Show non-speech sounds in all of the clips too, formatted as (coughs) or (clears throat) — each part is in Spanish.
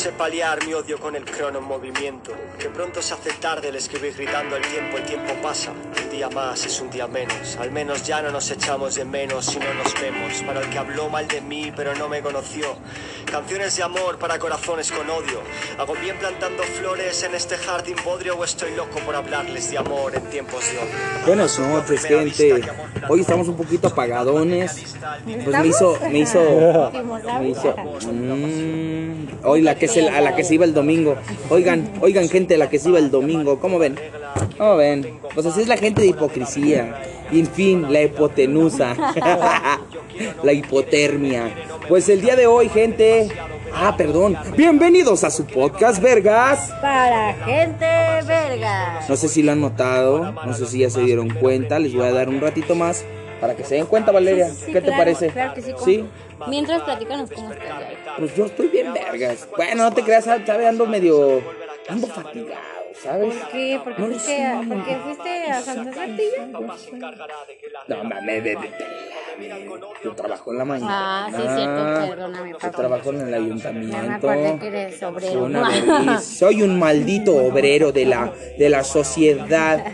sé paliar mi odio con el crono en movimiento. Que pronto se hace tarde el escribir gritando el tiempo, el tiempo pasa. Un día más es un día menos. Al menos ya no nos echamos de menos si no nos vemos. Para el que habló mal de mí pero no me conoció. Canciones de amor para corazones con odio. Hago bien plantando flores en este jardín bodrio o estoy loco por hablarles de amor en tiempos de odio. Buenas noches, gente. Hoy estamos un poquito apagadones. Pues me hizo, me hizo, me hizo. mm, hoy la que se, a la que se iba el domingo. Oigan, oigan, gente, la que se iba el domingo. ¿Cómo ven? ¿Cómo ven? Pues así es la gente de hipocresía. Y en fin, la hipotenusa. (laughs) la hipotermia. Pues el día de hoy, gente. Ah, perdón. Bienvenidos a su podcast, vergas. Para gente verga. No sé si lo han notado, no sé si ya se dieron cuenta, les voy a dar un ratito más para que se den cuenta, Valeria. Sí, sí, ¿Qué te parece? Claro que sí. ¿Sí? Mientras platícanos cómo estás. Pues yo estoy bien vergas. Bueno, no te creas, sabe, ando medio... Ando fatigado, ¿sabes? ¿Por qué? ¿Por qué No fuiste, a. ¿por qué fuiste a Santa Martilla? No mames, de, de- de- yo trabajo en la mañana. Ah, sí, es cierto, perdóname, Yo trabajo en el Ya me ayuntamiento. acordé que eres Soy, obrero. una. Soy un maldito obrero de la, de la sociedad.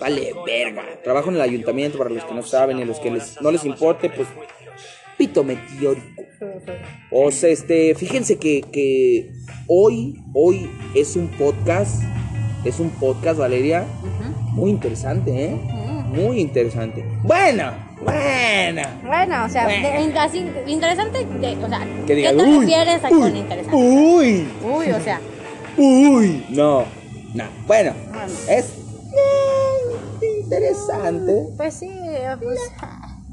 Vale, verga. Trabajo en el ayuntamiento para los que no saben y los que les, no les importe, pues pito meteórico. O sea, este, fíjense que, que hoy, hoy es un podcast, es un podcast, Valeria, muy interesante, ¿eh? Muy interesante. Bueno, bueno. Bueno, o sea, Bueno. de- in- así, interesante, de- o sea, Que diga, ¿qué te "Uy, refieres a uy, con interesante? Uy, Uy, o sea, uy. No, no. Bueno, Bueno. es eh, interesante. pues sí, pues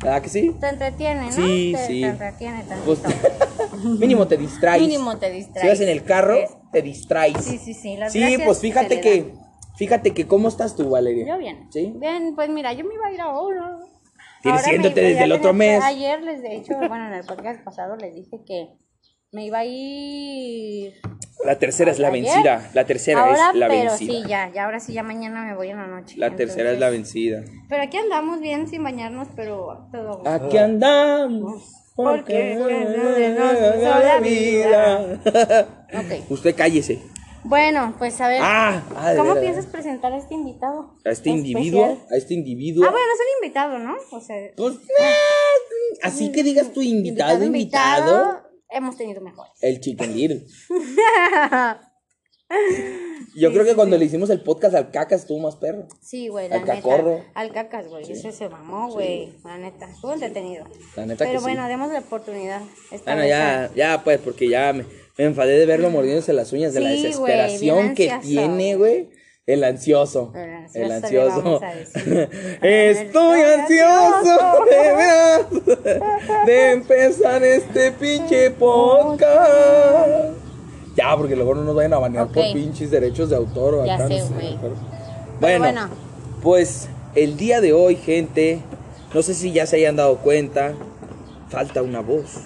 ¿Verdad que sí? te entretiene, ¿no? Sí, te, sí. te entretiene Pues, tantito. (laughs) mínimo te distraes. Mínimo te distraes. Si vas en el carro, Es- te distraes. Sí, sí, sí. Las Sí, pues fíjate que, fíjate que, ¿cómo estás tú, Valeria? Yo bien. ¿Sí? Bien, pues mira, yo me iba a ir ahora. Tienes me- desde el otro mes. Ayer les he dicho, bueno, en el podcast pasado les dije que me iba a ir. La tercera es la ayer. vencida. La tercera ahora, es la pero vencida. sí, ya, ya ahora sí, ya mañana me voy en la noche. La tercera es la vencida. Pero aquí andamos bien sin bañarnos, pero todo. Aquí andamos. Porque Porque nos hizo la vida. Ok. Usted cállese. Bueno, pues a ver. Ah, ah, ¿Cómo piensas presentar a este invitado? A este especial? individuo, a este individuo. Ah, bueno, es un invitado, ¿no? O sea, Pues, eh, así que digas tu invitado, invitado. Hemos tenido mejores. El Chicken Little. (laughs) (laughs) Yo creo que cuando le hicimos el podcast al caca estuvo más perro. Sí, güey, Al neta. cacorro. Al cacas, güey. Ese se mamó, güey. La neta. Estuvo entretenido. La neta Pero que bueno, demos la oportunidad. Esta Bueno, ya, ya, pues, porque ya me, me enfadé de verlo mordiéndose las uñas de la desesperación que tiene, güey. El ansioso. El ansioso. (laughs) Estoy ansioso, de veras, de empezar este pinche (laughs) podcast. Ya, porque luego no nos vayan a banear por pinches derechos de autor o Pero Bueno, bueno. pues el día de hoy, gente, no sé si ya se hayan dado cuenta, falta una voz.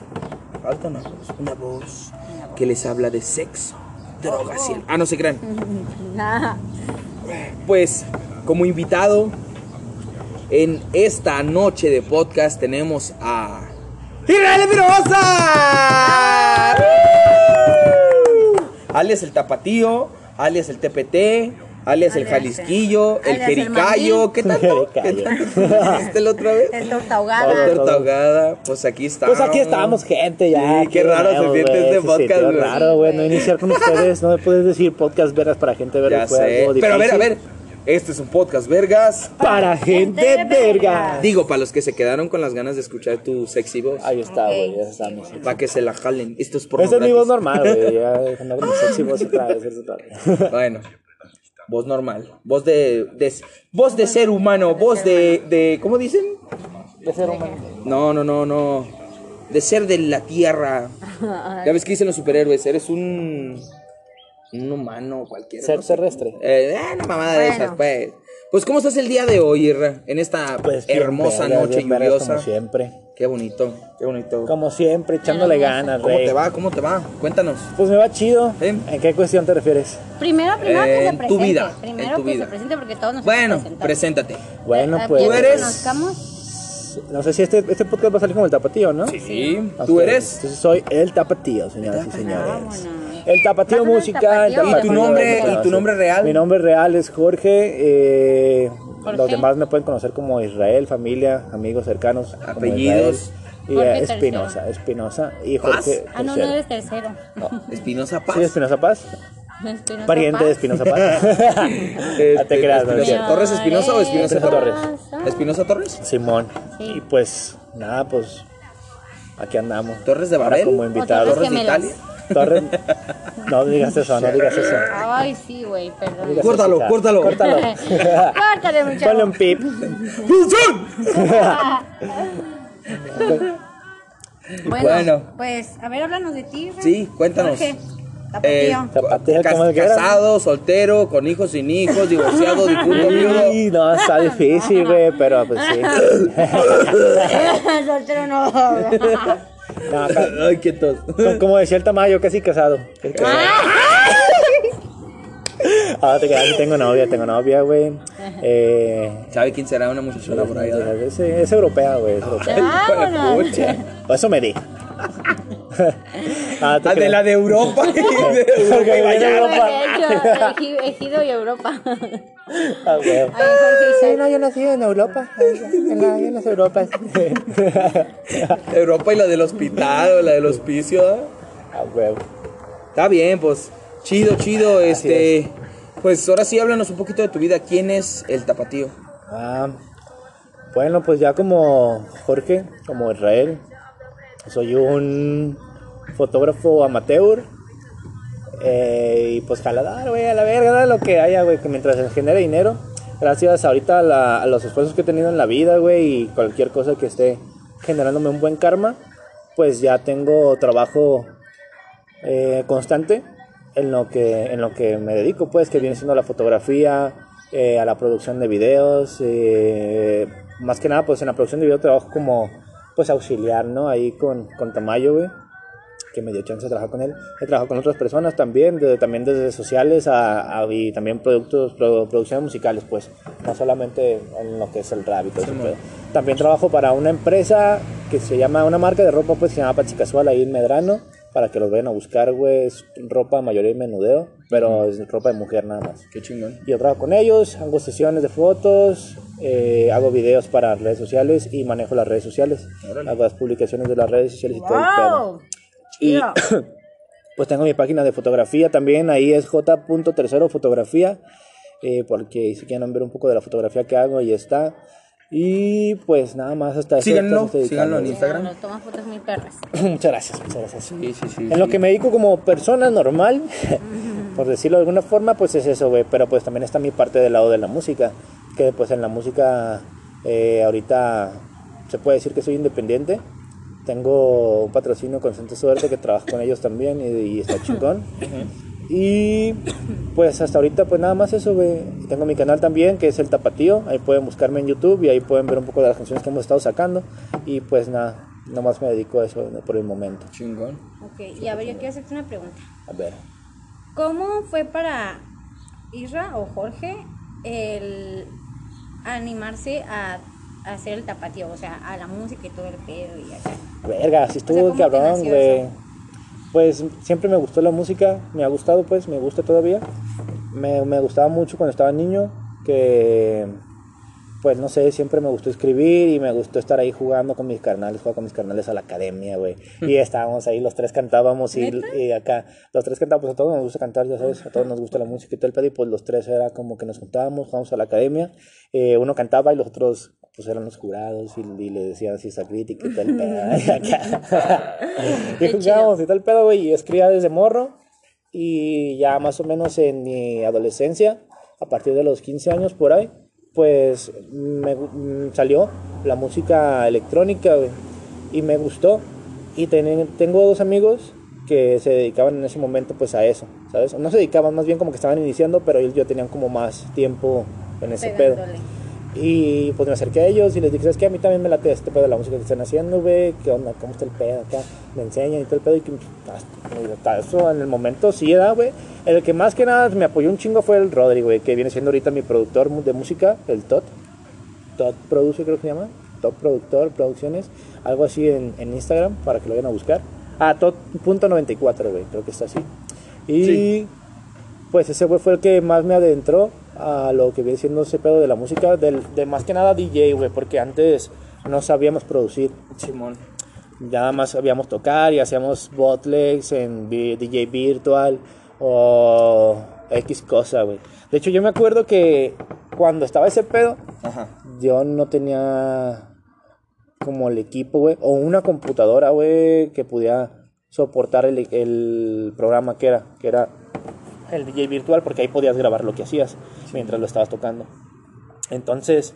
Falta una voz, una voz que les habla de sexo, drogas y el... Ah, no se crean. (laughs) Nah. Pues, como invitado, en esta noche de podcast tenemos a. ¡Israel Pirosa! Alias el Tapatío, alias el TPT, alias el Alias Jalisquillo, el- el alias el Jericayo. ¿Qué tanto? ¿Qué tanto? ¿Este el otra vez? El torta La ahogada. torta ahogada. Pues aquí estamos. Pues aquí estamos, gente, ya. Sí, qué raro se siente este podcast, güey. raro, güey, no iniciar con ustedes. No me puedes decir podcast veras para gente fue sé. algo Pero a ver, a ver. Este es un podcast, vergas. Para gente verga. Digo, para los que se quedaron con las ganas de escuchar tu sexy voz. Ahí está, güey, ya estamos. Para que se la jalen. Esto es por Esa es mi voz normal, güey. (laughs) Ya con mi sexy voz otra vez. es otra vez. Bueno, voz normal. Voz de, de- voz de ser humano. Voz de, de. ¿Cómo dicen? De ser humano. No, no, no, no. De ser de la tierra. (laughs) Ya ves que dicen los superhéroes. Eres un. Un humano cualquiera. Ser no sé. terrestre. Eh, eh, una mamada de Bueno. esas, pues. Pues, ¿cómo estás el día de hoy, Irra? En esta Pues bien hermosa vergas, noche bien vergas, lluviosa. Como siempre. Qué bonito, qué bonito. Como siempre, echándole ganas, ¿Cómo güey. te va? ¿Cómo te va? Cuéntanos. Pues me va chido. ¿Sí? ¿En qué cuestión te refieres? Primero, primero En que se tu presente. vida, en Primero tu que vida. se presente porque todos nos Bueno, presentamos. preséntate. Bueno, Eh, pues. ya ¿Tú que eres? conozcamos. No sé si este, este podcast va a salir como el tapatío, ¿no? Sí. Ok, ¿Tú eres? Entonces soy el tapatío, señoras y señores. Vámonos. El Tapatío Música. el Tapatío. ¿Y tu nombre, y tu nombre real? Mi nombre real es Jorge. eh, Jorge. Los demás me pueden conocer como Israel, familia, amigos cercanos. Apellidos. Y Jorge eh, Espinosa, Espinosa. Y Jorge. Ah, no, no eres tercero. Espinosa Paz. Sí, Espinosa Paz. Pariente Paz. de Espinosa Paz. Ah, te creas, no es Espinosa- cierto. ¿Torres Espinosa o Espinosa Torres? Torres. ¿Espinosa Torres? Simón. Sí. Y pues, nada, pues. Aquí andamos. ¿Torres de Ahora Babel? como invitado. Torres ¿Torres de. Italia? Torres. No digas eso, no digas eso. Ay, sí, güey, perdón. Córtalo, eso, córtalo. Córtalo. (laughs) Córtale, muchacho. Ponle un pip. (laughs) Bueno, Bueno. pues, a ver, háblanos de ti. Rey. Sí, cuéntanos. Jorge, Eh, cas- casado, soltero, con hijos, sin hijos, divorciado, difunto, viudo. Sí, no, está difícil, güey, pero pues sí. (laughs) Soltero no. No, acá- (laughs) Ay, qué tos. como decía el Tamayo, casi casado. Casi casado. Ahora te quedas, tengo novia, tengo novia, güey. Eh, ¿Sabe quién será una muchachona por ahí? es, es europea, güey. Es europea. Pucha. O Eso me di. (laughs) Ah, te Ah, de la de Europa. de Europa Porque y de (laughs) Vallarta. Europa. De hecho, Eji- Ejido y Europa. Ah, (laughs) güey. Ay, Jorge Isaac. no, yo nací en Europa. En la, en las Europas. (laughs) Europa y la del hospital o la del hospicio. ¿eh? Ah, güey. Está bien, pues. Chido, chido. Este. Pues ahora sí, háblanos un poquito de tu vida. ¿Quién es el tapatío? Ah, bueno, pues ya como Jorge, como Israel, soy un fotógrafo amateur. eh, y pues jaladar, güey, a la verga, lo que haya, güey, que mientras se genere dinero. Gracias ahorita a, la- a los esfuerzos que he tenido en la vida, güey, y cualquier cosa que esté generándome un buen karma, pues ya tengo trabajo eh, constante en lo que en lo que me dedico pues que viene siendo la fotografía eh, a la producción de videos eh, más que nada pues en la producción de video trabajo como pues auxiliar no ahí con con Tamayo güey que me dio chance de trabajar con él he trabajado con otras personas también de- también desde sociales a, a- y también productos produ- producciones musicales pues no solamente en lo que es el rap y todo ese pedo. también trabajo para una empresa que se llama una marca de ropa pues que se llama Pachi Casual ahí en Medrano para que los vayan a buscar, güey. Es ropa mayoría y menudeo, pero es ropa de mujer nada más. Qué chingón. Yo trabajo con ellos, hago sesiones de fotos, eh, hago videos para redes sociales y manejo las redes sociales. Órale. Hago las publicaciones de las redes sociales y todo el pedo. Y Chido. (clears throat) pues tengo mi página de fotografía también, ahí es j.tercero fotografía, eh, porque si quieren ver un poco de la fotografía que hago, ahí está. Y pues nada más hasta eso Síganlo, dedicando. síganlo en Instagram. Nos toma fotos muy perras. (clears throat) muchas gracias, muchas gracias. Sí, sí, sí. En lo que me dedico como persona normal, (laughs) por decirlo de alguna forma, pues es eso, güey. Pero pues también está mi parte del lado de la música, que pues en la música eh, ahorita se puede decir que soy independiente. Tengo un patrocinio con Santa Suerte que trabajo con ellos también y, y está chingón. Y pues hasta ahorita pues nada más eso, güey. Tengo mi canal también que es El Tapatío, ahí pueden buscarme en YouTube y ahí pueden ver un poco de las canciones que hemos estado sacando. Y pues nada, nomás me dedico a eso por el momento. Chingón. Ok, y a ver, yo quiero hacerte una pregunta. A ver. ¿Cómo fue para Isra o Jorge el animarse a, a hacer el tapatío? O sea, a la música y todo el pedo y acá. Verga, sí estuvo ¿cómo te cabrón, güey. Pues siempre me gustó la música, me ha gustado pues, me gusta todavía. Me, me gustaba mucho cuando estaba niño, que pues no sé, siempre me gustó escribir y me gustó estar ahí jugando con mis carnales, jugaba con mis carnales a la academia, güey. Y estábamos ahí, los tres cantábamos y, y acá, los tres cantábamos, a todos nos gusta cantar, ya sabes, a todos nos gusta la música y todo el pedo, y pues los tres era como que nos juntábamos, jugábamos a la academia, eh, uno cantaba y los otros pues eran los jurados y, y le decían así esa crítica y el pedo. y acá. (laughs) y Qué jugábamos y el pedo, güey, y escribía desde morro y ya más o menos en mi adolescencia, a partir de los 15 años por ahí, pues me gu- mm, salió la música electrónica, güey, y me gustó. Y ten- tengo dos amigos que se dedicaban en ese momento pues a eso, ¿sabes? No se dedicaban, más bien como que estaban iniciando, pero ellos ya tenían como más tiempo en ese pedo. Y pues me acerqué a ellos y les dije, ¿sabes qué? A mí también me late este pedo de la música que están haciendo, güey. ¿Qué onda? ¿Cómo está el pedo acá? Me enseñan y todo el pedo. Y que, hasta eso en el momento sí da, güey. El que más que nada me apoyó un chingo fue el Rodri, güey, que viene siendo ahorita mi productor de música, el Tot. Tot Produce, creo que se llama. Tot Productor, Producciones. Algo así en, en Instagram para que lo vayan a buscar. Ah, Tot.94, güey, creo que está así. Y Sí. pues ese güey fue el que más me adentró a lo que viene siendo ese pedo de la música, del, de más que nada DJ, güey, porque antes no sabíamos producir. Simón. Nada más sabíamos tocar y hacíamos bootlegs en DJ Virtual o X cosa, güey. De hecho, yo me acuerdo que cuando estaba ese pedo, Ajá. yo no tenía como el equipo, güey, o una computadora, güey, que pudiera soportar el, el programa que era, que era el DJ virtual, porque ahí podías grabar lo que hacías mientras lo estabas tocando. Entonces,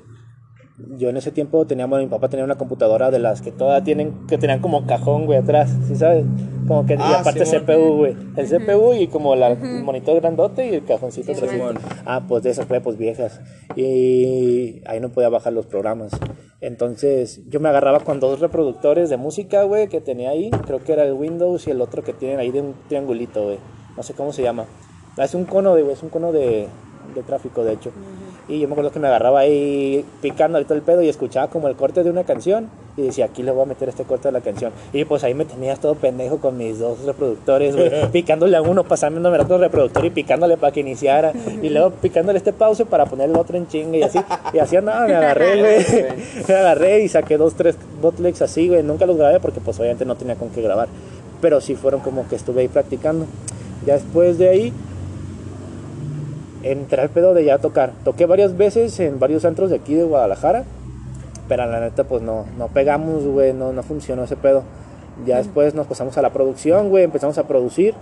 yo en ese tiempo tenía, bueno, mi papá tenía una computadora de las que todas tienen, que tenían como cajón, güey, atrás, ¿sí sabes? Como que, y Ah, aparte Simón. CPU, güey, el CPU y como la, el monitor grandote y el cajoncito atrás. Simón. Ah, pues de esas pues viejas. Y ahí no podía bajar los programas. Entonces yo me agarraba con dos reproductores de música, güey, que tenía ahí. Creo que era el Windows y el otro que tienen ahí de un triangulito, güey. No sé cómo se llama. Es un cono, de, güey, es un cono de, de tráfico, de hecho. Y yo me acuerdo que me agarraba ahí picando ahorita el pedo y escuchaba como el corte de una canción. Y decía, aquí le voy a meter este corte de la canción. Y pues ahí me tenías todo pendejo con mis dos reproductores, güey. (laughs) picándole a uno, pasándome el otro reproductor y picándole para que iniciara. Y luego picándole este pause para poner el otro en chinga y así. Y así nada, me agarré, (laughs) güey. me agarré y saqué dos, tres botlegs así, güey. Nunca los grabé porque pues obviamente no tenía con qué grabar. Pero sí fueron como que estuve ahí practicando. Ya después de ahí, entré al pedo de ya tocar. Toqué varias veces en varios centros de aquí de Guadalajara, pero la neta pues no, no pegamos, güey, no, no funcionó ese pedo. Ya después nos pasamos a la producción, güey, empezamos a producir,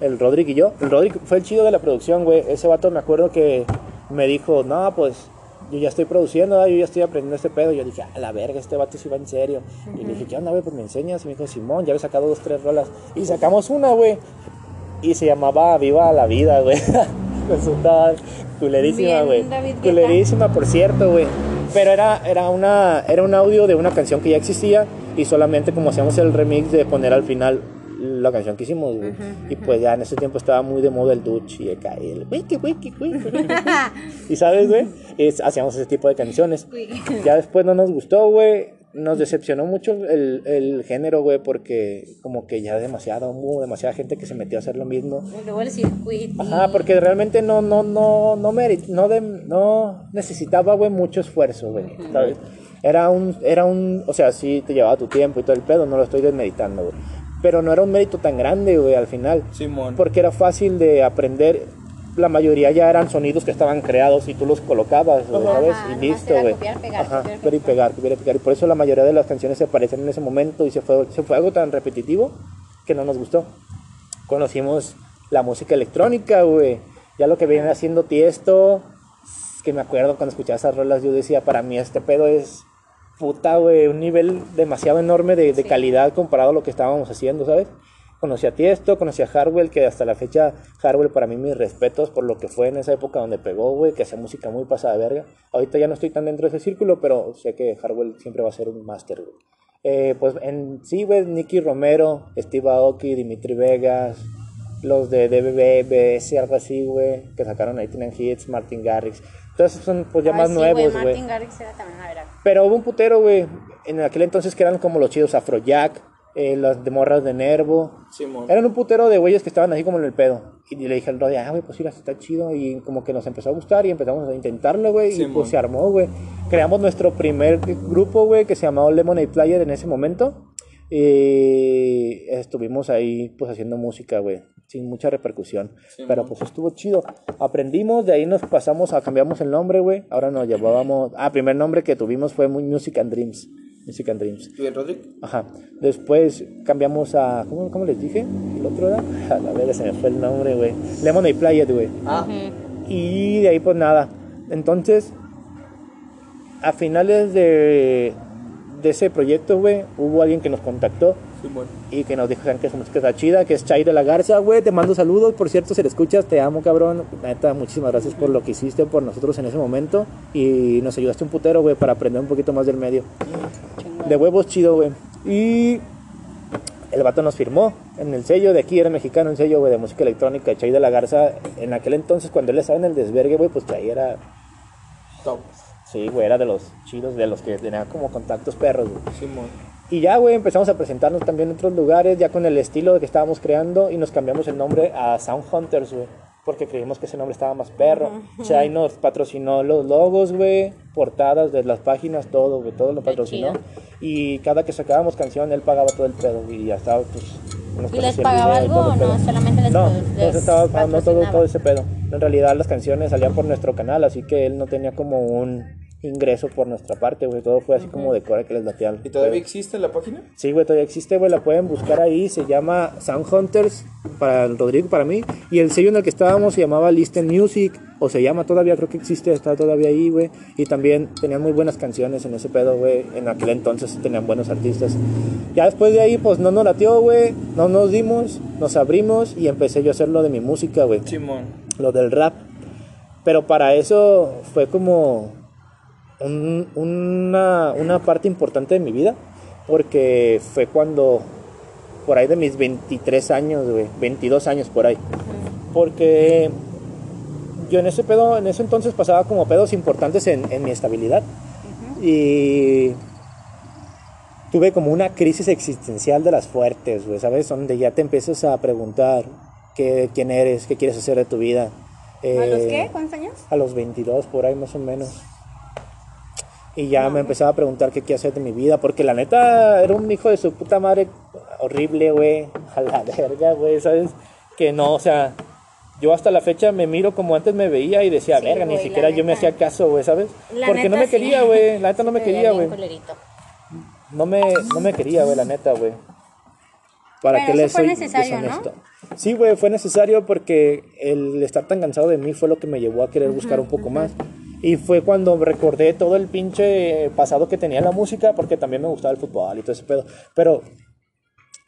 el Rodrick y yo. El Rodrick fue el chido de la producción, güey. Ese vato me acuerdo que me dijo, no, pues yo ya estoy produciendo, yo ya estoy aprendiendo este pedo. Yo dije, a la verga, este vato sí va en serio. Y le dije, ¿qué onda, güey? Pues me enseñas. Y me dijo, Simón, ya había sacado dos, tres rolas. Y sacamos una, güey. Y se llamaba Viva la Vida, güey. (laughs) Resultaba culerísima, güey. Culerísima, por cierto, güey. Pero era, era, una, era un audio de una canción que ya existía y solamente como hacíamos el remix de poner al final la canción que hicimos, güey. Y pues ya en ese tiempo estaba muy de moda el Dutch y acá el wiki, wiki, wiki. (laughs) Y sabes, güey, hacíamos ese tipo de canciones. Ya después no nos gustó, güey. Nos decepcionó mucho el, el género, güey, porque como que ya demasiado, hubo demasiada gente que se metió a hacer lo mismo. Luego el circuito. Ajá, porque realmente no, no, no, no, merit- no, de- no necesitaba, güey, mucho esfuerzo, güey, ¿sabes? Era un, era un, o sea, sí te llevaba tu tiempo y todo el pedo, no lo estoy desmeditando, güey. Pero no era un mérito tan grande, güey, al final. Simón. Porque era fácil de aprender. La mayoría ya eran sonidos que estaban creados y tú los colocabas, Ajá, ¿sabes? Y listo, güey. Ajá, copiar y pegar, copiar y pegar. Y por eso la mayoría de las canciones se parecen en ese momento y se fue, se fue algo tan repetitivo que no nos gustó conocimos la música electrónica, güey. Ya lo que viene haciendo Tiesto, que me acuerdo cuando escuchaba esas rolas, yo decía, para mí este pedo es puta, güey, un nivel demasiado enorme de, de Sí. calidad comparado a lo que estábamos haciendo, ¿sabes? Conocí a Tiesto, conocí a Harwell, que hasta la fecha, Harwell para mí mis respetos por lo que fue en esa época donde pegó, güey, que hacía música muy pasada de verga. Ahorita ya no estoy tan dentro de ese círculo, pero sé que Harwell siempre va a ser un máster, güey. Eh, pues en sí, güey, Nicky Romero, Steve Aoki, Dimitri Vegas, los de DBB, BS, algo así, güey, que sacaron ahí, tienen hits, Martin Garrix. Esos son pues ya Ay, más sí, nuevos, Martin güey. Garrix era también una verga. Pero hubo un putero, güey, en aquel entonces que eran como los chidos Afrojack, eh, las de morras de Nervo. Simón. Eran un putero de güeyes que estaban así como en el pedo. Y le dije al Rodri, ah, güey, pues mira, está chido. Y como que nos empezó a gustar y empezamos a intentarlo, güey. y pues se armó, güey. Creamos nuestro primer grupo, güey, que se llamaba Lemonade Player en ese momento. Y estuvimos ahí, pues, haciendo música, güey. Sin mucha repercusión. Pero pues estuvo chido. Aprendimos, de ahí nos pasamos a cambiamos el nombre, güey. Ahora nos llevábamos. Ah, primer nombre que tuvimos fue Music and Dreams. Music and Dreams. ¿Y el Rodrick? Ajá. Después cambiamos a. ¿Cómo, cómo les dije? ¿El otro era? (laughs) A la verga se me fue el nombre, güey. Lemonade Player, güey. Ah, Y de ahí, pues nada. Entonces, a finales de, de ese proyecto, güey, hubo alguien que nos contactó Simón. y que nos dijo "Saben que su música está chida, que es Chay de la Garza, güey. Te mando saludos, por cierto, si le escuchas, te amo, cabrón. La Neta, muchísimas gracias por lo que hiciste por nosotros en ese momento y nos ayudaste un putero, güey, para aprender un poquito más del medio. De huevos chido, güey. Y el vato nos firmó en el sello de aquí, era mexicano, un sello, güey, de música electrónica, Chay de la Garza. En aquel entonces, cuando él estaba en el desvergue, güey, pues Chay era, Top. sí, güey, era de los chidos, de los que tenían como contactos perros, güey. Simón. Y ya, güey, empezamos a presentarnos también en otros lugares, ya con el estilo que estábamos creando, y nos cambiamos el nombre a Sound Hunters, güey. Porque creímos que ese nombre estaba más perro. Chai nos patrocinó los logos, güey, portadas de las páginas, todo, güey, todo lo patrocinó. Y cada que sacábamos canción, él pagaba todo el pedo, y ya estaba, pues. nos ¿Y les pagaba algo o no? Solamente les No, les estaba pagando todo ese pedo. En realidad las canciones salían por nuestro canal, así que él no tenía como un ingreso por nuestra parte, güey. Todo fue así como de cora que les lateaban. ¿Y todavía existe la página? Sí, güey, todavía existe, güey, la pueden buscar ahí, se llama Sound Hunters para el Rodrigo, para mí, y el sello en el que estábamos se llamaba Listen Music, o se llama todavía, creo que existe, está todavía ahí, güey, y también tenían muy buenas canciones en ese pedo, güey, en aquel entonces tenían buenos artistas. Ya después de ahí, pues no nos latió, güey, no nos dimos, nos abrimos y empecé yo a hacer lo de mi música, güey Simón. lo del rap. Pero para eso fue como un- una, una parte importante de mi vida, porque fue cuando, por ahí de mis 23 años, güey, 22 años por ahí. Porque yo en ese pedo, en ese entonces pasaba como pedos importantes en, en mi estabilidad. Y tuve como una crisis existencial de las fuertes, güey, ¿sabes? Donde ya te empiezas a preguntar qué, quién eres, qué quieres hacer de tu vida. ¿A los Eh, qué? ¿Cuántos años? A los 22, por ahí más o menos. Y ya me empezaba a preguntar qué quería hacer de mi vida, porque la neta era un hijo de su puta madre horrible, güey, (laughs) a la verga, güey, ¿sabes? Que no, o sea, yo hasta la fecha me miro como antes me veía y decía, Sí, verga, ni siquiera yo me hacía caso, güey, ¿sabes? La Porque no me quería, güey, la neta no (laughs) me quería, güey. No me, no me quería, güey, la neta, güey. ¿Para Pero qué eso le fue soy necesario, ¿no? Sí, güey, fue necesario porque el estar tan cansado de mí fue lo que me llevó a querer buscar un poco más. Y fue cuando recordé todo el pinche pasado que tenía en la música, porque también me gustaba el fútbol y todo ese pedo. Pero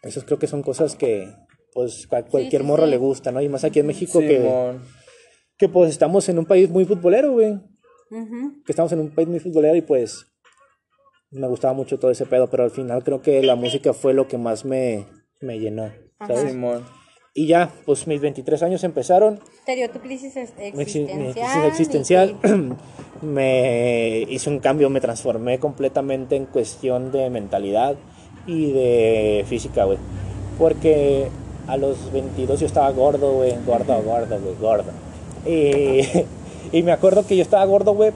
esos creo que son cosas que, pues, a cualquier sí, morro sí. le gusta, ¿no? Y más aquí en México que, que, pues, estamos en un país muy futbolero, güey que estamos en un país muy futbolero y pues me gustaba mucho todo ese pedo, pero al final creo que la música fue lo que más me, me llenó, ¿sabes? Simón. Y ya, pues mis 23 años empezaron, Te dio tu crisis existencial. mi crisis existencial, y- (clears throat) me hice un cambio, me transformé completamente en cuestión de mentalidad y de física, güey. Porque a los 22 yo estaba gordo, güey, gordo, gordo, güey, gordo. Y, (laughs) y me acuerdo que yo estaba gordo, güey,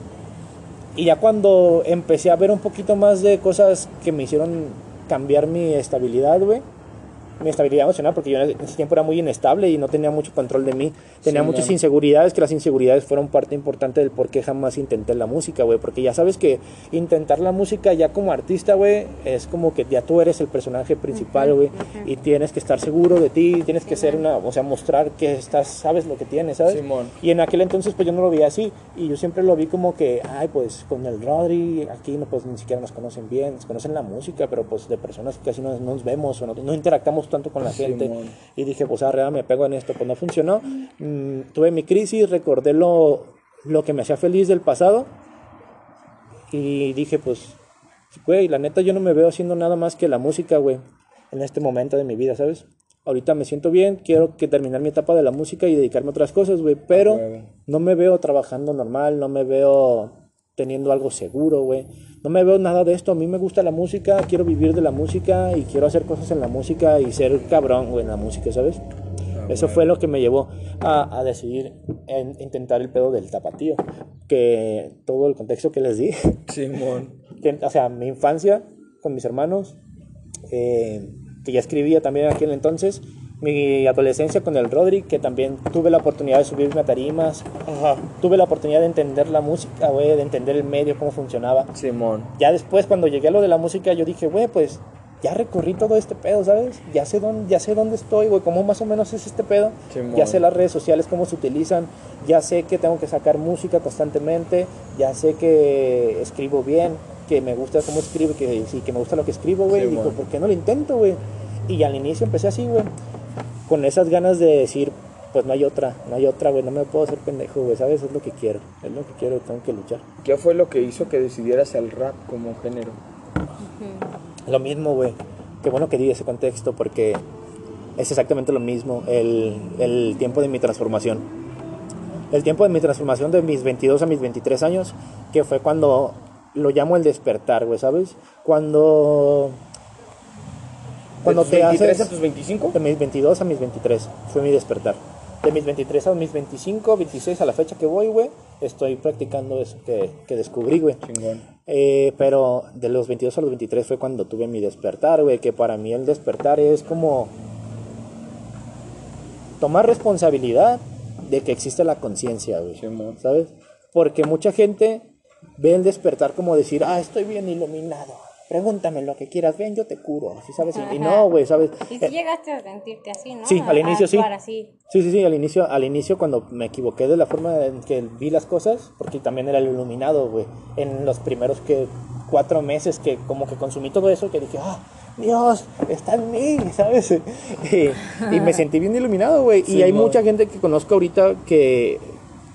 y ya cuando empecé a ver un poquito más de cosas que me hicieron cambiar mi estabilidad, güey. Mi estabilidad emocional, porque yo en ese tiempo era muy inestable y no tenía mucho control de mí. Tenía Sí, muchas man. inseguridades, que las inseguridades fueron parte importante del por qué jamás intenté la música, güey. Porque ya sabes que intentar la música ya como artista, güey, es como que ya tú eres el personaje principal, güey. Y tienes que estar seguro de ti, tienes que ser una, o sea, mostrar que estás, sabes lo que tienes, ¿sabes? Simón. Y en aquel entonces pues yo no lo veía así y yo siempre lo vi como que, ay pues con el Rodri aquí no, pues ni siquiera nos conocen bien, nos conocen la música, pero pues de personas que casi no no nos vemos o no, no interactuamos tanto con la gente. Y dije, pues arrea, me pego en esto, pues no funcionó. Mm, tuve mi crisis, recordé lo, lo que me hacía feliz del pasado y dije, pues, güey, la neta yo no me veo haciendo nada más que la música, güey, en este momento de mi vida, ¿sabes? Ahorita me siento bien, quiero que terminar mi etapa de la música y dedicarme a otras cosas, güey, pero huevo. no me veo trabajando normal, no me veo teniendo algo seguro, güey. No me veo nada de esto, a mí me gusta la música, quiero vivir de la música y quiero hacer cosas en la música y ser cabrón, güey, en la música, ¿sabes? Eso fue lo que me llevó a, a decidir en intentar el pedo del tapatío, que todo el contexto que les di, (laughs) Simón. que, o sea, mi infancia con mis hermanos, eh, que ya escribía también en aquel entonces, mi adolescencia con el Rodri, que también tuve la oportunidad de subirme a tarimas, Ajá. tuve la oportunidad de entender la música, güey, de entender el medio, cómo funcionaba. Simón. Ya después, cuando llegué a lo de la música, yo dije, güey, pues ya recorrí todo este pedo, ¿sabes? Ya sé dónde, ya sé dónde estoy, güey, cómo más o menos es este pedo. Simón. Ya sé las redes sociales, cómo se utilizan. Ya sé que tengo que sacar música constantemente. Ya sé que escribo bien, que me gusta cómo escribo, que sí, que me gusta lo que escribo, güey. Digo, ¿por qué no lo intento, güey? Y al inicio empecé así, güey. Con esas ganas de decir, pues no hay otra, no hay otra, güey. No me puedo hacer pendejo, güey, ¿sabes? Es lo que quiero. Es lo que quiero, tengo que luchar. ¿Qué fue lo que hizo que decidieras el rap como género? Lo mismo, güey. Qué bueno que di ese contexto porque es exactamente lo mismo el, el tiempo de mi transformación. El tiempo de mi transformación de mis 22 a mis 23 años, que fue cuando lo llamo el despertar, güey, ¿sabes? Cuando Cuando tus te 23 haces... a tus 25? De mis 22 a mis 23 fue mi despertar. De mis 23 a mis 25, 26 a la fecha que voy, güey, estoy practicando eso que, que descubrí, güey. Chingón. Eh, pero de los 22 a los 23 fue cuando tuve mi despertar, güey, que para mí el despertar es como tomar responsabilidad de que existe la conciencia, güey. ¿Sabes? Porque mucha gente ve el despertar como decir, ah, estoy bien iluminado. Pregúntame lo que quieras, ven, yo te curo. ¿sí sabes? Y- no, güey, ¿sabes? Y Eh, si llegaste a sentirte así, ¿no? Sí, al inicio sí. así. Sí, sí, sí, al inicio, al inicio cuando me equivoqué de la forma en que vi las cosas, porque también era el iluminado, güey. En los primeros que cuatro meses que como que consumí todo eso, que dije, ah, Dios, está en mí, (laughs) ¿sabes? Y, y me sentí bien iluminado, güey. Sí, y hay mucha gente que conozco ahorita que,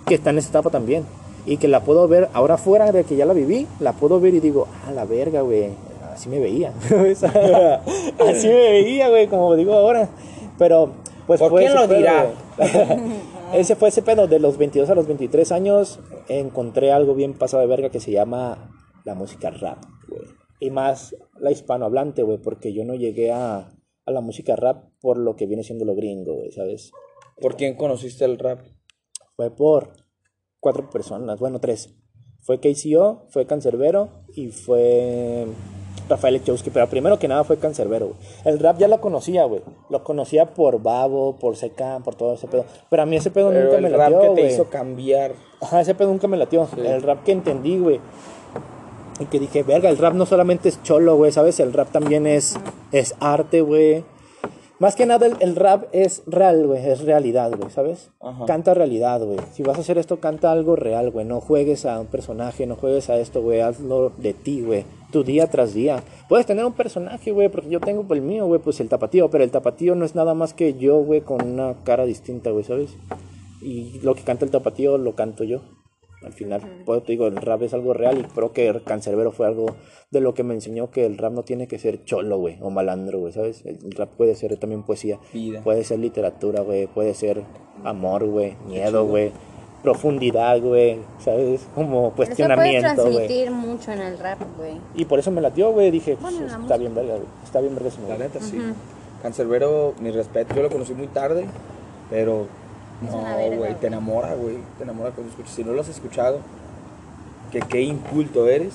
que está en esa etapa también. Y que la puedo ver, ahora fuera de que ya la viví, la puedo ver y digo, ah, la verga, güey. Así me veía. (laughs) Así me veía, güey, como digo ahora. Pero, pues ¿Por fue quién lo pedo, dirá? (laughs) ese fue ese pedo. De los 22 a los 23 años encontré algo bien pasado de verga que se llama la música rap, güey. Y más la hispanohablante, güey, porque yo no llegué a, a la música rap por lo que viene siendo lo gringo, güey, ¿sabes? ¿Por quién conociste el rap? Fue por cuatro personas, bueno, tres. Fue KCO, fue Cancerbero y fue Rafael Echowski. Pero primero que nada fue Cancerbero, güey. El rap ya lo conocía, güey. Lo conocía por Babo, por Secan, por todo ese pedo. Pero a mí ese pedo Pero nunca el me rap latió, que te hizo cambiar. Ajá, ese pedo nunca me latió. El rap que entendí, güey. Y que dije, verga, el rap no solamente es cholo, güey, ¿sabes? El rap también es, es arte, güey. Más que nada, el, el rap es real, güey, es realidad, güey, ¿sabes? Ajá. Canta realidad, güey. Si vas a hacer esto, canta algo real, güey. No juegues a un personaje, no juegues a esto, güey. Hazlo de ti, güey. Tu día tras día. Puedes tener un personaje, güey, porque yo tengo el mío, güey, pues el tapatío. Pero el tapatío no es nada más que yo, güey, con una cara distinta, güey, ¿sabes? Y lo que canta el tapatío lo canto yo. Al final, pues, te digo, el rap es algo real y creo que Cancerbero fue algo de lo que me enseñó que el rap no tiene que ser cholo, güey, o malandro, güey, ¿sabes? El rap puede ser también poesía, Vida. puede ser literatura, güey, puede ser amor, güey, miedo, güey, profundidad, güey, ¿sabes? Como cuestionamiento, güey. transmitir mucho en el rap, güey. Y por eso me latió, güey, dije, pues, Bueno, la está música. bien verga, güey, está bien verga La neta, sí. Cancerbero, mi respeto. Yo lo conocí muy tarde, pero Es no, güey, te enamora, güey. Te enamora cuando escuchas. Si no lo has escuchado, que qué inculto eres.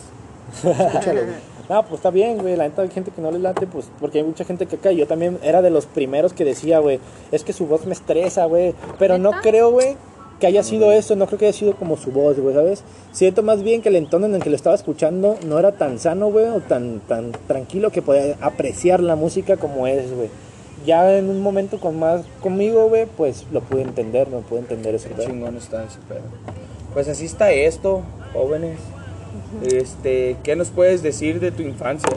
Escúchalo, (laughs) güey. No, pues está bien, güey. La neta hay gente que no le late, pues porque hay mucha gente que cae. Yo también era de los primeros que decía, güey, es que su voz me estresa, güey. Pero no creo, güey, que haya sido eso. No creo que haya sido como su voz, güey, ¿sabes? Siento más bien que el entorno en el que lo estaba escuchando no era tan sano, güey, o tan, tan tranquilo que podía apreciar la música como es, güey. Ya en un momento con más conmigo, güey, pues lo pude entender, no pude entender eso. Qué chingón está ese pedo. Pues así está esto, jóvenes. Este, ¿qué nos puedes decir de tu infancia?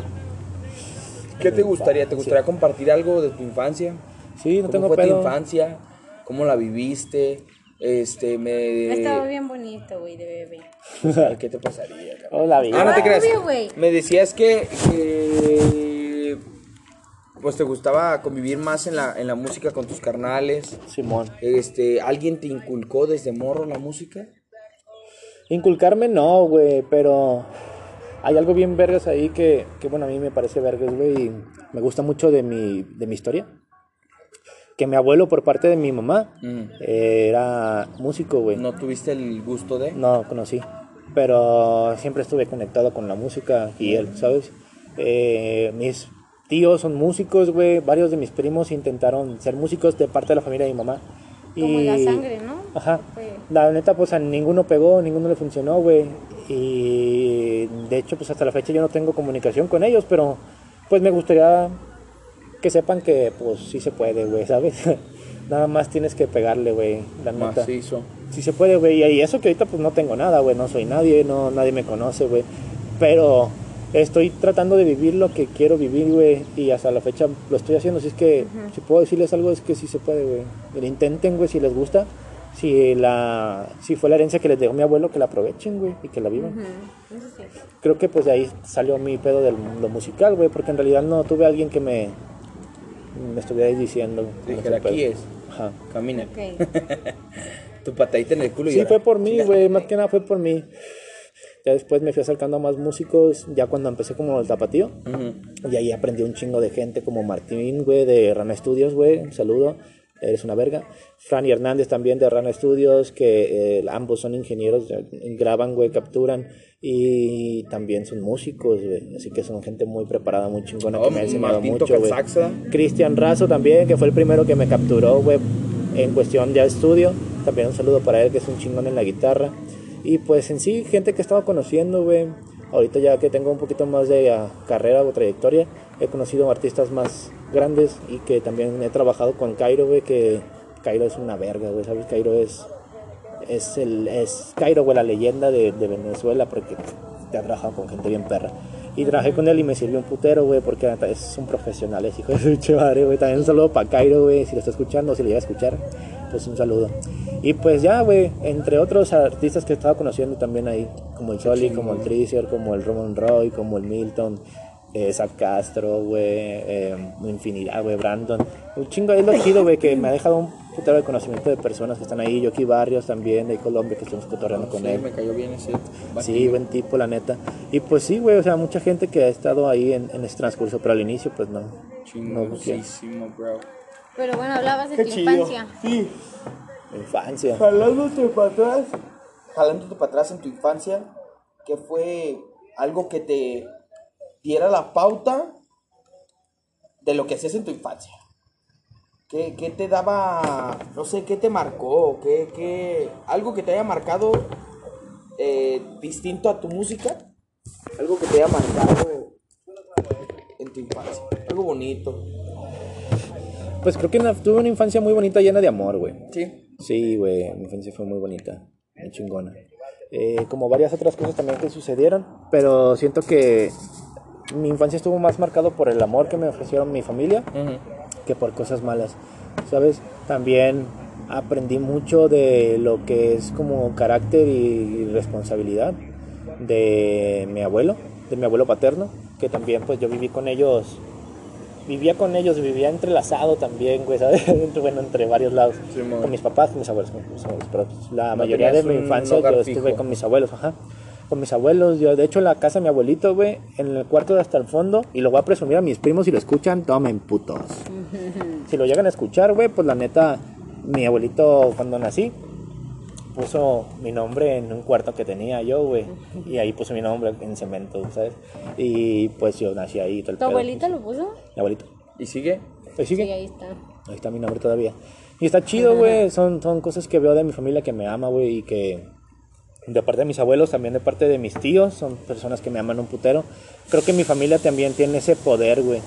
¿Qué te gustaría? ¿Te gustaría compartir algo de tu infancia? Sí, no ¿Cómo tengo fue pedo. tu infancia? ¿Cómo la viviste? Este, me... Estaba bien bonito, güey, de bebé. (laughs) ¿Qué te pasaría, cabrón? Hola, vida. Ah, no te creas. obvio, güey. Me decías que, que, pues te gustaba convivir más en la, en la música con tus carnales. Simón. Este, ¿alguien te inculcó desde morro la música? Inculcarme no, güey, pero hay algo bien vergas ahí que, que, bueno, a mí me parece vergas, güey, y me gusta mucho de mi, de mi historia. Que mi abuelo, por parte de mi mamá, Mm. eh, era músico, güey. ¿No tuviste el gusto de? No conocí, pero siempre estuve conectado con la música y él, ¿sabes? Eh, mis tíos son músicos, güey, varios de mis primos intentaron ser músicos de parte de la familia de mi mamá. Como y... la sangre, ¿no? Ajá. Fue- La neta, pues a ninguno pegó, ninguno le funcionó, güey. Y de hecho, pues hasta la fecha yo no tengo comunicación con ellos, pero pues me gustaría que sepan que pues sí se puede, güey, ¿sabes? (laughs) Nada más tienes que pegarle, güey, la neta. Macizo. Sí se puede, güey. Y eso que ahorita pues no tengo nada, güey. No soy nadie, no, nadie me conoce, güey. Pero estoy tratando de vivir lo que quiero vivir, güey. Y hasta la fecha lo estoy haciendo. Si es que, si puedo decirles algo, es que sí se puede, güey. Lo intenten, güey, si les gusta. Si, la, si fue la herencia que les dejó mi abuelo, que la aprovechen, güey. Y que la vivan. Sí. Creo que pues de ahí salió mi pedo del mundo musical, güey. Porque en realidad no tuve a alguien que me, me estuviera diciendo. Dijera, aquí es, Ajá. camina. (laughs) Tu patadita en el culo y Sí, ahora, fue por mí, güey, más que nada fue por mí. Ya después me fui acercando a más músicos, ya cuando empecé como el tapatío. Y ahí aprendí un chingo de gente como Martín, güey, de Rana Studios, güey. Un saludo, eres una verga. Franny Hernández también de Rana Studios, que eh, ambos son ingenieros, eh, graban, güey, capturan. Y también son músicos, güey. Así que son gente muy preparada, muy chingona, que me ha enseñado Martín mucho, güey. Cristian Razo también, que fue el primero que me capturó, güey, en cuestión de estudio. También un saludo para él, que es un chingón en la guitarra. Y pues en sí, gente que estaba conociendo, güey. Ahorita ya que tengo un poquito más de ah, carrera o trayectoria, he conocido artistas más grandes y que también he trabajado con Cairo, güey, que Cairo es una verga, güey, ¿sabes? Cairo es, es, el, es Cairo, güey, la leyenda de, de Venezuela, porque te ha trabajado con gente bien perra. Y trabajé con él y me sirvió un putero, güey, porque es un profesional, es hijo de su (laughs) madre, güey. También un saludo para Cairo, güey, si lo está escuchando, si lo llega a escuchar, pues un saludo. Y pues ya, güey, entre otros artistas que he estado conociendo también ahí, como el Soli, como el Tricer, como el Roman Roy, como el Milton, eh, Zach Castro, güey, eh, infinidad, güey, Brandon. Un chingo, es lo chido, güey, que me ha dejado un putero de conocimiento de personas que están ahí. Yoki Barrios también, de Colombia, que estamos cotorreando con Sí, él. me cayó bien ese. Sí, buen tipo, la neta. Y pues sí, güey, o sea, mucha gente que ha estado ahí en, en este transcurso, pero al inicio, pues no. No, Chingosísimo, bro. Pero bueno, hablabas de Qué tu chido. infancia. Sí. Infancia. Jalándote para atrás. Jalándote para atrás en tu infancia. ¿Qué fue algo que te diera la pauta de lo que hacías en tu infancia? ¿Qué, qué te daba, no sé, qué te marcó? ¿Qué, qué, algo que te haya marcado eh, distinto a tu música? Algo que te haya marcado en tu infancia. Algo bonito. Pues creo que tuve una infancia muy bonita, llena de amor, güey. Sí. Sí, güey, mi infancia fue muy bonita, muy chingona. Eh, como varias otras cosas también que sucedieron, pero siento que mi infancia estuvo más marcado por el amor que me ofrecieron mi familia que por cosas malas, ¿sabes? También aprendí mucho de lo que es como carácter y responsabilidad de mi abuelo, de mi abuelo paterno, que también pues yo viví con ellos, vivía con ellos, vivía entrelazado también, güey, ¿sabes? (laughs) Bueno, entre varios lados, Sí, con mis papás, con mis abuelos, con mis abuelos, pero la No mayoría de mi infancia yo estuve fijo. con mis abuelos, ajá. Con mis abuelos, yo de hecho en la casa de mi abuelito, güey, en el cuarto de hasta el fondo, y lo voy a presumir a mis primos si lo escuchan, tomen putos. (laughs) Si lo llegan a escuchar, güey, pues la neta, mi abuelito cuando nací puso mi nombre en un cuarto que tenía yo, güey, y ahí puso mi nombre en cemento, ¿sabes? Y pues yo nací ahí. todo el ¿Tu pedo, abuelita pues. lo puso? Mi abuelito. ¿Y sigue? Ahí sigue. Sí, ahí está. Ahí está mi nombre todavía. Y está chido, güey. Son, son cosas que veo de mi familia que me ama, güey. Y que de parte de mis abuelos, también de parte de mis tíos, son personas que me aman un putero. Creo que mi familia también tiene ese poder, güey.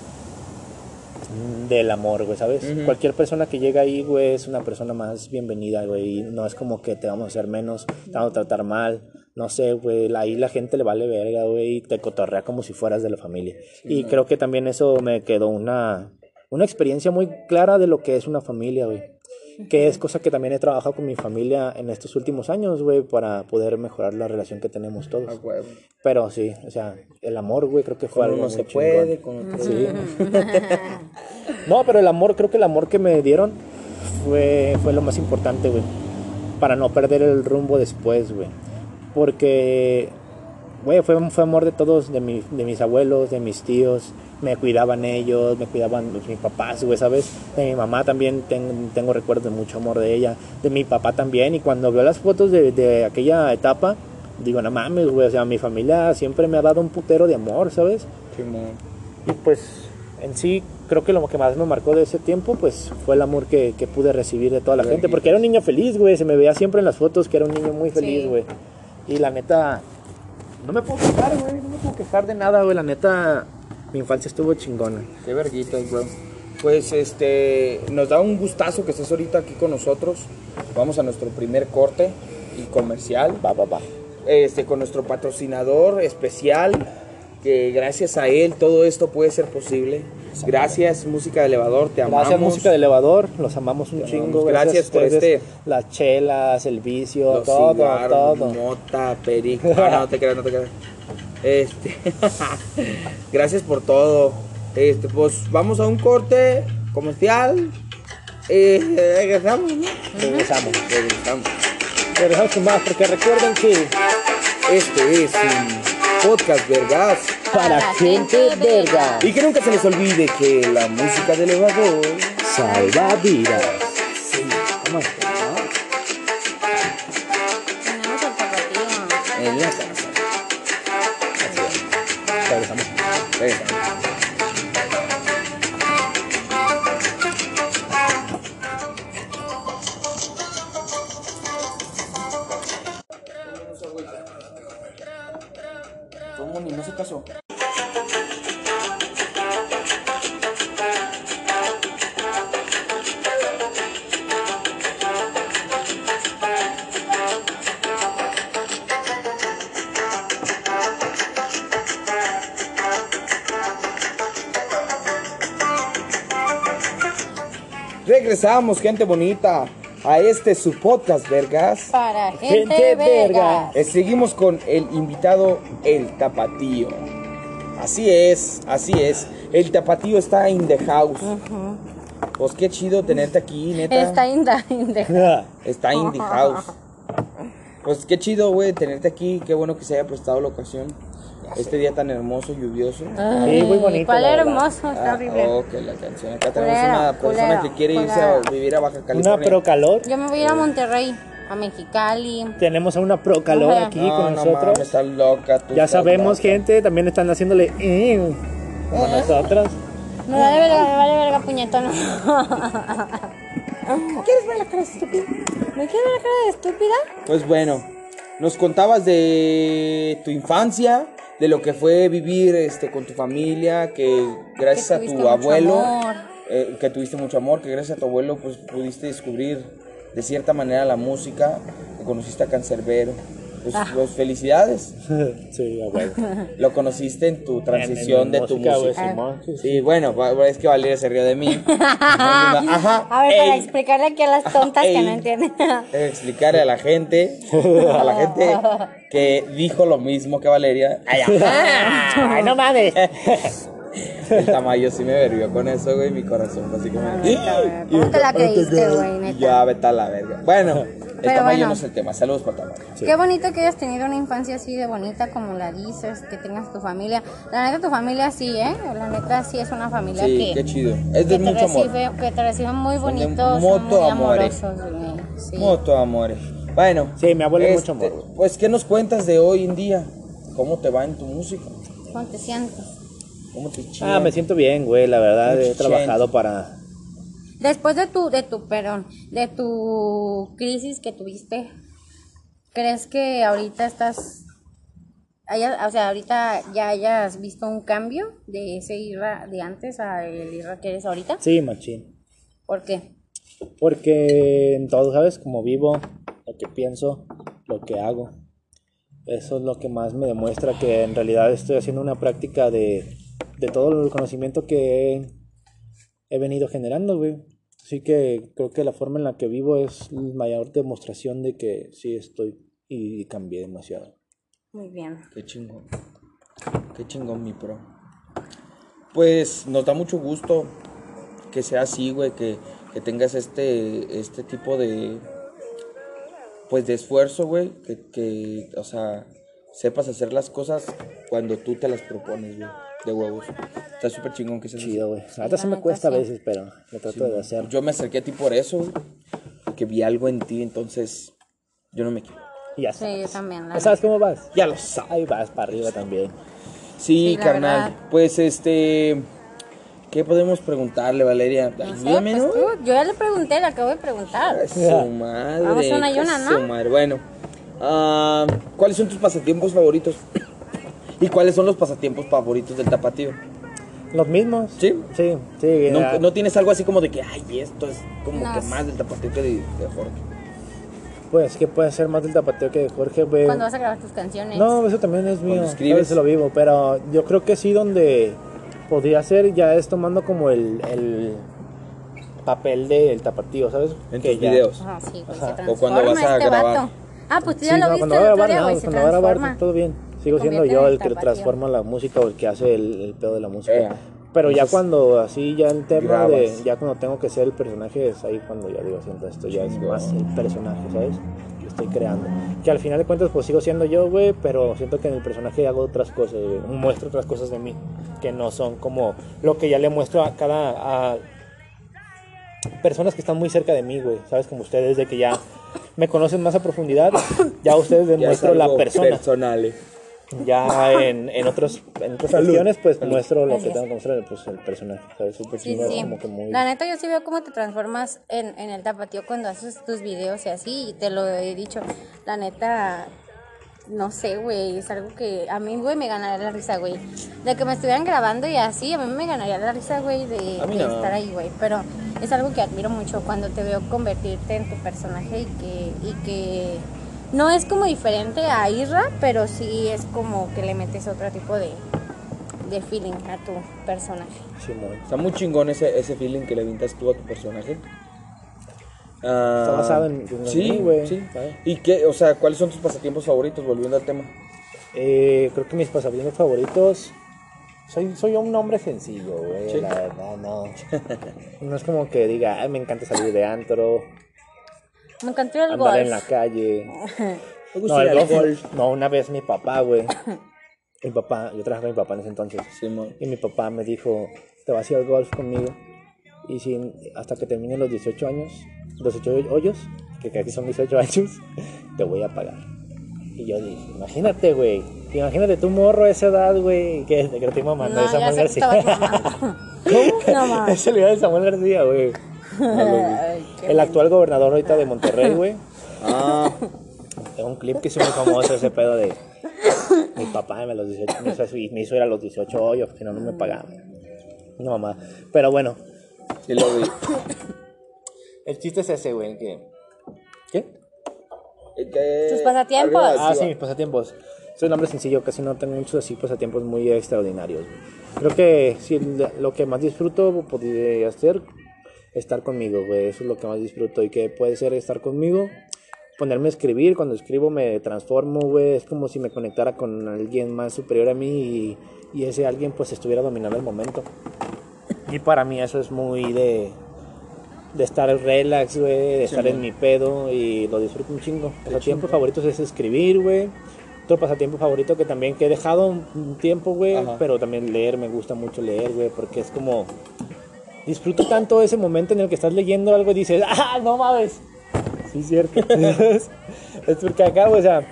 Del amor, güey, ¿sabes? Cualquier persona que llega ahí, güey, es una persona más bienvenida, güey. Y no es como que te vamos a hacer menos, te vamos a tratar mal. No sé, güey, ahí la gente le vale verga, güey, y te cotorrea como si fueras de la familia. y creo que también eso me quedó una, una experiencia muy clara de lo que es una familia, güey. Que es cosa que también he trabajado con mi familia en estos últimos años, güey, para poder mejorar la relación que tenemos todos. huevo. Pero sí, o sea, el amor, güey, creo que fue Con algo uno se chingón. puede, con otro Sí. (laughs) (laughs) no, pero el amor, creo que el amor que me dieron fue, fue lo más importante, güey. Para no perder el rumbo después, güey. Porque, güey, fue, fue amor de todos, de, mi- de mis abuelos, de mis tíos. Me cuidaban ellos, me cuidaban mis papás, güey, ¿sabes? De mi mamá también ten- tengo recuerdos de mucho amor de ella. De mi papá también. Y cuando veo las fotos de, de aquella etapa, digo, no mames, güey. O sea, mi familia siempre me ha dado un putero de amor, ¿sabes? Simón. Y pues en sí creo que lo que más me marcó de ese tiempo pues fue el amor que, que pude recibir de toda la gente. Porque era un niño feliz, güey. Se me veía siempre en las fotos que era un niño muy feliz, Sí. güey. Y la neta, no me puedo quejar, güey. No me puedo quejar de nada, güey. La neta, mi infancia estuvo chingona. Qué verguitas, bro. Pues este, nos da un gustazo que estés ahorita aquí con nosotros. Vamos a nuestro primer corte y comercial. Va, va, va. Este, con nuestro patrocinador especial, que gracias a él todo esto puede ser posible. Gracias, música de elevador, te amamos. Gracias, música de elevador. Los amamos un chingo. Gracias, Gracias por este- Las chelas, el vicio, Los todo, cigarros, todo. mota, perico. Ah, no, no te creas, no te creas. Este, (laughs) gracias por todo. Este, pues vamos a un corte comercial. Eh, regresamos, ¿no? Regresamos. Regresamos. Regresamos con más porque recuerden que este es un podcast vergas. Para gente verga. Y que nunca se les olvide que la música del elevador Salva vidas. Sí, ¿cómo es? Tenemos el tapatío. Regresamos. Regresamos, gente bonita, a este su podcast, vergas. Para gente, Gente. Eh, Seguimos con el invitado, el tapatío. Así es, así es. El tapatío está in the house. Pues qué chido tenerte aquí, neta. Está inda, inda. (laughs) Está in the house. Pues qué chido, güey, tenerte aquí. Qué bueno que se haya prestado la ocasión. Este día tan hermoso, lluvioso. Sí, muy bonito, ¿Cuál hermoso? Está Ah, horrible. ok, la canción. Acá tenemos Culero, una persona culero, que quiere irse a vivir a Baja Una California. pro calor. Yo me voy a ir a Monterrey, a Mexicali. Tenemos a una pro calor Ajá. aquí no, con no nosotros. mames, estás loca. tú ya estás sabemos, loca. gente, también están haciéndole "Mm", como nosotros. Me vale verga, me vale verga, puñetón. (laughs) ¿Quieres ver la cara de estúpida? ¿Me quieres ver la cara de estúpida? Pues bueno, nos contabas de tu infancia, de lo que fue vivir este con tu familia, que gracias Que a tu abuelo, eh, que tuviste mucho amor, que gracias a tu abuelo pues pudiste descubrir de cierta manera la música, que conociste a Cancerbero. Pues, Ah. pues, felicidades. (laughs) sí, a huevo. Lo conociste en tu transición En- de en tu música, música. Simón, sí, Sí, bueno, es que Valeria se rió de mí. (laughs) Ajá. A ver, para explicarle aquí a las tontas que no entienden. (laughs) Explicarle a la gente, a la gente que dijo lo mismo que Valeria. Ay, ajá. Ay, no mames. El tamaño sí me verbió con eso, güey, mi corazón, así como. ¿Cómo te la creíste, güey, neta? Ya, vete a la verga. Bueno, el Pero tamaño bueno. no es el tema. Saludos para Tamayo. Qué bonito que hayas tenido una infancia así de bonita como la dices, que tengas tu familia. La neta, tu familia sí, ¿eh? La neta sí es una familia Sí, que, qué chido. Es que, de te mucho amor. que te reciben muy bonitos, son moto muy amores. amorosos, güey. Sí. Mucho amores. Bueno. Sí, mi abuelo es este, mucho amor. Pues, ¿qué nos cuentas de hoy en día? ¿Cómo te va en tu música? ¿Cómo te sientes? ¿Cómo te Ah, me siento bien, güey. La verdad, he trabajado para. Después de tu, de tu, perdón, de tu crisis que tuviste, ¿crees que ahorita estás, haya- o sea, ahorita ya hayas visto un cambio de ese Irra de antes a el Irra que eres ahorita? Sí, machín. ¿Por qué? Porque en todo, ¿sabes? Como vivo, lo que pienso, lo que hago. Eso es lo que más me demuestra que en realidad estoy haciendo una práctica de, de todo el conocimiento que he, he venido generando, güey. Así que creo que la forma en la que vivo es la mayor demostración de que sí estoy y cambié demasiado. Muy bien. Qué chingón. Qué chingón, mi pro. Pues nos da mucho gusto que sea así, güey, que, que tengas este, este tipo de, pues de esfuerzo, güey, que, que, o sea, sepas hacer las cosas cuando tú te las propones, güey, de huevos. Está súper chingón que así. Chido, güey. Neta se me cuesta a sí. veces, pero lo trato de hacer. Yo me acerqué a ti por eso, güey, porque vi algo en ti, entonces yo no me quiero. Y ya Sí, sabes. yo también. la ¿Ya sabes cómo vas? Ya lo sabes. Ahí vas para arriba también. Sí, Sí, carnal. verdad. Pues este. ¿Qué podemos preguntarle, Valeria? No sé, pues ¿no? tú, yo ya le pregunté, le acabo de preguntar. Ay, Su madre. Vamos una y una, su ¿no? madre. Bueno, ah, ¿cuáles son tus pasatiempos favoritos? ¿Y cuáles son los pasatiempos favoritos del tapatío? ¿Los mismos? ¿Sí? Sí, sí. ¿No, ya. no tienes algo así como de que, ay, esto es como No que más del tapatío que de, de Jorge? Pues que puede ser más del tapateo que de Jorge, güey. Cuando vas a grabar tus canciones. No, eso también es mío. escribes. Se lo vivo, pero yo creo que sí donde podría ser ya es tomando como el, el papel del tapatío, ¿sabes? En Que tus ya- videos. Ajá, sí, güey, se O cuando vas a este grabar. vato. Ah, pues tú Sí, ya lo no, viste cuando el otro grabar, día, no, güey, se cuando va a grabar todo bien. Sigo siendo yo en el que transforma la música o el que hace el, el pedo de la música. Eh. Pero ya cuando así, ya el tema de, ya cuando tengo que ser el personaje, es ahí cuando ya digo, siento esto ya es más el personaje, ¿sabes? Que estoy creando. Que al final de cuentas, pues sigo siendo yo, güey, pero siento que en el personaje hago otras cosas, güey. Muestro otras cosas de mí, que no son como lo que ya le muestro a cada, a personas que están muy cerca de mí, güey, ¿sabes? Como ustedes, de que ya me conocen más a profundidad, ya a ustedes muestro la persona. personal, eh. Ya en, en, otros, en otras Salud. cuestiones, pues muestro lo que tengo que mostrar, pues el personaje, ¿sabes? Súper Sí, sí. como que muy... La neta, yo sí veo cómo te transformas en, en el tapatío cuando haces tus videos y así, y te lo he dicho. La neta, no sé, güey, es algo que a mí, güey, me ganaría la risa, güey. De que me estuvieran grabando y así, a mí me ganaría la risa, güey, de, mí de no. estar ahí, güey. Pero es algo que admiro mucho cuando te veo convertirte en tu personaje y que, y que no es como diferente a Isra, pero sí es como que le metes otro tipo de, de feeling a tu personaje. Simón. Está muy chingón ese, ese feeling que le vintas tú a tu personaje. Ah, Está basado en- en sí, güey. sí. ¿sabes? ¿Y qué, o sea, cuáles son tus pasatiempos favoritos, volviendo al tema? Eh, creo que mis pasatiempos favoritos. Soy, soy un hombre sencillo, güey. Sí. La verdad, no. no es como que diga, Ay, me encanta salir de antro, Me encantó el andar en golf. la calle. (laughs) Me gusta No, ir el al golf. No, una vez mi papá, güey. (laughs) Mi papá, yo trabajaba con mi papá en ese entonces. Simón. Y mi papá me dijo, te vas a ir al golf conmigo. Y sin, hasta que termine los 18 años, los 18 hoyos, que aquí son 18 años, (laughs) te voy a pagar. Y yo dije, imagínate, güey. Imagínate tu morro a esa edad, güey. Que, que lo estoy mamando No, de Samuel García. mamando. No mames. Es el video de Samuel García, güey. (laughs) Ay, El actual gobernador ahorita de Monterrey, güey. (laughs) Ah, Tengo un clip que hizo muy famoso ese pedo de mi papá me, los 18, me, hizo, me hizo ir a los 18 hoyos, que no, no me pagaban. No mamá. Pero bueno, sí lo vi. el chiste es ese, güey, que... ¿Qué? Tus pasatiempos. Ah, sí, mis pasatiempos. Soy un hombre sencillo, casi no tengo muchos así pasatiempos muy extraordinarios. güey. Creo que sí, lo que más disfruto podría ser estar conmigo, güey. Eso es lo que más disfruto. Y que puede ser estar conmigo, ponerme a escribir. Cuando escribo me transformo, güey. Es como si me conectara con alguien más superior a mí y, y ese alguien pues estuviera dominando el momento. Y para mí eso es muy de, de estar relax, güey, de estar en mi pedo y lo disfruto un chingo. Pasatiempos favoritos es escribir, güey. Otro pasatiempo favorito que también que he dejado un- tiempo, güey, pero también leer, me gusta mucho leer, güey, porque es como disfruto tanto ese momento en el que estás leyendo algo y dices, "Ah, no mames." Sí, es cierto. (laughs) es porque acá, o sea,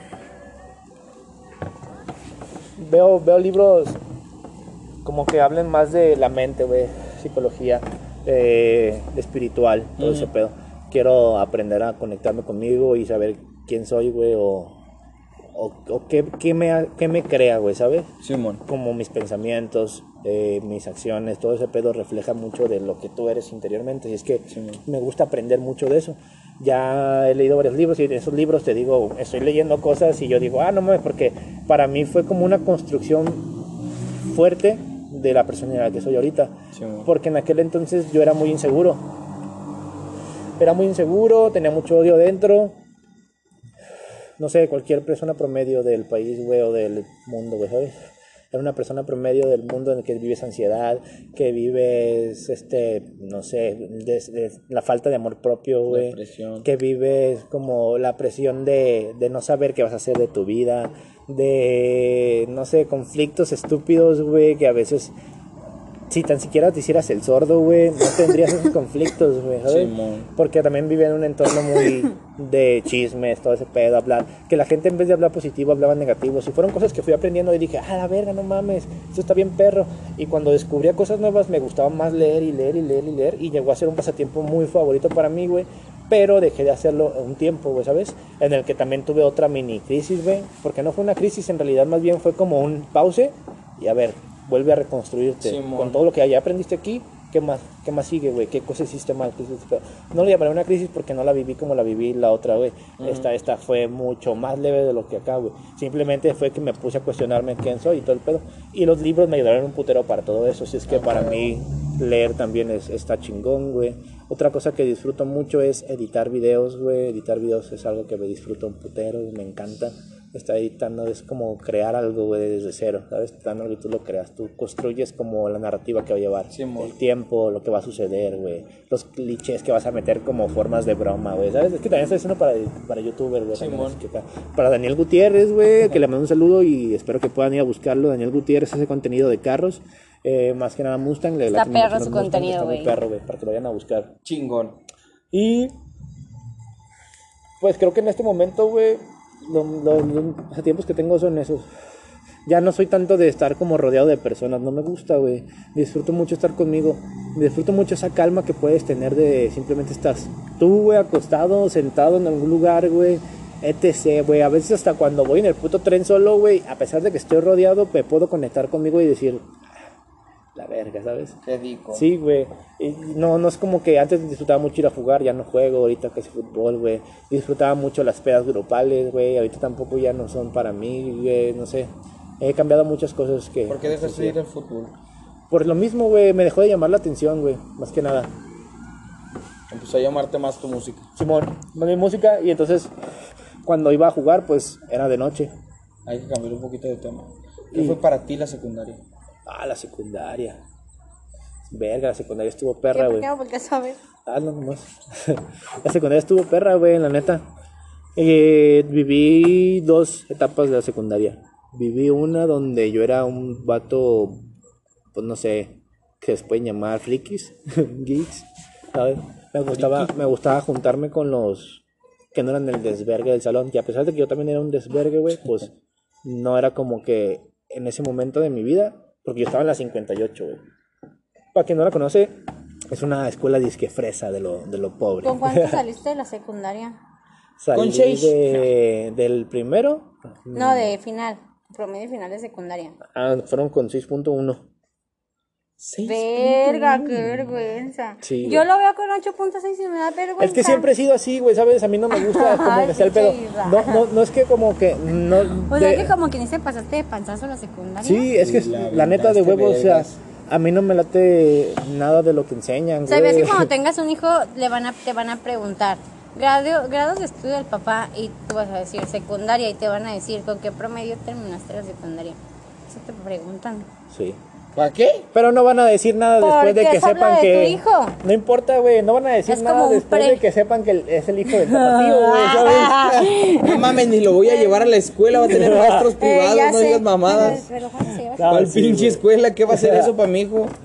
veo veo libros como que hablen más de la mente, güey, psicología, eh, espiritual, todo ese pedo. Quiero aprender a conectarme conmigo y saber quién soy, güey, o, o, o qué, qué me, qué me crea, güey, ¿sabes? Simón. Como mis pensamientos, eh, mis acciones, todo ese pedo refleja mucho de lo que tú eres interiormente. Y es que me gusta aprender mucho de eso. Ya he leído varios libros y en esos libros te digo, estoy leyendo cosas y yo digo, ah, no mames, porque para mí fue como una construcción fuerte de la personalidad que soy ahorita. Porque en aquel entonces yo era muy inseguro. Era muy inseguro, tenía mucho odio dentro. No sé, cualquier persona promedio del país, güey, o del mundo, güey, ¿sabes? Era una persona promedio del mundo en el que vives ansiedad, que vives, este, no sé, la falta de amor propio, güey. Que vives como la presión de, de no saber qué vas a hacer de tu vida, de, no sé, conflictos estúpidos, güey, que a veces, si tan siquiera te hicieras el sordo, güey, no tendrías esos (laughs) conflictos, güey, ¿sabes? Simón. Porque también vive en un entorno muy (coughs) de chismes, todo ese pedo, hablar. Que la gente en vez de hablar positivo hablaba negativo. Si fueron cosas que fui aprendiendo y dije, ah, la verga, no mames, eso está bien perro. Y cuando descubría cosas nuevas me gustaba más leer y leer y leer y leer. Y llegó a ser un pasatiempo muy favorito para mí, güey. Pero dejé de hacerlo un tiempo, güey, ¿sabes? En el que también tuve otra mini crisis, güey. Porque no fue una crisis, en realidad más bien fue como un pause. Y a ver, vuelve a reconstruirte. Simón. con todo lo que ya aprendiste aquí, ¿qué más, qué más sigue, güey? ¿Qué cosas hiciste mal? No le llamaré una crisis porque no la viví como la viví la otra, güey. esta, esta fue mucho más leve de lo que acá, güey. Simplemente fue que me puse a cuestionarme quién soy y todo el pedo. Y los libros me ayudaron un putero para todo eso. Si es que para mí leer también es, está chingón, güey. Otra cosa que disfruto mucho es editar videos, güey. Editar videos es algo que me disfruto un putero, me encanta. Está editando, es como crear algo, güey, desde cero, ¿sabes? Dando algo y tú lo creas, tú construyes como la narrativa que va a llevar, Sí, el tiempo, lo que va a suceder, güey, los clichés que vas a meter como formas de broma, güey, ¿sabes? Es que también estoy haciendo para, para youtuber, güey, acá. para Daniel Gutiérrez, güey, que le mando un saludo y espero que puedan ir a buscarlo, Daniel Gutiérrez hace contenido de carros, eh, más que nada Mustang, le Está perro su Mustang, contenido, está güey. perro, güey, para que lo vayan a buscar. Chingón. Y pues creo que en este momento, güey, lo- lo- los pasatiempos que tengo son esos. Ya no soy tanto de estar como rodeado de personas, no me gusta, güey. Disfruto mucho estar conmigo. Disfruto mucho esa calma que puedes tener de simplemente estás tú, güey, acostado, sentado en algún lugar, güey. etc, güey. A veces hasta cuando voy en el puto tren solo, güey, a pesar de que estoy rodeado, me puedo conectar conmigo y decir, "Ah, la verga, ¿sabes? Te digo. Sí, güey. No, no es como que antes disfrutaba mucho ir a jugar, ya no juego, ahorita casi fútbol, güey. Disfrutaba mucho las pedas grupales, güey. Ahorita tampoco ya no son para mí, güey, no sé. He cambiado muchas cosas que... ¿Por qué dejaste de ir al fútbol? Por lo mismo, güey, me dejó de llamar la atención, güey, más que nada. Empezó a llamarte más tu música. Simón, mi música y entonces cuando iba a jugar, pues era de noche. Hay que cambiar un poquito de tema. ¿Qué fue para ti la secundaria? Ah, la secundaria. Verga, la secundaria estuvo ¿Qué perra, güey. Porque sabes. Ah, no, nomás. (laughs) la secundaria estuvo perra, güey, la neta. Eh, viví dos etapas de la secundaria. Viví una donde yo era un vato, pues no sé, que se pueden llamar frikis, (laughs) geeks, ¿sabes? Me gustaba, me gustaba juntarme con los que no eran el desvergue del salón. Y a pesar de que yo también era un desvergue, güey, pues no era como que en ese momento de mi vida, porque yo estaba en la 58, güey. Para quien no la conoce, es una escuela disque fresa de lo, de lo pobre. ¿Con cuánto (laughs) saliste de la secundaria? Salí Con seis. de- del primero, No, de final. Promedio final de secundaria. ah, fueron con 6.1. Verga, qué vergüenza. Sí, Yo lo veo con 8.6 y me da vergüenza. Es que siempre he sido así, güey, ¿sabes? A mí no me gusta (laughs) como que sea el pedo. No, no, no es que como que... No, O sea de- que como que ni se pasaste de panzazo a la secundaria. Sí, es que La la, neta de huevos, o sea, a mí no me late nada de lo que enseñan, güey. que cuando (laughs) tengas un hijo le van a, te van a preguntar grado, grados de estudio del papá y tú vas a decir secundaria y te van a decir con qué promedio terminaste la secundaria. Eso te preguntan. Sí. ¿Para qué? Pero no van a decir nada después de que sepan de que... tu hijo. No importa, güey, no van a decir Es nada después pre. de que sepan que el- es el hijo del tapatío, güey, (laughs) ¿sabes? No mames, ni lo voy a llevar a la escuela, va a tener maestros (laughs) Eh, privados, no sé. digas mamadas. Pero. Ah, ¿Cuál sí, pinche escuela? ¿Qué va a hacer eso para mi hijo? (laughs)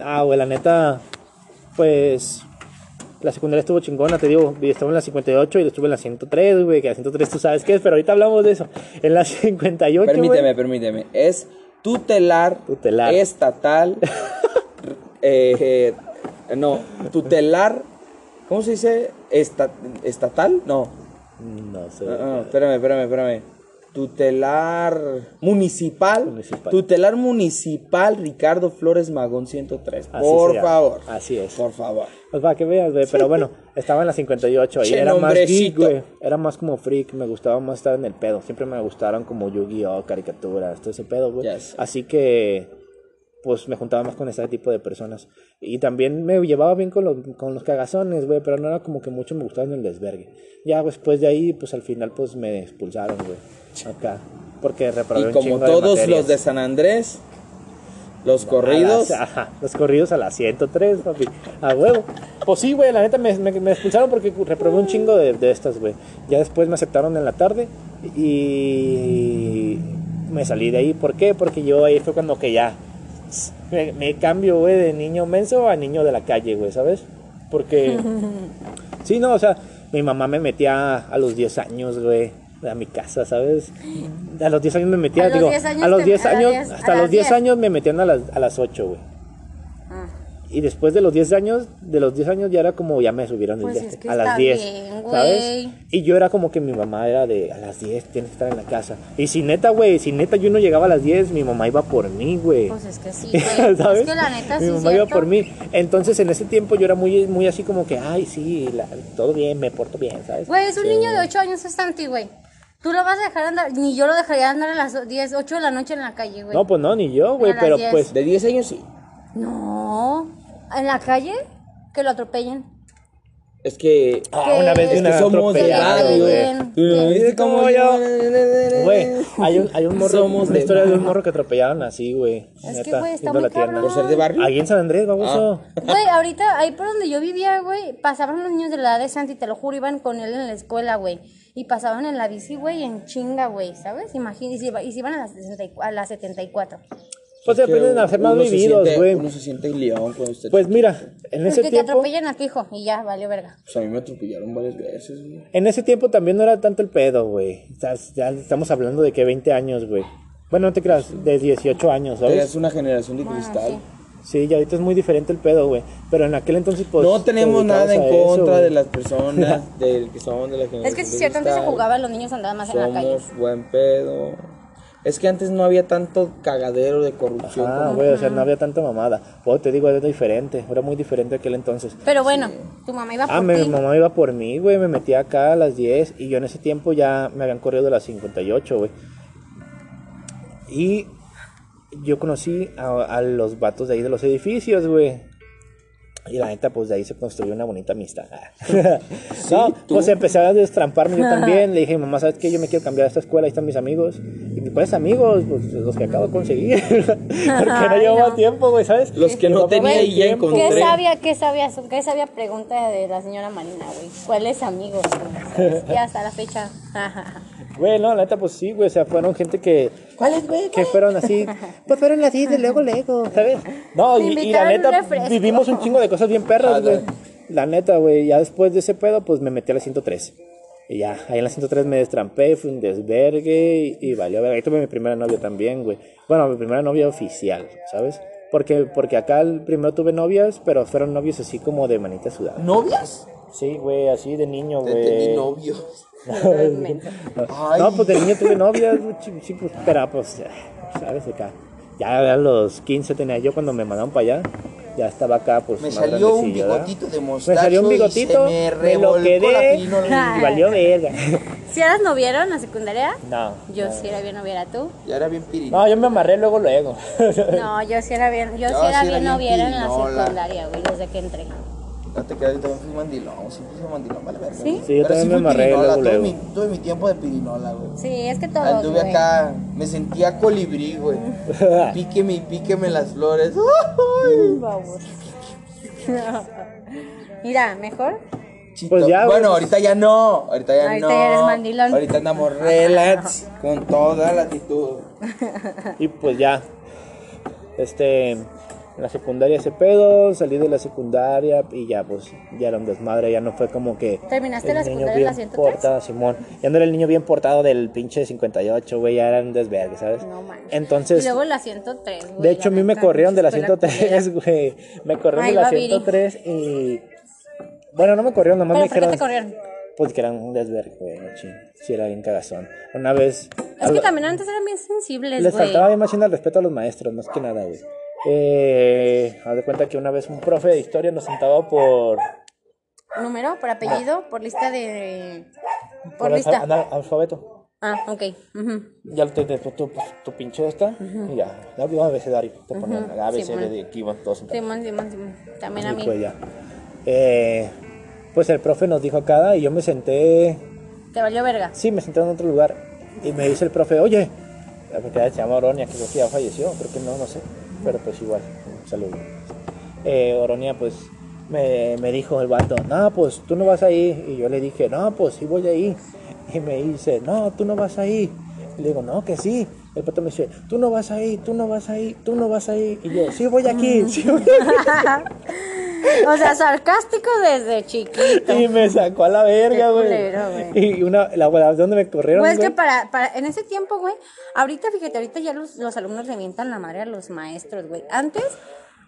Ah, güey, la neta, pues la secundaria estuvo chingona, te digo, estaba en la 58 y estuve en la 103, güey, que la 103 tú sabes qué es, pero ahorita hablamos de eso. En la 58, Permíteme, permíteme. Es tutelar, Tutelar. estatal, eh, (laughs) eh, no, tutelar, ¿cómo se dice? Esta- ¿Estatal? No. No sé. Ah, ah, espérame, espérame, espérame. Tutelar municipal. Municipal. Tutelar municipal Ricardo Flores Magón 103. Así Por favor. Así es. Por favor. Pues para que veas, güey, pero bueno, estaba en la 58 y Che, era más geek, güey. Era más como freak, me gustaba más estar en el pedo. Siempre me gustaron como Yu-Gi-Oh, caricaturas, todo ese pedo, güey. Yes. Así que, pues me juntaba más con ese tipo de personas. Y también me llevaba bien con los, con los cagazones, güey, pero no era como que mucho me gustaba en el desvergue. Ya después de ahí, pues al final, pues me expulsaron, güey. Acá. Porque reprobé Y un como chingo de todos materias. los de San Andrés, los corridos. las- ajá, los corridos a las 103, papi. A huevo. Pues sí, güey, la neta me, me- me expulsaron porque reprobé un chingo de, de estas, güey. Ya después me aceptaron en la tarde y me salí de ahí. ¿Por qué? Porque yo ahí fue cuando que ya me, me cambio, güey, de niño menso a niño de la calle, güey, ¿sabes? Porque... (laughs) Sí, no, o sea, mi mamá me metía a los 10 años, güey, a mi casa, ¿sabes? A los 10 años me metía, A los digo, 10 años a los te- 10 a las años, 10, a hasta los 10 10. años me metían a las, a las 8, güey. Y después de los 10 años, de los 10 años ya era como ya me subieron el Pues viaje, es que a las está 10, bien, güey. ¿sabes? Y yo era como que mi mamá era de a las 10 tienes que estar en la casa. Y si neta, güey, si neta yo no llegaba a las 10, mi mamá iba por mí, güey. Pues es que sí, (laughs) güey. ¿Sabes? Es que la neta Mi sí mamá iba cierto. por mí. Entonces en ese tiempo yo era muy, muy así como que, ay, sí, la- todo bien, me porto bien, ¿sabes? Güey, es un niño de 8 años, es Santi, güey. Tú lo vas a dejar andar, ni yo lo dejaría andar a las 10, 8 de la noche en la calle, güey. No, pues no, ni yo, güey, pero 10. pues... De 10 años sí. No, en la calle, que lo atropellen. Es que. Ah, una vez Es una que somos de atropellada, radio. güey. ¿Tú no viste cómo Como yo? Güey, hay un, hay un morro, Somos una historia de un barrio. morro que atropellaron así, güey. Es que, neta, güey, está muy la cabrón. ¿Por ser de barrio? Ahí en San Andrés, baboso. Güey, ahorita ahí por donde yo vivía, güey, pasaban los niños de la edad de Santi, te lo juro, iban con él en la escuela, güey. Y pasaban en la bici, güey, en chinga, güey, ¿sabes? Imagínate, y se iban a las, 64 a las 74. Pues dependen de ser más vividos, güey. Uno se siente en león cuando usted. Pues mira, en ese Es que te tiempo, atropellan a tu hijo y ya, valió verga. Pues a mí me atropellaron varias veces, güey. en ese tiempo también no era tanto el pedo, güey. O sea, ya estamos hablando de que 20 años, güey. Bueno, no te creas, de 18 años, Pero ¿sabes? Es una generación de cristal. Sí, y ahorita es muy diferente el pedo, güey. Pero en aquel entonces, pues. no te tenemos nada en eso, contra güey. de las personas (laughs) del que son de la generación. Es que sí, es cierto, antes se jugaba, los niños andaban más en la calle. Somos buen pedo. Es que antes no había tanto cagadero de corrupción. Ah, güey, o sea, no había tanta mamada. Pues te digo, era diferente. Era muy diferente aquel entonces. Pero bueno, tu mamá iba por Ah, mi mamá iba por mí, güey. Me metía acá a las 10 y yo en ese tiempo ya me habían corrido de las 58, güey. Y yo conocí a, a los vatos de ahí de los edificios, güey. Y la neta, pues de ahí se construyó una bonita amistad. (laughs) no, tú. pues empecé a destramparme yo también. (laughs) Le dije, mamá, ¿sabes qué? Yo me quiero cambiar a esta escuela, ahí están mis amigos. ¿Y cuáles amigos? Pues los que acabo de conseguir. (laughs) Porque no llevaba no. tiempo, güey, ¿sabes? Los que no tenía y ya encontré. ¿Qué sabia, qué sabia, qué sabia pregunta de la señora Marina, güey? ¿Cuáles amigos? Ya hasta la fecha. Güey, no, la neta, pues sí, güey. O sea, fueron gente que, ¿Cuál es, güey? que fueron así. (laughs) Pues fueron así de luego, luego, ¿sabes? No, Te y, y la un neta, vivimos un chingo de cosas bien perras, güey. La neta, güey. Ya después de ese pedo, pues me metí a la 103. Y ya, ahí en la 103 me destrampé, fui un desvergue y, y valió. verga. Ahí tuve mi primera novia también, güey. Bueno, mi primera novia oficial, ¿sabes? Porque, porque acá el primero tuve novias, pero fueron novios así como de manita sudada. ¿Novias? Sí, güey, así de niño, Te güey. novios. No, no, pues de niño tuve novias, güey, sí, pues, pero pues, sabes, acá. Ya a los 15 tenía yo cuando me mandaron para allá. Ya estaba acá, pues. Me salió un bigotito de Me mostacho salió un y bigotito, se me me, lo la quedé y valió verga. ¿Si eras noviero en la secundaria? No. Yo sí era bien noviera, ¿tú? Ya era bien pirino. No, yo me amarré luego, luego. No, yo sí era bien, yo Yo sí era sí era bien bien noviera en la secundaria, güey, desde que entré. No te creas, yo también fui mandilón. Siempre fui mandilón, vale, verga. ¿Sí? Sí, yo Pero también me amarré pirinola, luego, tuve. Mi, tuve mi tiempo de pirinola, güey. Sí, es que todos, Anduve güey. acá, me sentía colibrí, güey. (laughs) Píqueme y píqueme las flores. (laughs) Ay. Vamos. (laughs) Mira, mejor. Chito. Pues ya, bueno, ahorita ya no. Ahorita ya Ahorita no. ya eres mandilón. Ahorita andamos relax, con toda la actitud. y pues ya. Este. En la secundaria ese pedo, salí de la secundaria y ya, pues, ya era un desmadre, ya no fue como que. ¿Terminaste el la niño secundaria en la bien 103? portado, Simón. Ya no era el niño bien portado del pinche 58, güey, ya era un desvergue, ¿sabes? No manches. Entonces. y luego la 103, güey. De hecho, a mí me corrieron de la escuela 103, culera. güey. Me corrieron de la va Viri. 103 y. Bueno, no me corrieron, nomás ¿Pero me por qué dijeron. te corrieron? Pues que eran un desvergue, güey, machín. Sí, era bien cagazón. Una vez. Es que también antes eran bien sensibles, Les güey. faltaba bien machín el respeto a los maestros, más que nada, güey. Eh, haz de cuenta que una vez un profe de historia nos sentaba por. ¿Número? ¿Por apellido? ¿Por lista de...? Por, por lista. ana- alfabeto. Ah, ok. Ya te, te, tu, tu, tu pinche esta y ya. Ya digo abecedario. Te ponían A, B, Sí, C, bueno. D, aquí iban todos. Simón, Simón, Simón. También a mí. pues ya. Eh, pues el profe nos dijo acá y yo me senté, Te valió verga. sí, me senté en otro lugar. Y me dice el profe, oye, porque se llama Oronia, que creo que ya falleció, creo que no, no sé. Pero pues igual, un saludo. Eh, pues me, me dijo el vato, no, pues tú no vas ahí. Y yo le dije, no, pues sí voy ahí. Y me dice, no, tú no vas ahí. Y le digo, no, que sí. El pato me dice, tú no vas ahí, tú no vas ahí, tú no vas ahí. Y yo, sí voy aquí, sí voy aquí. (laughs) O sea, sarcástico desde chiquito. Y me sacó a la verga, güey. güey. Y una, la la- ¿dónde me corrieron? Pues es que güey? para, para, en ese tiempo, güey, ahorita, fíjate, ahorita ya los, los alumnos le mientan la madre a los maestros, güey. Antes,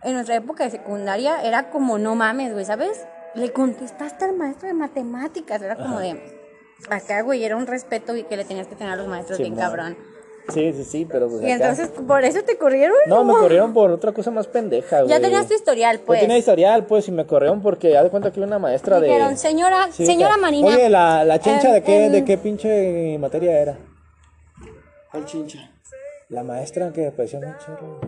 en nuestra época de secundaria, era como, no mames, güey, ¿sabes? Le contestaste al maestro de matemáticas, era como de, acá, güey, era un respeto que le tenías que tener a los maestros bien Simón. cabrón. Sí, sí, sí, pero pues Y acá- entonces, ¿por eso te corrieron? No, me (laughs) corrieron por otra cosa más pendeja, güey. Ya tenías tu historial, Yo pues. tenía historial, pues, y me corrieron porque, haz de cuenta que una maestra de... Dijeron, señora, Sí, señora ca- Marina. Oye, la, la chincha em, de qué, em, de qué pinche materia era. ¿Cuál chincha? La maestra que parecía un chorro.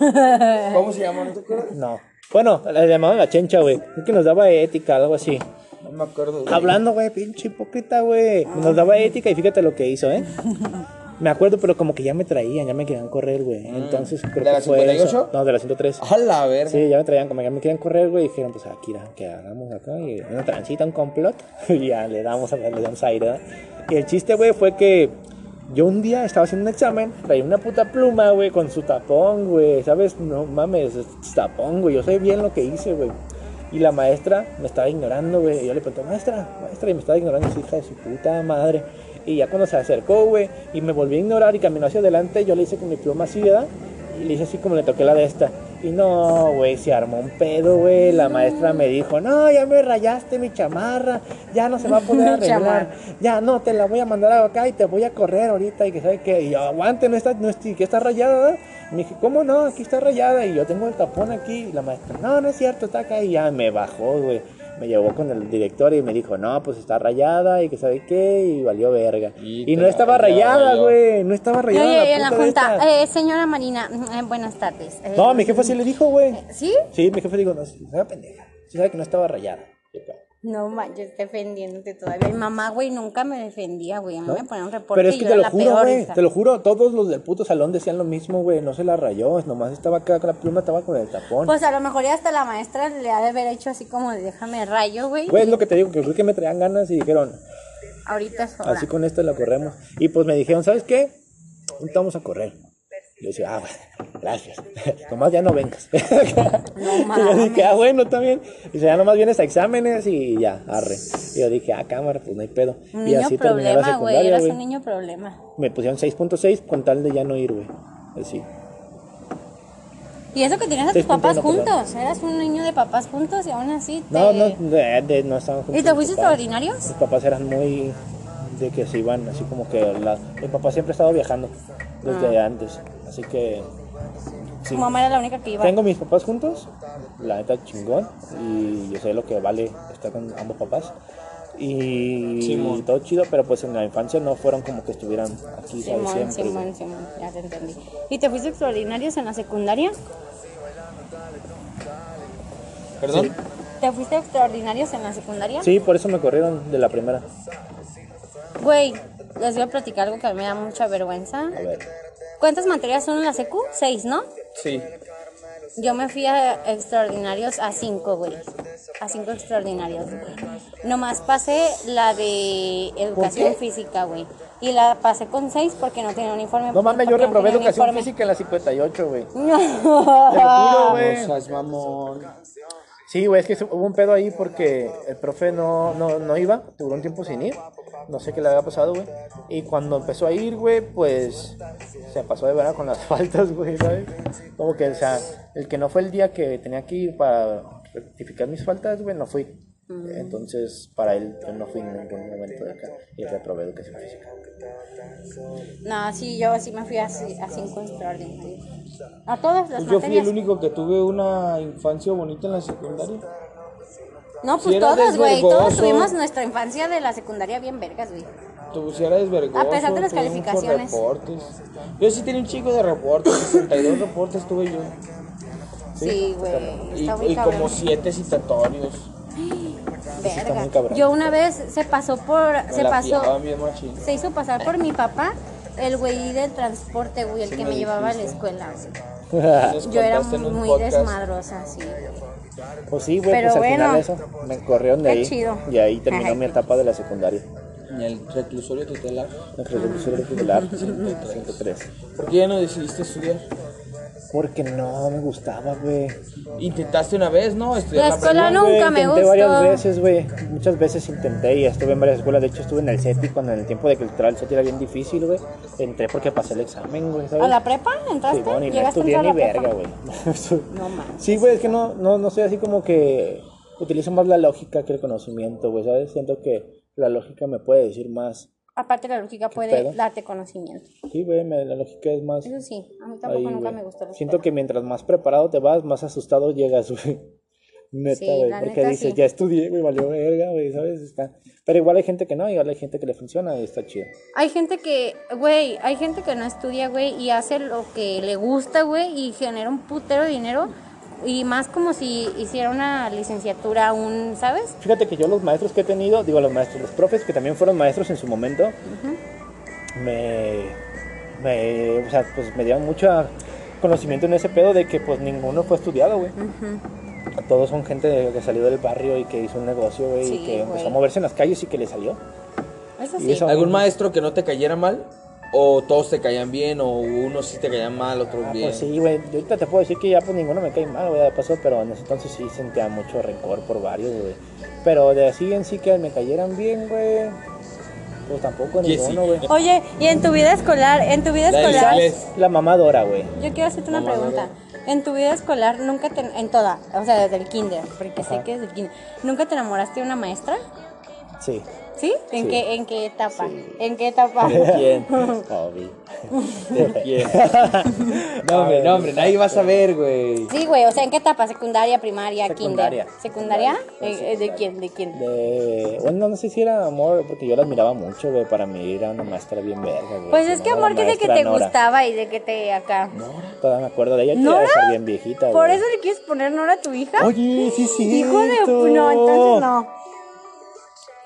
(laughs) ¿Cómo se llama? ¿No te acuerdas? No. Bueno, la llamaban la chencha, güey. Es que nos daba ética, algo así. No me acuerdo. güey. Hablando, güey, pinche hipócrita, güey. Nos daba ética y fíjate lo que hizo, ¿eh? (laughs) Me acuerdo, pero como que ya me traían, ya me querían correr, güey. Entonces creo ¿De que la fue 58? eso. No, de la 103. A la verga. Sí, ya me traían, como ya me querían correr, güey, y dijeron, pues aquí, que hagamos acá, y una transita, un complot, (laughs) y ya le damos, le damos aire, ¿verdad? Y el chiste, güey, fue que yo un día estaba haciendo un examen, traía una puta pluma, güey, con su tapón, güey, ¿sabes? No mames, es tapón, güey, yo sé bien lo que hice, güey. Y la maestra me estaba ignorando, güey, y yo le pregunté, maestra, maestra, y me estaba ignorando, hija de su puta madre. Y ya cuando se acercó, güey, y me volvió a ignorar y caminó hacia adelante, yo le hice con mi pluma así, ¿verdad? Y le hice así como le toqué la de esta. Y no, güey, se armó un pedo, güey. La maestra me dijo, no, ya me rayaste mi chamarra, ya no se va a poder (laughs) arreglar. Ya, no, te la voy a mandar acá y te voy a correr ahorita y que sabe qué. Y yo, aguante, no está, no está, que está rayada, ¿verdad? Y me dije, ¿cómo no? Aquí está rayada y yo tengo el tapón aquí. Y la maestra, no, no es cierto, está acá. Y ya me bajó, güey. Me llevó con el director y me dijo, no, pues está rayada y que sabe qué. Y valió verga. Y no estaba valió, rayada, güey. No estaba rayada. Oye, la en la junta, eh, señora Marina, eh, buenas tardes. Eh, No, mi jefe sí le dijo, güey. ¿Sí? Sí, mi jefe dijo, no, sí, era pendeja. Sí sabe que no estaba rayada. Y. No manches, defendiéndote todavía. Mi mamá, güey, nunca me defendía, güey. A mí me ponía un reporte Pero es y que yo te lo juro, güey. Te lo juro, todos los del puto salón decían lo mismo, güey. No se la rayó, nomás estaba acá, la pluma estaba con el tapón. Pues a lo mejor ya hasta la maestra le ha de haber hecho así como de déjame rayo, güey. Güey, es lo que te digo, que creo que me traían ganas y dijeron, Ahorita es hora. así con esto la corremos. Y pues me dijeron, ¿sabes qué? Ahorita vamos a correr. Y yo decía, ah, bueno, gracias. (laughs) nomás ya no vengas. No (laughs) y yo dije, ah, bueno, está bien. Dice, ya nomás vienes a exámenes y ya, arre. Y yo dije, ah, cámara, pues no hay pedo. Un y niño así terminé la problema, güey. secundaria, Eras un niño problema. Me pusieron 6.6 con tal de ya no ir, güey. Así. Y eso que tenías a tus papás no juntos. Eras un niño de papás juntos y aún así te... No, no, de, de- no estaban juntos. ¿Y te fuiste extraordinarios? Mis papás eran muy de que se iban, así como que la, mi papá siempre ha estado viajando desde Ah. antes, así que sí. Tu mamá era la única que iba. tengo mis papás juntos, la neta chingón y yo sé lo que vale estar con ambos papás y, Simón. todo chido, pero pues en la infancia no fueron como que estuvieran aquí ¿sabes? Simón, siempre. Simón. Simón, ya te entendí. ¿Y te fuiste extraordinarios en la secundaria? ¿Perdón? ¿Te fuiste extraordinarios en la secundaria? Sí, por eso me corrieron de la primera. Güey, les voy a platicar algo que a mí me da mucha vergüenza. A ver. ¿Cuántas materias son en la secu? Seis, ¿no? Sí. Yo me fui a extraordinarios a cinco, güey. A cinco extraordinarios, güey. Nomás pasé la de educación física, güey. Y la pasé con seis porque no tenía uniforme. No mames, yo no reprobé educación uniforme. física en la 58, güey. (laughs) Te No. lo juro, güey. No seas mamón. Sí, güey, es que hubo un pedo ahí porque el profe no, no, no iba, duró un tiempo sin ir, no sé qué le había pasado, güey. Y cuando empezó a ir, güey, pues se pasó de verdad con las (laughs) faltas, güey, ¿sabes? Como que, o sea, el que no fue el día que tenía que ir para rectificar mis faltas, güey, no fui. Entonces, para él, yo no fui en ningún momento de acá y reprobé educación física. No, sí, yo sí me fui a, a cinco extraordinarios. A todas las Pues yo fui el único que tuve una infancia bonita en la secundaria. No, pues era todos, güey. Todos tuvimos nuestra infancia de la secundaria bien vergas, güey. Tu si era desvergonzoso. A pesar de las calificaciones. reportes. Yo sí tenía un chico de reportes, 62 reportes tuve yo. Sí, güey. Y, y como 7 citatorios. Verga. muy cabrón. Yo una vez se pasó por. Me Se la pasó. bien. Se hizo pasar por mi papá, el güey del transporte, güey, el Sí que me me llevaba a la escuela, güey. (laughs) Yo era muy podcast. desmadrosa, sí. Pues sí, güey, Pero pues al bueno. final eso, me corrieron de ahí. chido. Y ahí terminó Ajá. mi etapa de la secundaria. En el reclusorio tutelar. En reclusorio titular 103. (laughs) ¿Por qué ya no decidiste estudiar? Porque no me gustaba, güey. Intentaste una vez, ¿no? Estudiar La escuela prepa. nunca me intenté gustó. varias veces, güey. Muchas veces intenté y estuve en varias escuelas. De hecho, estuve en el CETI cuando en el tiempo de que el CETI era bien difícil, güey. Entré porque pasé el examen, güey, ¿sabes? ¿A la prepa entraste? Sí, bueno, y no ¿Llegaste a estudié ni la verga, güey. (laughs) No manches. Sí, güey, es que no, no, no soy así como que utilizo más la lógica que el conocimiento, güey, ¿sabes? Siento que la lógica me puede decir más. Aparte la lógica puede darte conocimiento. Sí, güey, la lógica es más. Eso sí, a mí tampoco ahí, nunca me gustó la Siento escuela. que mientras más preparado te vas, más asustado llegas, güey. (laughs) Neta, güey, porque neta, dices, sí. ya estudié, güey, valió verga, güey, ¿sabes? Está... Pero igual hay gente que no, igual hay gente que le funciona y está chido. Hay gente que, güey, hay gente que no estudia, güey, y hace lo que le gusta, güey, y genera un putero de dinero y más como si hiciera una licenciatura, un, ¿sabes? Fíjate que yo los maestros que he tenido, digo los maestros, los profes que también fueron maestros en su momento, me, me, o sea, pues me dieron mucho conocimiento en ese pedo de que pues ninguno fue estudiado, güey. Todos son gente que salió del barrio y que hizo un negocio, güey, Sí, y que empezó a moverse en las calles y que le salió. Eso Y sí. eso- ¿Algún maestro que no te cayera mal? ¿O todos te caían bien? ¿O unos sí te caían mal, otros Ah, bien? pues sí, güey. Yo ahorita te puedo decir que ya pues ninguno me cae mal, güey, de paso, pero en ese entonces sí sentía mucho rencor por varios, güey. Pero de así en sí que me cayeran bien, güey, pues tampoco ninguno, güey. Oye, y en tu vida escolar, en tu vida La del escolar, inglés. La mamadora, güey. yo quiero hacerte una Mamá, pregunta. En tu vida escolar, nunca te, en toda, o sea, desde el kinder, porque sé que desde el kinder, ¿nunca te enamoraste de una maestra? Sí. ¿Sí? ¿En Sí. qué, en qué etapa? ¿En qué etapa? ¿De quién? (laughs) Obi. ¿De quién? (laughs) No, hombre, no, hombre, nadie va a saber, güey. Sí, güey, o sea, ¿en qué etapa? ¿Secundaria, primaria, Secundaria. kinder? ¿Secundaria? Eh, eh, ¿De quién? ¿De quién? De... Bueno, no sé si era amor, porque yo la admiraba mucho, güey. Para mí era una maestra bien verga, güey. Pues es que amor que de que te Nora. gustaba y de que te acá. Todavía me acuerdo de ella. ¿Nora? Dejar bien viejita, ¿Por güey. eso le quieres poner Nora a tu hija? Oye, sí, sí. Hijo de... No, entonces no.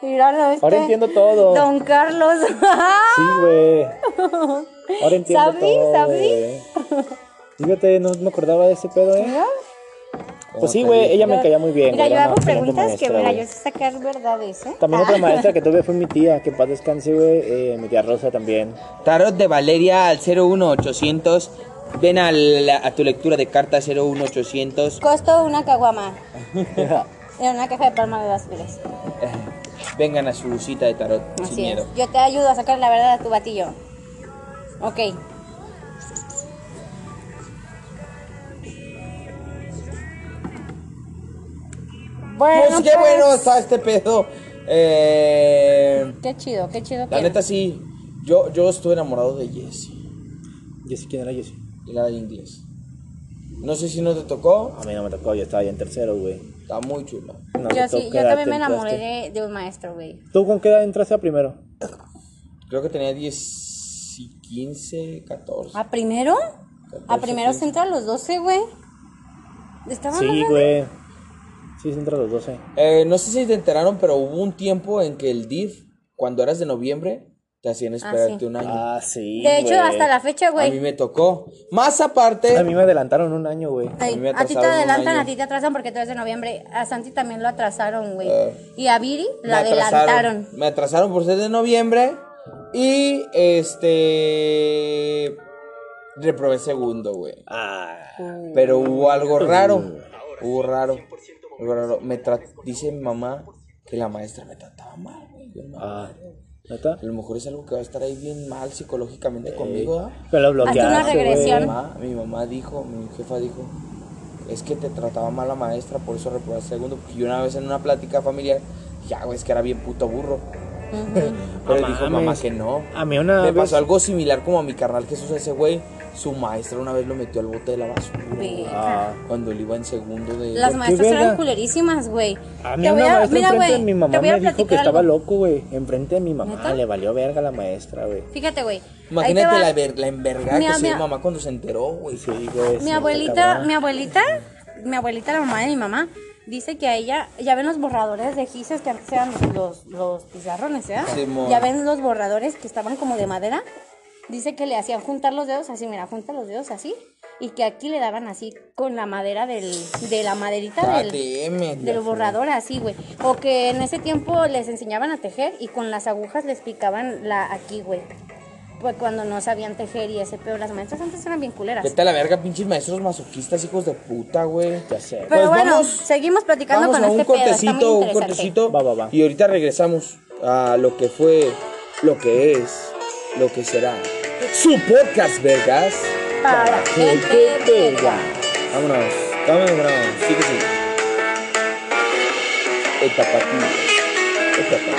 Míralo, este. Ahora entiendo todo. Don Carlos. Sí, güey. Ahora entiendo ¿Sabes? todo, güey. Fíjate, no me acordaba de ese pedo, ¿eh? Mira. Pues sí, güey, ella me caía muy bien. Mira, yo era hago preguntas que, maestra, mira, güey. yo sé sacar verdades, ¿eh? También Ah. otra maestra que tuve fue mi tía, que en paz descanse, güey. eh, mi tía Rosa también. Tarot de Valeria al 01800. Ven a, la- a tu lectura de carta 01800. Costo una caguama. (laughs) En una caja de palma de azules. Vengan a su cita de tarot sin miedo. es. Yo te ayudo a sacar la verdad a tu batillo. Ok. Bueno, Pues qué pues, bueno está este pedo. Eh, Qué chido, qué chido. la que- neta sí, yo, yo estuve enamorado de Jessie, Jessie, ¿quién era Jessie? la de inglés. No sé si no te tocó, A mí no me tocó, yo estaba ya en tercero, güey. Está muy chula. No Yo sí, yo ¿qué edad también me enamoré de, de un maestro, güey. ¿Tú con qué edad entraste a primero? Creo que tenía 10, y 15, 14. ¿A primero? A 14, primero 15. se entra a los 12, güey. Estaban Sí, güey. Sí, se entra a los 12. Eh, no sé si te enteraron, pero hubo un tiempo en que el DIF, cuando eras de noviembre, te hacían esperarte sí. un año. Ah, sí. De hecho, güey. hasta la fecha, a mí güey. me tocó. Más aparte, A mí me adelantaron un año, güey. Ay, a mí me a ti te adelantan, a ti te atrasan porque tú eres de noviembre. A Santi también lo atrasaron, güey. Eh, y a Viri la adelantaron. Me atrasaron por ser de noviembre. Y este. Reprobé segundo, güey. Ah. Pero hubo algo raro. Hubo raro. Algo raro. Me tra- dice mi mamá que la maestra me trataba mal, güey. Yo, "Ma, Ah. ¿Neta? A lo mejor es algo que va a estar ahí bien mal psicológicamente conmigo, ¿ah? Pero una bloqueaste, güey. regresión. Mi mamá, mi mamá dijo, mi jefa dijo, es que te trataba mal la maestra, por eso reprobaste segundo. Porque yo una vez en una plática familiar, ya, güey, es que era bien puto burro. (laughs) Pero dijo mamá que no. A mí una vez- pasó algo similar como a mi carnal Jesús, ese güey. Su maestra una vez lo metió al bote de la basura. Ah. Cuando él iba en segundo de... Las maestras eran culerísimas, güey. A mí Te voy una maestra mira, enfrente güey, de mi mamá a me dijo que platicar estaba algo. loco, güey. Enfrente de mi mamá. ¿Neta? Le valió verga la maestra, güey. Fíjate, güey. Imagínate la, ver- la envergada que se mi- dio mamá cuando se enteró, güey. Sí, güey. sí, Mi abuelita, mi abuelita, mi abuelita, la mamá de mi mamá, dice que a ella, ya ven los borradores de gises que antes eran los, los pizarrones, ¿eh? Simón. Ya ven los borradores que estaban como de madera. Dice que le hacían juntar los dedos así, mira, junta los dedos así. Y que aquí le daban así con la madera del, de la maderita del, ATM. del borrador así, güey. O que en ese tiempo les enseñaban a tejer y con las agujas les picaban la aquí, güey. Pues cuando no sabían tejer y ese pedo, las maestras antes eran bien culeras. Vete a la verga, pinches maestros masoquistas, hijos de puta, güey. Ya sé. Pero Pues bueno, vamos- seguimos platicando Vamos con a este un pedo. Está cortecito, muy un cortecito. Va, va, va. Y ahorita regresamos a lo que fue, lo que es, lo que será. Su podcast, vergas. Para gente verga. Vámonos, vámonos, vámonos. Sí que sí. El tapatío. El tapatío.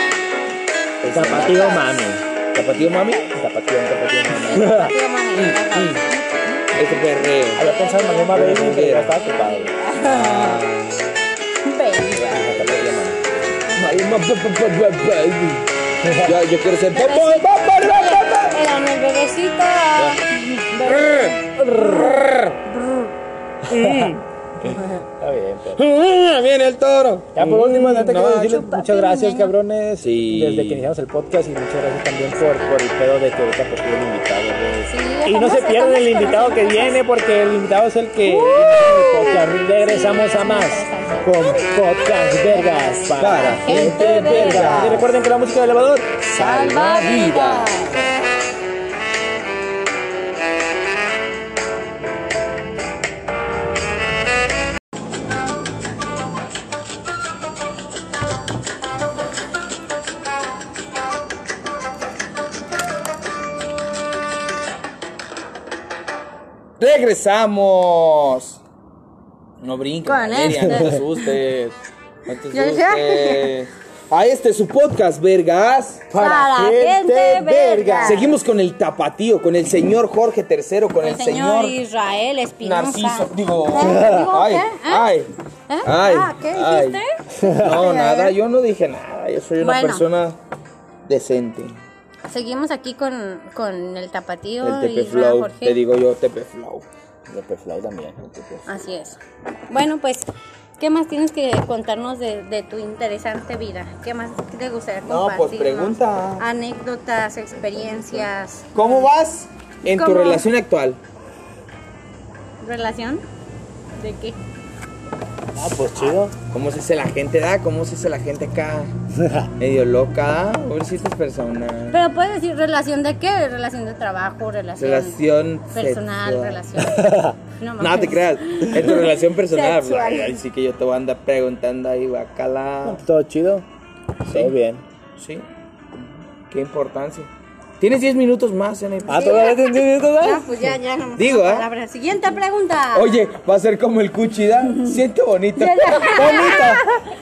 El tapatío mami. ¿Tapatío mami? Tapatío, tapatío mami. Mami, Este perreo. Había pensado en Maluma Baby, pero ya estaba ocupado. Ah, baby. Yo quiero ser. Mi bebecita. Está bien, pero. Viene el toro. Ya por último, quiero muchas gracias, cabrones. Sí. Desde que iniciamos el podcast y muchas gracias también por, por el pedo de que ahorita pues tuve un invitado. Sí, y no se pierdan el invitado que viene porque el invitado es el que el podcast. Regresamos a más con Podcast Vergas Para gente verga. Y recuerden que la música del elevador Salva vidas. Regresamos. No brinques, Con Valeria, este. no te asustes. No te (laughs) asustes. Ah, este es su podcast, vergas. Para gente verga. Seguimos con el tapatío, con el señor Jorge III, con el, El señor señor Israel Espinosa. Narciso. Digo, ¿Eh? ¿Digo ay, qué? ¿Eh? ay, ¿Eh? ay. Ah, ¿qué ay. dijiste? No, (laughs) nada, yo no dije nada. Yo soy una Bueno. persona decente. Seguimos aquí con, con el tapatío El Tepe Flow, Jorge. te digo yo, Tepe Flow. Tepe Flow también. Así es. Bueno, pues, ¿qué más tienes que contarnos de, de tu interesante vida? ¿Qué más te gustaría No, compartir? pues, pregunta. Anécdotas, experiencias, ¿Cómo vas en tu relación actual? relación. ¿De qué? Ah, pues chido. ¿Cómo se hace la gente, da? ¿Cómo se hace la gente acá? (laughs) Medio loca, ¿da? Pobrecitas personas. Pero puedes decir relación de qué? Relación de trabajo, relación, Relación personal, sexual. relación. (laughs) No, No te creas, en tu relación personal. Ay, ay, sí que yo te voy a andar preguntando ahí, bacala. Todo chido. Todo bien. Sí. Qué importancia. Tienes 10 minutos más en el... Ah, ¿todavía te entiendes No, todo? pues ya, ya. No Digo, ¿eh? palabra. Siguiente pregunta. Oye, va a ser como el cuchida. Siente bonito. (laughs) Bonito.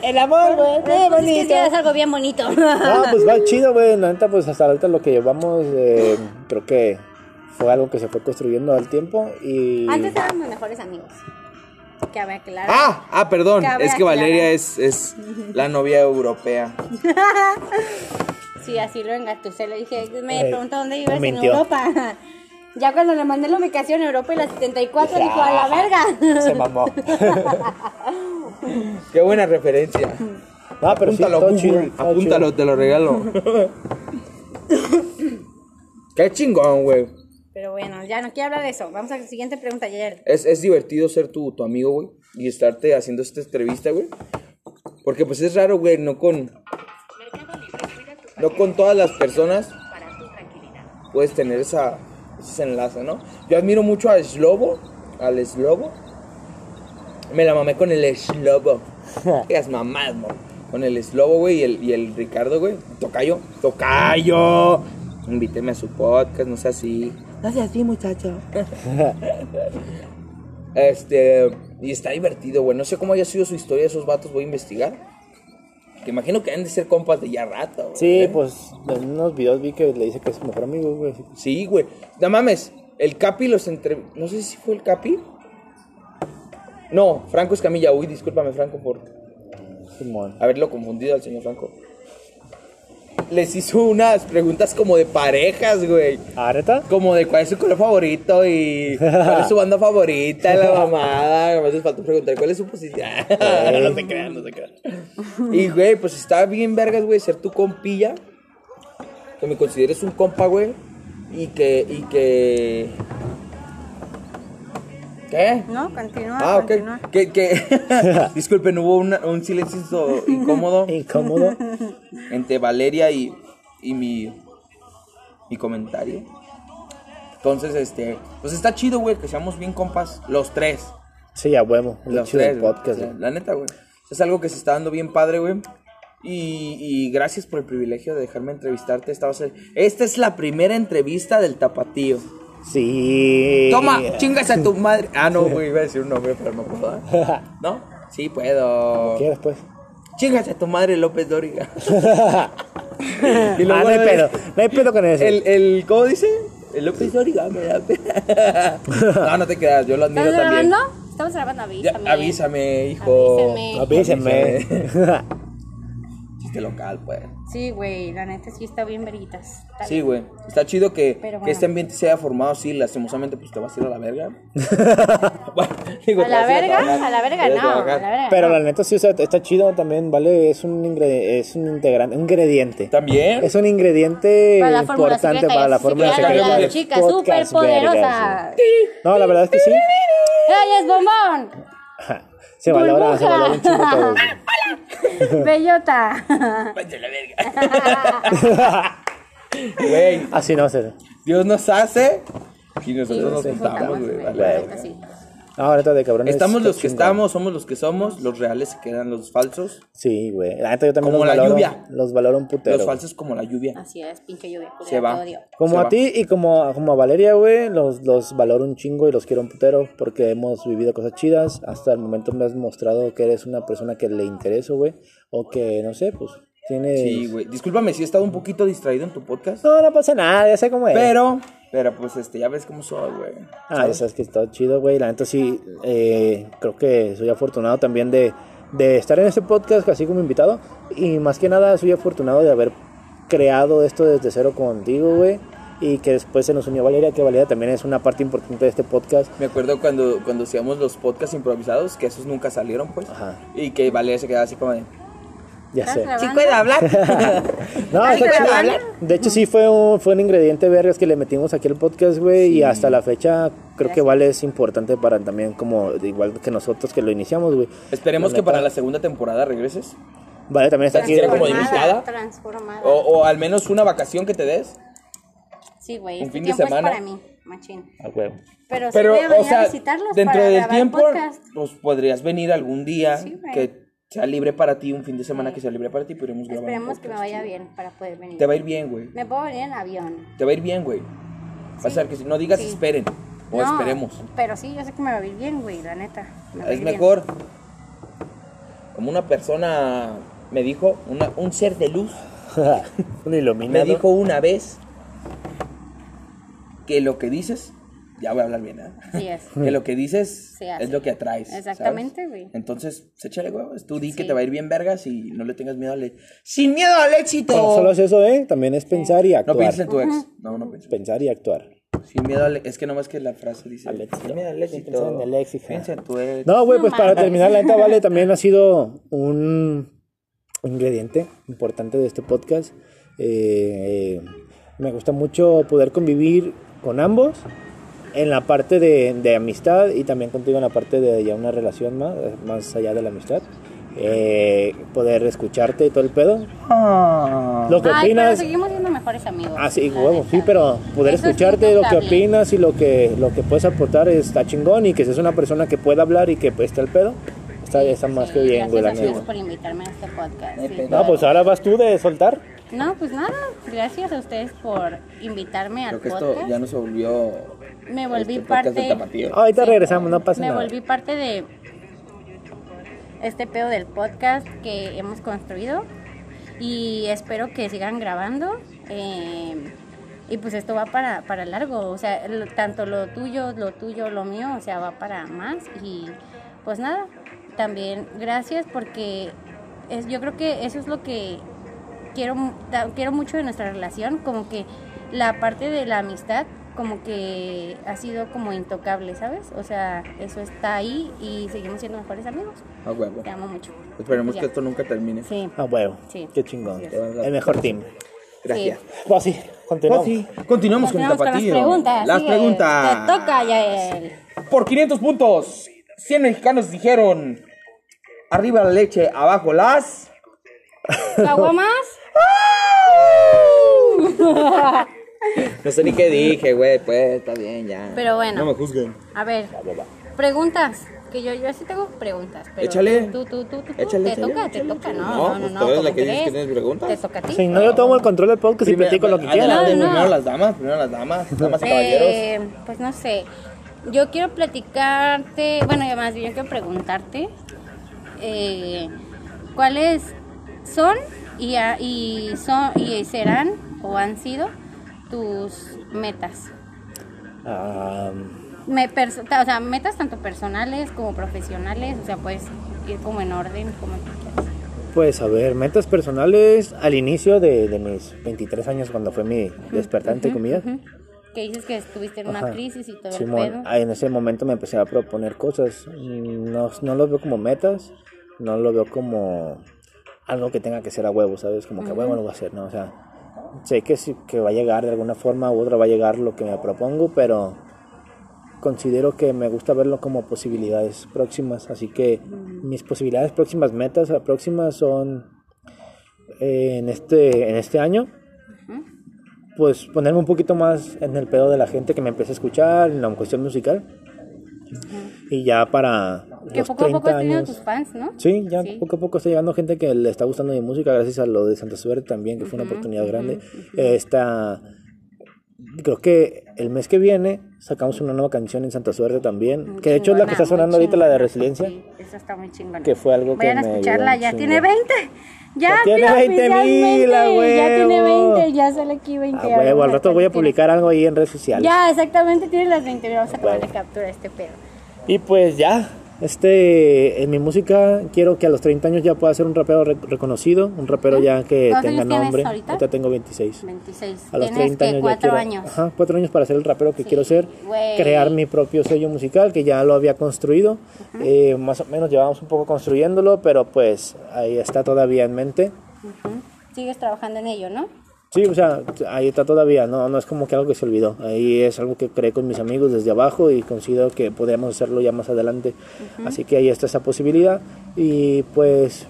El amor, güey. Qué Es que bonito. es algo bien bonito. (laughs) No, pues va chido, güey. La neta, pues hasta ahorita lo que llevamos, eh, creo que fue algo que se fue construyendo al tiempo y... Antes éramos mejores amigos. Cabe aclarar. Ah, ah, perdón. Cabe es que Valeria es, es la novia europea. (laughs) Sí, así lo engatusé. Le dije, me Eh, preguntó dónde vives en. Europa. (laughs) Ya cuando le mandé la ubicación Europa y la 74, dijo, a la verga. Se mamó. (laughs) Qué buena referencia. No, pero Apúntalo, chido. apúntalo, chido. te lo regalo. (laughs) Qué chingón, güey. Pero bueno, ya no quiero hablar de eso. Vamos a la siguiente pregunta, ayer. Es, es divertido ser tu, tu amigo, güey. Y estarte haciendo esta entrevista, güey. Porque pues es raro, güey, no con... No con todas las personas puedes tener esa, ese enlace, ¿no? Yo admiro mucho a Slobo, al Slobo. Me la mamé con el Slobo. (laughs) Digas mamás. Con el Slobo, güey, y el, y el Ricardo, güey. Tocayo. Tocayo. Invíteme a su podcast, no sea así. No sea así, muchacho. (laughs) Este, y está divertido, güey. No sé cómo haya sido su historia de esos vatos, voy a investigar. Que imagino que han de ser compas de ya rato. güey. Sí, pues en unos videos vi que le dice que es su mejor amigo, güey. Sí, güey. No mames, el Capi los entre... No sé si fue el Capi. No, Franco Escamilla. Uy, discúlpame, Franco, por Simón. haberlo confundido al señor Franco. Les hizo unas preguntas como de parejas, güey. ¿Ah, neta? Como de cuál es su color favorito y cuál es su banda favorita, la (laughs) mamada. Nomás les faltó preguntar cuál es su posición. no se crean, no se crean. Y, güey, pues está bien vergas, güey, ser tu compilla. Que me consideres un compa, güey. Y que, y que... ¿Qué? No, continúa, Ah, ok. continúa. Que, que... (laughs) Disculpen, hubo una- un silencio incómodo (laughs) Incómodo. entre Valeria y, y mi, mi comentario. Entonces, este, pues está chido, güey, que seamos bien compas, los tres. Sí, a huevo. Lo Los chido tres, podcast, la neta, güey. Es algo que se está dando bien padre, güey. Y, y gracias por el privilegio de dejarme entrevistarte. Esta, va a ser- esta es la primera entrevista del tapatío. Sí. Toma, chingas a tu madre. Ah, no, güey, iba a decir un nombre, pero no puedo. ¿eh? (laughs) ¿No? Sí, puedo. ¿Quieres, pues? Chingas a tu madre, López Dóriga. (laughs) ah, no hay pedo. No hay pedo con eso. El, el, ¿cómo dice? El López Dóriga me da pena. (laughs) No, no te creas, yo lo admiro ¿Estamos también. grabando? Estamos grabando, Ya, avísame. avísame, hijo. Avísame. Avísenme. Si que local, pues. Sí, güey, la neta sí está bien verguitas. Está Sí, güey. Está chido que, este ambiente se haya formado así, lastimosamente, pues te vas a ir a la verga. (laughs) Bueno, digo, A la ir verga, a la verga no, a trabajar. la verga Pero no. la neta sí, o sea, está chido también, ¿vale? Es un, ingre- es un integrante, un ingrediente. También. Es un ingrediente Para la importante secreta, para la fórmula secreta. chicas podcast, superpoderosas. vergas, güey. No, la verdad es que sí. ¡Ay, es bombón! Se valora, se valora un chingo todo. (laughs) güey. Bellota. Váyanse a la verga. (laughs) Güey, Así no se. Dios nos hace y nosotros nos juntamos, güey. güey, vale, neta. No, ahorita de cabrones. Estamos los que chingón. estamos, somos los que somos, los reales se quedan los falsos, Sí, güey. La neta yo también Como los la valoro. lluvia. Los valoro un putero. los falsos como la lluvia. Así es, pinche lluvia. culera, Se va. te odio. Como Se a va. ti y como, como a Valeria, güey, los, los valoro un chingo y los quiero un putero porque hemos vivido cosas chidas. Hasta el momento me has mostrado que eres una persona que le intereso, güey. O que, no sé, pues, tiene... Sí, güey. Discúlpame si he estado un poquito distraído en tu podcast, No, no pasa nada, ya sé cómo es. pero, pero pues este, ya ves cómo soy, güey. Ah, ya sabes que está chido, güey. La neta sí, eh, creo que soy afortunado también de, de estar en este podcast así como invitado. Y más que nada soy afortunado de haber creado esto desde cero contigo, güey. Y que después se nos unió Valeria, que Valeria también es una parte importante de este podcast. Me acuerdo cuando, cuando hacíamos los podcasts improvisados, que esos nunca salieron, pues. Ajá. Y que Valeria se quedaba así como de... Ya ¿Estás sé. ¿Sí puede hablar? (laughs) (laughs) No, ¿Estás está chido. grabando? De hecho, sí fue un, fue un ingrediente vergas que le metimos aquí al podcast, güey. Y hasta la fecha creo que Vale es importante para también, como igual que nosotros que lo iniciamos, güey. Esperemos que para la segunda temporada regreses. Vale también está aquí. Como de Transformada, invitada. Transformada. O, o al menos una vacación que te des. Sí, güey. un Este fin de tiempo semana. es para mí, machín. A huevo. Pero, sí Pero, voy a o a sea, visitarlos dentro para del grabar tiempo, podcast. pues podrías venir algún día Sí, que sea libre para ti, un fin de semana que sea libre para ti, podríamos grabar. Esperemos que me vaya bien para poder venir. Te va a ir bien, güey. Me puedo venir en avión. Te va a ir bien, güey. Va a ser que si no digas Sí. esperen o No, esperemos. Pero sí, yo sé que me va a ir bien, güey, la neta. me Es ir bien. mejor. Como una persona me dijo, una- un ser de luz, (laughs) un iluminado. me dijo una vez que lo que dices, ya voy a hablar bien, ¿eh? Sí es. (laughs) Que lo que dices Se es lo que atraes. Exactamente, güey. Entonces, pues, échale huevos. Tú di que te va a ir bien vergas y no le tengas miedo al éxito. ¡Sin miedo al éxito! No solo es eso, ¿eh? También es pensar y No actuar. pienses en tu ex. No, no pienses. Pensar y actuar. Sin miedo al Es que nomás que la frase dice. Al éxito. Sin miedo al éxito. Piensa en el éxito. Piensa en tu ex. No, güey, pues No para terminar, la neta, Vale (laughs) también ha sido un, un ingrediente importante de este podcast. Eh, me gusta mucho poder convivir con ambos en la parte de, de amistad y también contigo en la parte de ya una relación más, más allá de la amistad. Eh, poder escucharte y todo el pedo. Ah. Lo que Ay, pero opinas. seguimos siendo mejores amigos. Ah, sí, neta. sí, pero poder Eso es escucharte lo que opinas y lo que, lo que puedes aportar está chingón y que seas una persona que pueda hablar y que pues, esté al pedo. Está, está más que bien, güey, Gracias ustedes por invitarme a este podcast. Sí. No, pues ahora vas tú de soltar. No, pues nada, gracias a ustedes por invitarme al Creo que podcast. esto ya no se volvió. Me volví este parte. del tapatío. Ahorita Sí. regresamos, no pasa Me nada. volví parte de este pedo del podcast que hemos construido y espero que sigan grabando. eh, y pues esto va para, para largo, o sea, lo- tanto lo tuyo, lo tuyo, lo mío, o sea, va para más. Y pues nada, también gracias porque es, yo creo que eso es lo que quiero, quiero mucho de nuestra relación, como que la parte de la amistad como que ha sido como intocable, ¿sabes? O sea, eso está ahí y seguimos siendo mejores amigos. A huevo. Te amo mucho. Esperemos Ya. que esto nunca termine. Sí. Ah, huevo. Sí. Qué chingón. El mejor team. Gracias. Pues sí, continuamos. Pues sí, continuamos con el con las tapatío. preguntas. Las preguntas. Te toca, Yael. Por 500 puntos, 100 mexicanos dijeron: arriba la leche, abajo las. ¿Caguamas? (laughs) (laughs) No sé ni qué dije, güey, pues está bien ya. Pero bueno. No me juzguen. A ver, preguntas. Que yo, yo sí tengo preguntas. Pero Échale. Tú, tú, tú, tú, tú. Échale, te échale, toca, échale, te toca. No, No, no, no. pues no, tú eres la ¿cómo que dices que tienes preguntas. Te toca a ti. Si no, yo tomo el control del podcast y platico lo que quiera. Adelante, No, no. primero las damas, primero las damas, (laughs) damas y caballeros. Eh, pues no sé. Yo quiero platicarte, bueno, ya más bien yo quiero preguntarte eh, cuáles son y, a- y son y serán o han sido tus metas. Ah, Me o sea, metas tanto personales como profesionales, o sea, puedes ir como en orden, como tú quieras. Pues a ver, metas personales al inicio de, de mis 23 años cuando fue mi despertar entre comillas. Que dices que estuviste en una Ajá. crisis y todo Simón, el pedo. en ese momento me empecé a proponer cosas. No, no lo veo como metas, no lo veo como algo que tenga que ser a huevo, ¿sabes? Como que a huevo lo voy a hacer, ¿no? O sea, sé que, sí, que va a llegar de alguna forma u otra, va a llegar lo que me propongo, pero considero que me gusta verlo como posibilidades próximas. Así que mis posibilidades próximas, metas próximas son eh, en, este, en este año pues ponerme un poquito más en el pedo de la gente que me empieza a escuchar en la cuestión musical. Y ya para Que los poco a 30 poco has tenido años. tus fans, ¿no? Sí, ya Sí. poco a poco está llegando gente que le está gustando mi música gracias a lo de Santa Suerte también, que fue una oportunidad grande. Esta creo que el mes que viene sacamos una nueva canción en Santa Suerte también, que de hecho es la que está sonando muy ahorita la de. Resiliencia. Sí, esa está muy chingona. Que fue algo que Vayan a escucharla, ya tiene chingo. 20. Ya, Ya tiene mira, 20,000, oficialmente, a Ya tiene huevo. 20, ya sale aquí 20. A huevo, al rato voy a publicar algo ahí en redes sociales. Ya, exactamente, tiene las 20. Vamos a tomarle captura a este pedo. Y pues ya, este, en mi música quiero que a los 30 años ya pueda ser un rapero re- reconocido, un rapero ya que ¿Cuántos tenga nombre. ahorita? tengo 26. 26. A los Tienes 30 que años ya 4 quiero, años. Ajá, cuatro años para ser el rapero que Sí, quiero ser, crear mi propio sello musical que ya lo había construido, Eh, más o menos llevamos un poco construyéndolo, pero pues ahí está todavía en mente. Sigues trabajando en ello, ¿no? Sí, o sea, ahí está todavía, no, no es como que algo que se olvidó. Ahí es algo que creé con mis amigos desde abajo y considero que podríamos hacerlo ya más adelante. Así que ahí está esa posibilidad. Y pues,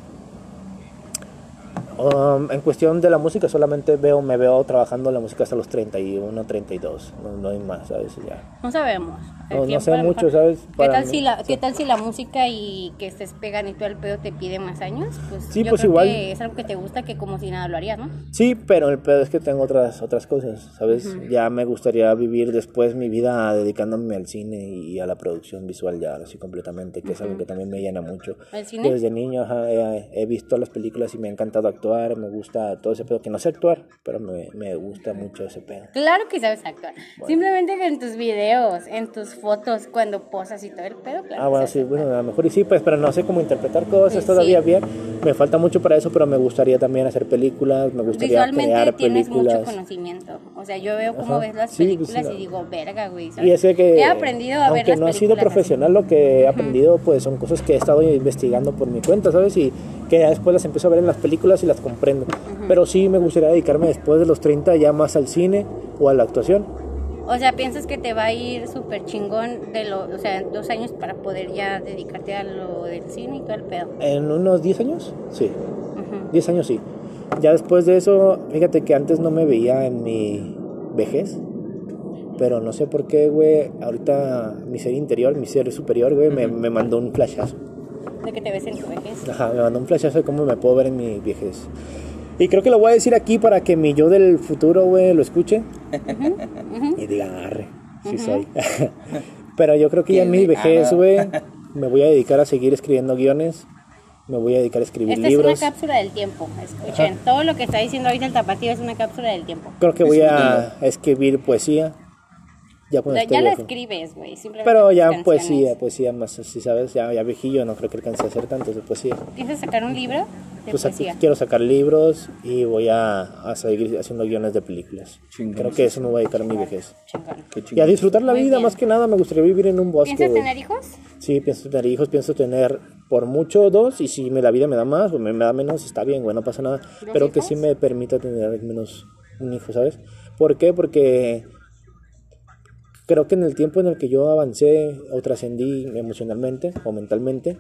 um, en cuestión de la música, solamente veo, me veo trabajando la música hasta los 31, 32. No, no hay más, ¿sabes? Ya. No sabemos. El No- no sé mucho, ¿sabes? ¿Qué Para tal, mí, si la, sí. ¿Qué tal si la música y que estés peganito al pedo te pide más años? Pues Sí, yo pues creo igual. que es algo que te gusta que como si nada lo harías, ¿no? Sí, pero el pedo es que tengo otras otras cosas, ¿sabes? Ya me gustaría vivir después mi vida dedicándome al cine y a la producción visual ya así completamente, que es algo que también me llena mucho. ¿El cine? Desde niño ajá, he, he visto las películas y me ha encantado actuar, me gusta todo ese pedo, que no sé actuar, pero me, me gusta mucho ese pedo. Claro que sabes actuar. Simplemente que en tus videos, en tus fotos, cuando posas y todo el pedo, claro. Ah, bueno, sí, bueno, a lo mejor y sí, pues, pero no sé cómo interpretar cosas Sí, todavía sí. bien. Me falta mucho para eso, pero me gustaría también hacer películas, me gustaría Visualmente crear tienes películas. mucho conocimiento. O sea, yo veo cómo Ajá. ves las Sí, pues, películas y digo, verga, güey. ¿sabes? Y es que, he aprendido a ver aunque las no ha sido así. profesional, lo que he aprendido pues son cosas que he estado investigando por mi cuenta, ¿sabes? Y que ya después las empiezo a ver en las películas y las comprendo. Pero sí me gustaría dedicarme después de los 30 ya más al cine o a la actuación. O sea, piensas que te va a ir súper chingón de lo, o sea, dos años para poder ya dedicarte a lo del cine y todo el pedo. ¿En unos 10 años? Sí. 10 años sí. Ya después de eso, fíjate que antes no me veía en mi vejez. Pero no sé por qué, güey. Ahorita mi ser interior, mi ser superior, güey, me, me mandó un flashazo. De que te ves en tu vejez. Ajá, me mandó un flashazo de cómo me puedo ver en mi vejez. Y creo que lo voy a decir aquí para que mi yo del futuro, güey, lo escuche. Y diga, arre, sí soy. (laughs) Pero yo creo que ya en mi vejez, güey, (laughs) me voy a dedicar a seguir escribiendo guiones. Me voy a dedicar a escribir Esta libros. es una cápsula del tiempo. Escuchen, todo lo que está diciendo ahorita el tapatío es una cápsula del tiempo. Creo que voy a escribir poesía. Ya cuando Ya, esté ya la escribes, güey. Pero ya canciones. poesía, poesía más, si sabes, ya, ya viejillo, no creo que alcance a hacer tanto de poesía. ¿Piensas sacar un libro de Pues aquí poesía? quiero sacar libros y voy a, a seguir haciendo guiones de películas. Chingón. Creo que eso me voy a dedicar a mi vejez. Chingón. Y a disfrutar la Muy vida, bien. más que nada, me gustaría vivir en un bosque. ¿Piensas tener hijos? Sí, pienso tener hijos, pienso tener por mucho dos, y si me, la vida me da más o me, me da menos, está bien, güey, no pasa nada. Pero que sí me permita tener al menos un hijo, ¿sabes? ¿Por qué? Porque creo que en el tiempo en el que yo avancé o trascendí emocionalmente o mentalmente,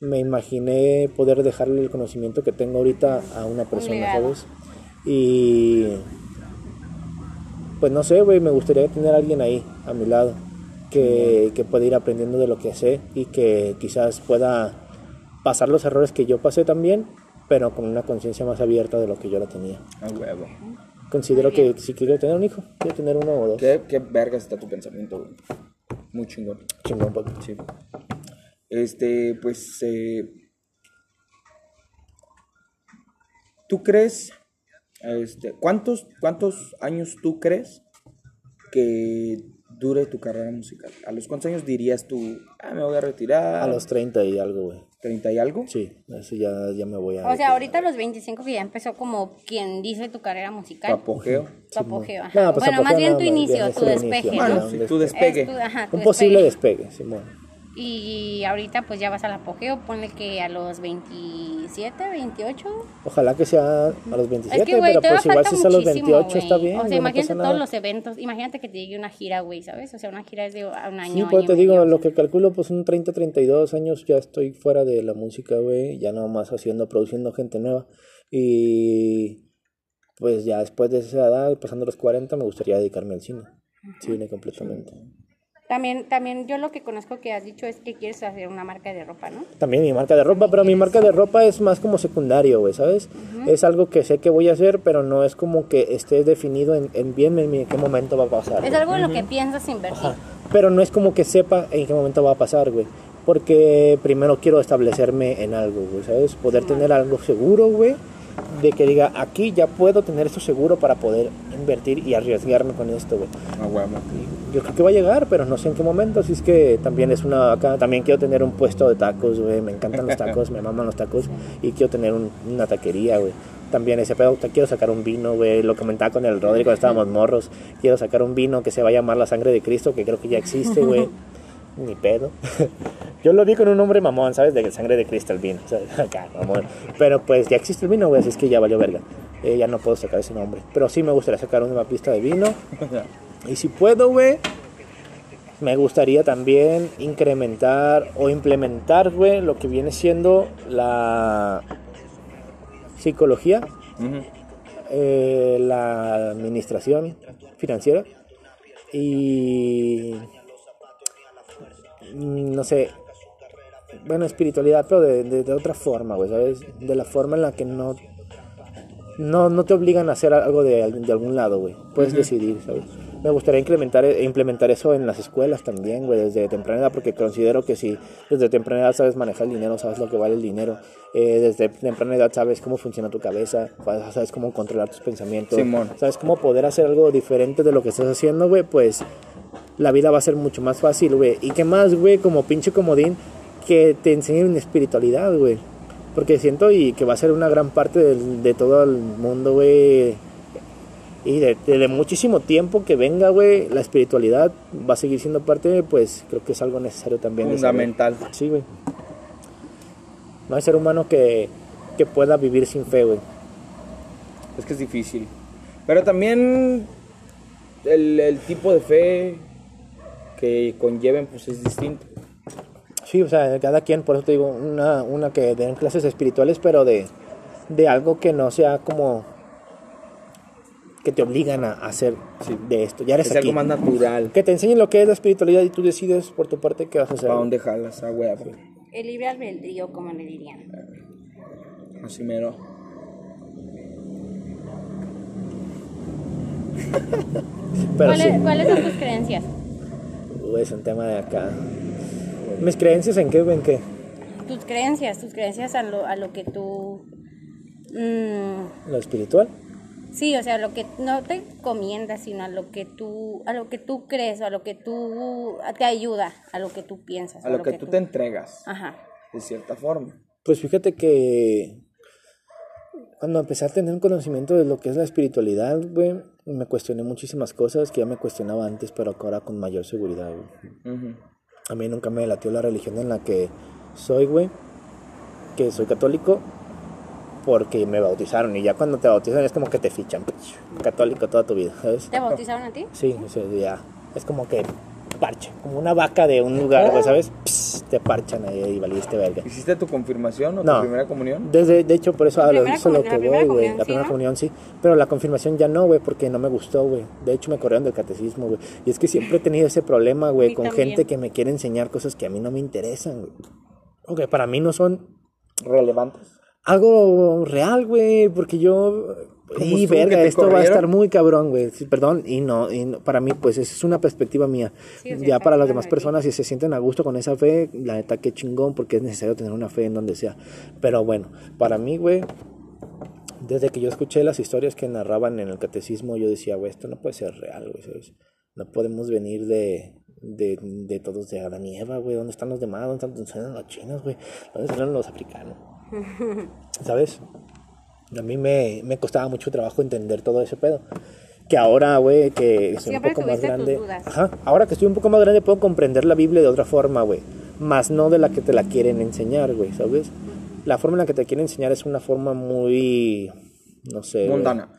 me imaginé poder dejarle el conocimiento que tengo ahorita a una persona. ¿sabes? Y pues no sé, güey, me gustaría tener a alguien ahí, a mi lado, que, que pueda ir aprendiendo de lo que sé y que quizás pueda pasar los errores que yo pasé también, pero con una conciencia más abierta de lo que yo la tenía. A huevo. Considero que si quiero tener un hijo, quiero tener uno o dos. ¿Qué, qué vergas está tu pensamiento, güey? Muy chingón. Chingón, papi. Sí. Este, pues, eh, ¿tú crees, este, cuántos, cuántos años tú crees que dure tu carrera musical? ¿A los cuántos años dirías tú, ah, me voy a retirar? A los 30 y algo, güey. ¿30 y algo? Sí, eso ya, ya me voy a... O sea, ahorita a los 25 que ya empezó como quien dice tu carrera ¿Tu musical. apogeo? Tu apogeo, ajá. No, pues bueno, más apogeo bien no, tu inicio, tu inicio. ¿no? Tu despegue. Es tu- ajá, tu Un posible despegue. despegue, Simón. Y ahorita pues ya vas al apogeo, ponle que a los 27, 28. Ojalá que sea a los 27, Es que, güey, pero pues igual si es a los muchísimo, 28 está güey. bien. O sea, no imagínate pasa todos nada. los eventos. Imagínate que te llegue una gira, güey, ¿sabes? O sea, una gira es de un año, Sí, año pues te y digo, medio. lo que calculo, pues un 30, 32 años ya estoy fuera de la música, güey, ya nada más haciendo, produciendo gente nueva. Y pues ya después de esa edad, pasando los 40, me gustaría dedicarme al cine. Cine completamente. También, también yo lo que conozco que has dicho es que quieres hacer una marca de ropa, ¿no? También mi marca de ropa, pero mi marca de ropa es más como secundario, güey, ¿sabes? Es algo que sé que voy a hacer, pero no es como que esté definido en, en bien en qué momento va a pasar. Es algo en lo que piensas invertir. Ajá. Pero no es como que sepa en qué momento va a pasar, güey. Porque primero quiero establecerme en algo, güey, ¿sabes? Poder tener algo seguro, güey. De que diga, aquí ya puedo tener esto seguro para poder invertir y arriesgarme con esto, güey. Ah. Yo creo que va a llegar, pero no sé en qué momento. Así es que también es una. Acá también quiero tener un puesto de tacos, güey. Me encantan los tacos, me maman los tacos. Y quiero tener un- una taquería, güey. También ese pedo, quiero sacar un vino, güey. Lo comentaba con el Rodri cuando estábamos morros. Quiero sacar un vino que se va a llamar la sangre de Cristo, que creo que ya existe, güey. (laughs) Ni pedo. (laughs) Yo lo vi con un nombre mamón, ¿sabes? De sangre de Cristo el vino. Pero pues ya existe el vino, güey. Así es que ya valió verga. Eh, ya no puedo sacar ese nombre. Pero sí me gustaría sacar una pista de vino. Y si puedo, güey, me gustaría también incrementar o implementar, güey, lo que viene siendo la psicología, eh, la administración financiera y no sé, bueno, espiritualidad, pero de, de- de otra forma, güey, ¿sabes? De la forma en la que no no, no te obligan a hacer algo de, de algún lado, güey. Puedes decidir, ¿sabes? Me gustaría implementar, implementar eso en las escuelas también, güey, desde temprana edad, porque considero que si desde temprana edad sabes manejar el dinero, sabes lo que vale el dinero, eh, desde temprana edad sabes cómo funciona tu cabeza, sabes cómo controlar tus pensamientos, Simón. sabes cómo poder hacer algo diferente de lo que estás haciendo, güey, pues la vida va a ser mucho más fácil, güey. Y qué más, güey, como pinche comodín, que te enseñen espiritualidad, güey. Porque siento y que va a ser una gran parte de, todo el mundo, güey. Y de, de- de muchísimo tiempo que venga, güey, la espiritualidad va a seguir siendo parte, pues creo que es algo necesario también. Fundamental. Sí, güey. No hay ser humano que, que pueda vivir sin fe, güey. Es que es difícil. Pero también el, el tipo de fe que conlleven pues es distinto. Sí, o sea, cada quien, por eso te digo, una, una que den clases espirituales, pero de, de algo que no sea como que te obligan a hacer de esto. Ya eres Es aquí. algo más natural. Que te enseñen lo que es la espiritualidad y tú decides por tu parte qué vas a hacer. ¿Para dónde jalas a huevo? El libre albedrío, como le dirían. Así mero. Pero ¿Cuáles, sí, ¿Cuáles son tus creencias? Es un tema de acá. Mis creencias en qué, en qué. Tus creencias, tus creencias a lo, a lo que tú... mm, Lo espiritual. sí, o sea, a lo que no te comiendas, sino a lo que tú, a lo que tú crees, o a lo que tú te ayuda, a lo que tú piensas. A lo que tú te entregas, Ajá. de cierta forma. Pues fíjate que cuando empecé a tener un conocimiento de lo que es la espiritualidad, güey, me cuestioné muchísimas cosas que ya me cuestionaba antes, pero ahora con mayor seguridad, güey. A mí nunca me latió la religión en la que soy, güey, que soy católico porque me bautizaron y ya cuando te bautizan es como que te fichan, católico toda tu vida, ¿sabes? ¿Te bautizaron a ti? Sí, o sea, ya es como que parche, como una vaca de un lugar, güey, ¿sabes? Pss, te parchan ahí y valiste verga. ¿Hiciste tu confirmación o No. tu primera comunión? Desde, de hecho, por eso hablo, eso es lo que voy, güey. La sí, primera comunión sí, pero la confirmación ya no, güey, porque no me gustó, güey. De hecho, me corrieron del catecismo, güey. Y es que siempre he tenido ese problema, güey, con también. gente que me quiere enseñar cosas que a mí no me interesan, güey. O que para mí no son relevantes. Algo real, güey, porque yo... Y estuvo que verga, esto va a estar muy cabrón, güey. Sí, perdón, y no, y no- para mí, pues, esa es una perspectiva mía. Sí, o sea, ya para las demás personas, si se sienten a gusto con esa fe, la neta, qué chingón, porque es necesario tener una fe en donde sea. Pero bueno, para mí, güey, desde que yo escuché las historias que narraban en el catecismo, yo decía, güey, esto no puede ser real, güey, ¿sabes? No podemos venir de, de, de todos de Adán y Eva, güey. ¿Dónde están los demás? ¿Dónde están, dónde están los chinos, güey? ¿Dónde están los africanos? (laughs) ¿Sabes? A mí me, me costaba mucho trabajo entender todo ese pedo. Que ahora, güey, que estoy Siempre un poco más grande. Ajá, ahora que estoy un poco más grande puedo comprender la Biblia de otra forma, güey. Más no de la que te la quieren enseñar, güey, ¿sabes? La forma en la que te quieren enseñar es una forma muy. No sé. Mundana.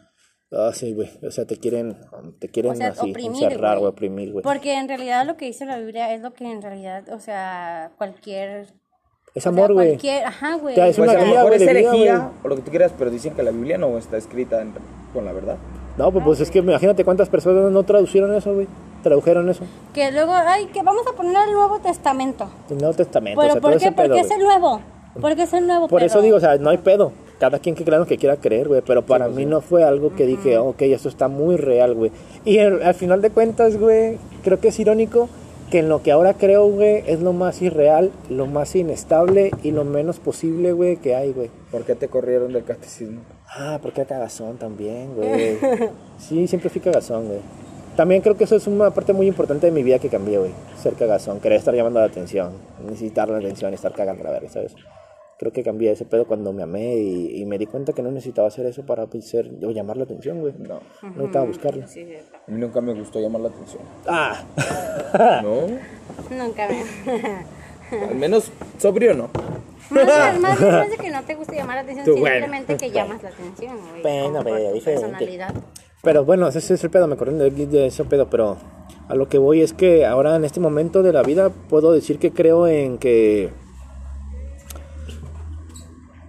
Ah, sí, güey. O sea, te quieren, te quieren O sea, así, oprimir, encerrar, güey. güey, oprimir, güey. Porque en realidad lo que dice la Biblia es lo que en realidad, o sea, cualquier... Es o sea, amor, güey. cualquier- Ajá, güey. Es Pues una a lo mejor es herejía o lo que tú quieras, pero dicen que la Biblia no está escrita en- con la verdad. No, pues, pues es que imagínate cuántas personas no traducieron eso, güey. Tradujeron eso. Que luego, ay, que vamos a poner el Nuevo Testamento. El Nuevo Testamento. o Pero sea, ¿por qué? Porque es el nuevo. Porque es el nuevo Por eso digo, o sea, no hay pedo. Cada quien que crea lo que quiera creer, güey. Pero para mí no fue algo que dije, ok, esto está muy real, güey. Y al, al final de cuentas, güey, creo que es irónico que en lo que ahora creo, güey, es lo más irreal, lo más inestable y lo menos posible, güey, que hay, güey. ¿Por qué te corrieron del catecismo? Ah, porque cagazón también, güey. (laughs) Sí, siempre fui cagazón, güey. También creo que eso es una parte muy importante de mi vida que cambié, güey. Ser cagazón, querer estar llamando la atención, necesitar la atención y estar cagando la verga, ¿sabes? Creo que cambié ese pedo cuando me amé y, y me di cuenta que no necesitaba hacer eso para pues, ser, o llamar la atención, güey. No. No necesitaba buscarlo. Sí, sí. A mí nunca me gustó llamar la atención. Ah, (laughs) ¿No? Nunca me... Al menos sobrio no. Más, (laughs) más es de que no te guste llamar la atención, Tú, bueno. simplemente que (laughs) llamas la atención, güey. Bueno, pero personalidad. Pero bueno, ese es el pedo, me corren de, de ese pedo, pero a lo que voy es que ahora en este momento de la vida puedo decir que creo en que...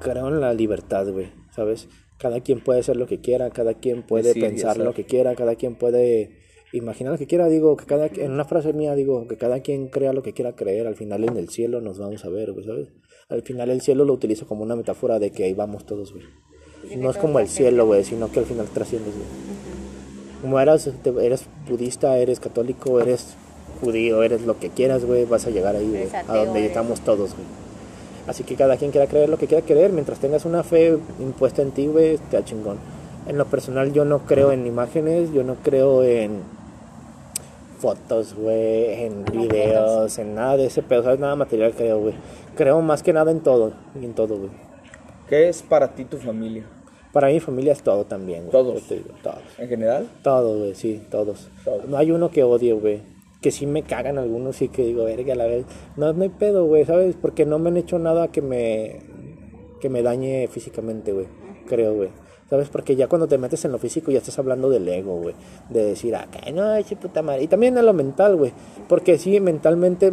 Creo en la libertad, güey, ¿sabes? Cada quien puede hacer lo que quiera, cada quien puede pensar lo que quiera, cada quien puede imaginar lo que quiera, digo, que cada en una frase mía digo, que cada quien crea lo que quiera creer, al final en el cielo nos vamos a ver, güey, ¿sabes? Al final el cielo lo utilizo como una metáfora de que ahí vamos todos, güey. No es como el cielo, güey, sino que al final trasciendes, güey. Como eras, te- eres budista, eres católico, eres judío, eres lo que quieras, güey, vas a llegar ahí, güey, a donde estamos todos, güey. Así que cada quien quiera creer lo que quiera creer, mientras tengas una fe impuesta en ti, güey, te da chingón. En lo personal yo no creo en imágenes, yo no creo en fotos, güey, en videos, en nada de ese pedo, ¿sabes? Nada material creo, güey. Creo más que nada en todo, y en todo, güey. ¿Qué es para ti tu familia? Para mi familia es todo también, güey. Todos. Digo, todos. ¿En general? Todos, güey, sí, todos. Todos. No hay uno que odie, güey. Que sí me cagan algunos y que digo, verga, a la vez. No, no hay pedo, güey, ¿sabes? Porque no me han hecho nada que me, que me dañe físicamente, güey. Creo, güey. ¿Sabes? Porque ya cuando te metes en lo físico ya estás hablando del ego, güey. De decir, acá, no, ese puta madre. Y también en lo mental, güey. Porque sí, mentalmente,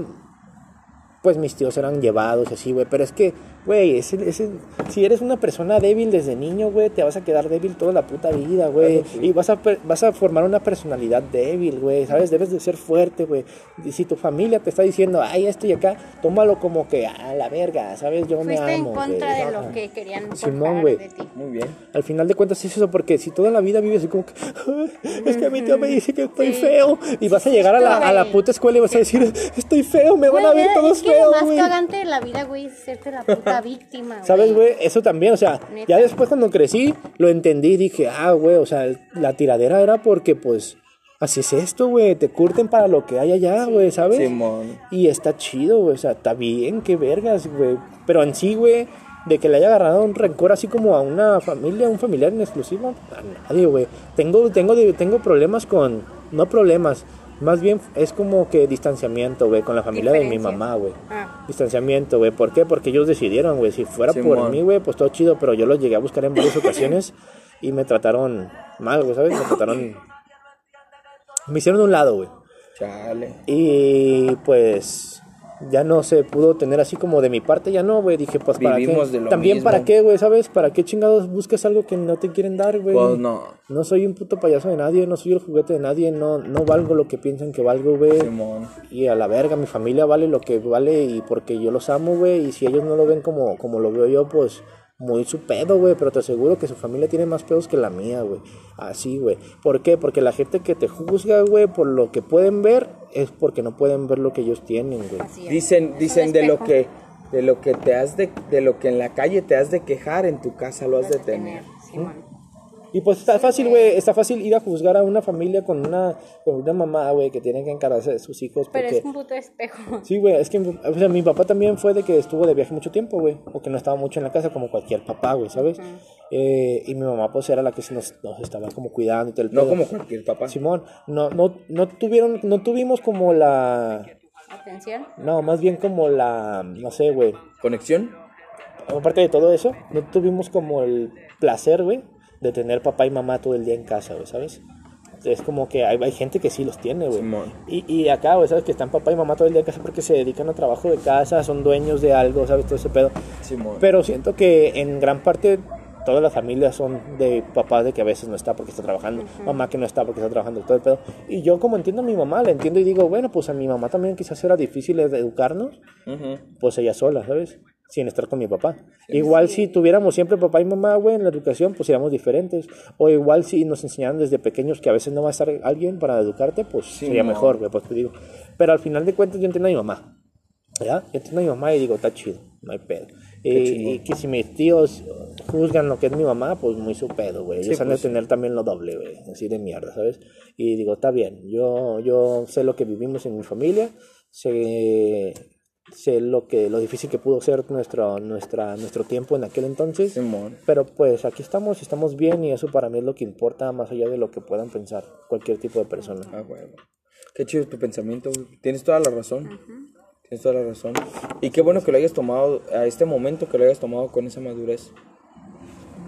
pues mis tíos eran llevados y así, güey. Pero es que, güey, ese, ese, si eres una persona débil desde niño, güey, te vas a quedar débil toda la puta vida, güey. Sí. Y vas a, per- vas a formar una personalidad débil, güey. ¿Sabes? Debes de ser fuerte, güey. Y si tu familia te está diciendo, ay, esto y acá, tómalo como que, a la verga, ¿sabes? Yo me Fuiste amo. en contra de lo que querían Simón, güey. de ti. Muy bien. Al final de cuentas es eso, porque si toda la vida vives así como que, "Ay, es que a mi tío me dice que estoy Sí. feo, y vas a llegar a la, a la puta escuela y vas a decir, estoy feo, me van a ver todos feos, lo más güey. cagante de la vida, güey, es serte la puta (laughs) víctima, güey. ¿Sabes, güey? Eso también, o sea, Neta. ya después cuando crecí, lo entendí y dije, ah, güey, o sea, la tiradera era porque, pues, así es esto, güey, te curten para lo que hay allá, güey, ¿sabes? Simón. Y está chido, güey, o sea, está bien, qué vergas, güey. Pero en sí, güey, de que le haya agarrado un rencor así como a una familia, a un familiar en exclusivo, a nadie, güey. Tengo, tengo, tengo problemas con, no problemas, más bien es como que distanciamiento, güey, con la familia de mi mamá, güey. Ah. Distanciamiento, güey. ¿Por qué? Porque ellos decidieron, güey. Si fuera por Simón. mí, güey, pues todo chido, pero yo los llegué a buscar en varias (laughs) ocasiones y me trataron mal, güey, ¿sabes? Me trataron... Me hicieron de un lado, güey. Chale. Y pues ya no se pudo tener así como de mi parte, ya no, güey. Dije, pues para Vivimos qué. de lo También mismo. para qué, güey, ¿sabes? ¿Para qué chingados buscas algo que no te quieren dar, güey? Pues no. No soy un puto payaso de nadie, no soy el juguete de nadie, no, no valgo lo que piensan que valgo, güey. Y a la verga, mi familia vale lo que vale y porque yo los amo, güey. Y si ellos no lo ven como, como lo veo yo, pues muy su pedo, güey. Pero te aseguro que su familia tiene más pedos que la mía, güey. Así, güey. ¿Por qué? Porque la gente que te juzga, güey, por lo que pueden ver, es porque no pueden ver lo que ellos tienen, güey. Así es. Dicen, Es dicen de lo que de lo que te has de de lo que en la calle te has de quejar, en tu casa lo has de tener. Simón. Y pues está fácil, güey, está fácil ir a juzgar a una familia con una, con una mamá, güey, que tiene que encargarse de sus hijos. Pero porque... es un puto espejo. Sí, güey, es que o sea, mi papá también fue de que estuvo de viaje mucho tiempo, güey, o que no estaba mucho en la casa como cualquier papá, güey, ¿sabes? Eh, y mi mamá pues era la que se nos, nos estaba como cuidando y todo el No pedo. como cualquier papá. Simón, no, no, no tuvieron, no tuvimos como la, Atención. no, más bien como la, no sé, güey, ¿Conexión? aparte de todo eso, no tuvimos como el placer, güey, de tener papá y mamá todo el día en casa, güey, ¿sabes? Es como que hay, hay gente que sí los tiene, güey. Simón. Y, y acá, güey, ¿sabes? Que están papá y mamá todo el día en casa porque se dedican a trabajo de casa, son dueños de algo, ¿sabes? Todo ese pedo. Simón. Pero siento que en gran parte todas las familias son de papás de que a veces no está porque está trabajando, mamá que no está porque está trabajando, todo el pedo. Y yo como entiendo a mi mamá, la entiendo y digo, bueno, pues a mi mamá también quizás era difícil educarnos, pues ella sola, ¿sabes? Sin estar con mi papá. Igual si tuviéramos siempre papá y mamá, güey, en la educación, pues seríamos diferentes. O igual si nos enseñaran desde pequeños que a veces no va a estar alguien para educarte, pues sería mo. mejor, güey, pues te digo. Pero al final de cuentas yo entiendo a mi mamá. ¿Ya? Yo entiendo a mi mamá y digo, está chido, no hay pedo. Y, y que si mis tíos juzgan lo que es mi mamá, pues muy su pedo, güey. Ellos Sí, han pues, de tener también lo doble, güey. Así de mierda, ¿sabes? Y digo, está bien. Yo, yo sé lo que vivimos en mi familia. Sé, sé lo que lo difícil que pudo ser nuestro, nuestra, nuestro tiempo en aquel entonces. Simón. Pero pues aquí estamos, estamos bien y eso para mí es lo que importa más allá de lo que puedan pensar cualquier tipo de persona. Ah, huevo. Qué chido tu pensamiento. Tienes toda la razón. Tienes toda la razón. Y qué bueno que lo hayas tomado, a este momento que lo hayas tomado con esa madurez.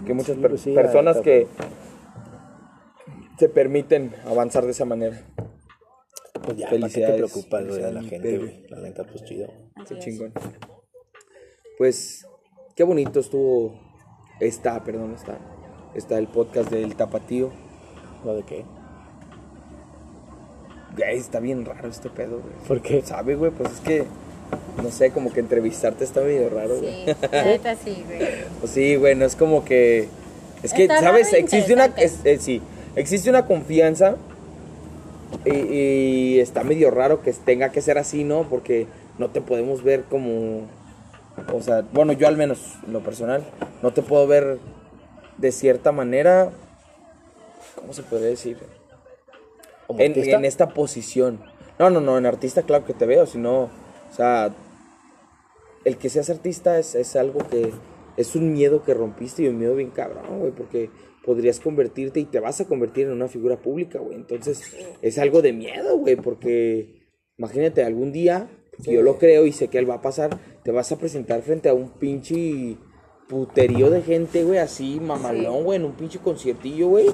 Que muchas Sí, per- sí, la personas que se permiten avanzar de esa manera. Pues ya, ¿para qué te preocupas, de la gente, güey? La neta, pues chido. Así Qué es. chingón. Pues, qué bonito estuvo. Está, perdón, está. Está el podcast del Tapatío. ¿Lo de qué? Güey, está bien raro este pedo, güey. ¿Por qué? ¿Sabe, güey? Pues es que, no sé, como que entrevistarte está medio raro, güey. Sí, (laughs) neta sí, güey. Pues sí, güey, no es como que... Es que, Está ¿sabes? e Existe una... es- eh, sí, existe una confianza y, y está medio raro que tenga que ser así, ¿no? Porque no te podemos ver como... O sea, bueno, yo al menos, en lo personal, no te puedo ver de cierta manera... ¿Cómo se podría decir? En esta posición. No, no, no, en artista claro que te veo, sino, o sea, el que seas artista es, es algo que es un miedo que rompiste y un miedo bien cabrón, güey, porque podrías convertirte y te vas a convertir en una figura pública, güey. Entonces, es algo de miedo, güey, porque imagínate algún día, yo lo creo y sé que él va a pasar, te vas a presentar frente a un pinche puterío de gente, güey, así mamalón, güey, en un pinche conciertillo, güey,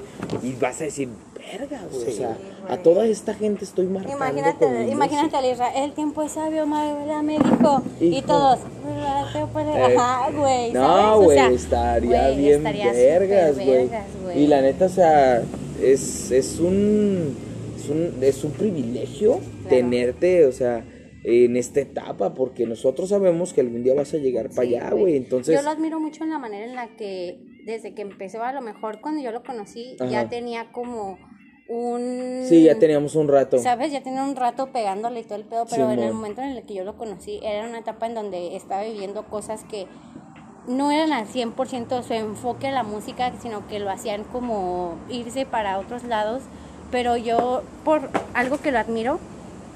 y vas a decir, verga, güey, o sea, a toda esta gente estoy marcando Imagínate, música". imagínate al Israel, el tiempo es sabio, madre, me dijo. Y todos. Eh, Ajá, güey. No, ¿sabes? O güey, sea, estaría güey, bien estaría vergas, güey. vergas, güey. Y la neta, o sea, es, es un es un es un privilegio tenerte, o sea, en esta etapa, porque nosotros sabemos que algún día vas a llegar para Sí, allá, güey. Entonces, Yo lo admiro mucho en la manera en la que, desde que empezó, a lo mejor cuando yo lo conocí, Ajá. ya tenía como un... sí, ya teníamos un rato. ¿Sabes? Ya tenía un rato pegándole y todo el pedo, pero en el momento en el que yo lo conocí, era una etapa en donde estaba viviendo cosas que no eran al 100% su enfoque a la música, sino que lo hacían como irse para otros lados. Pero yo, por algo que lo admiro,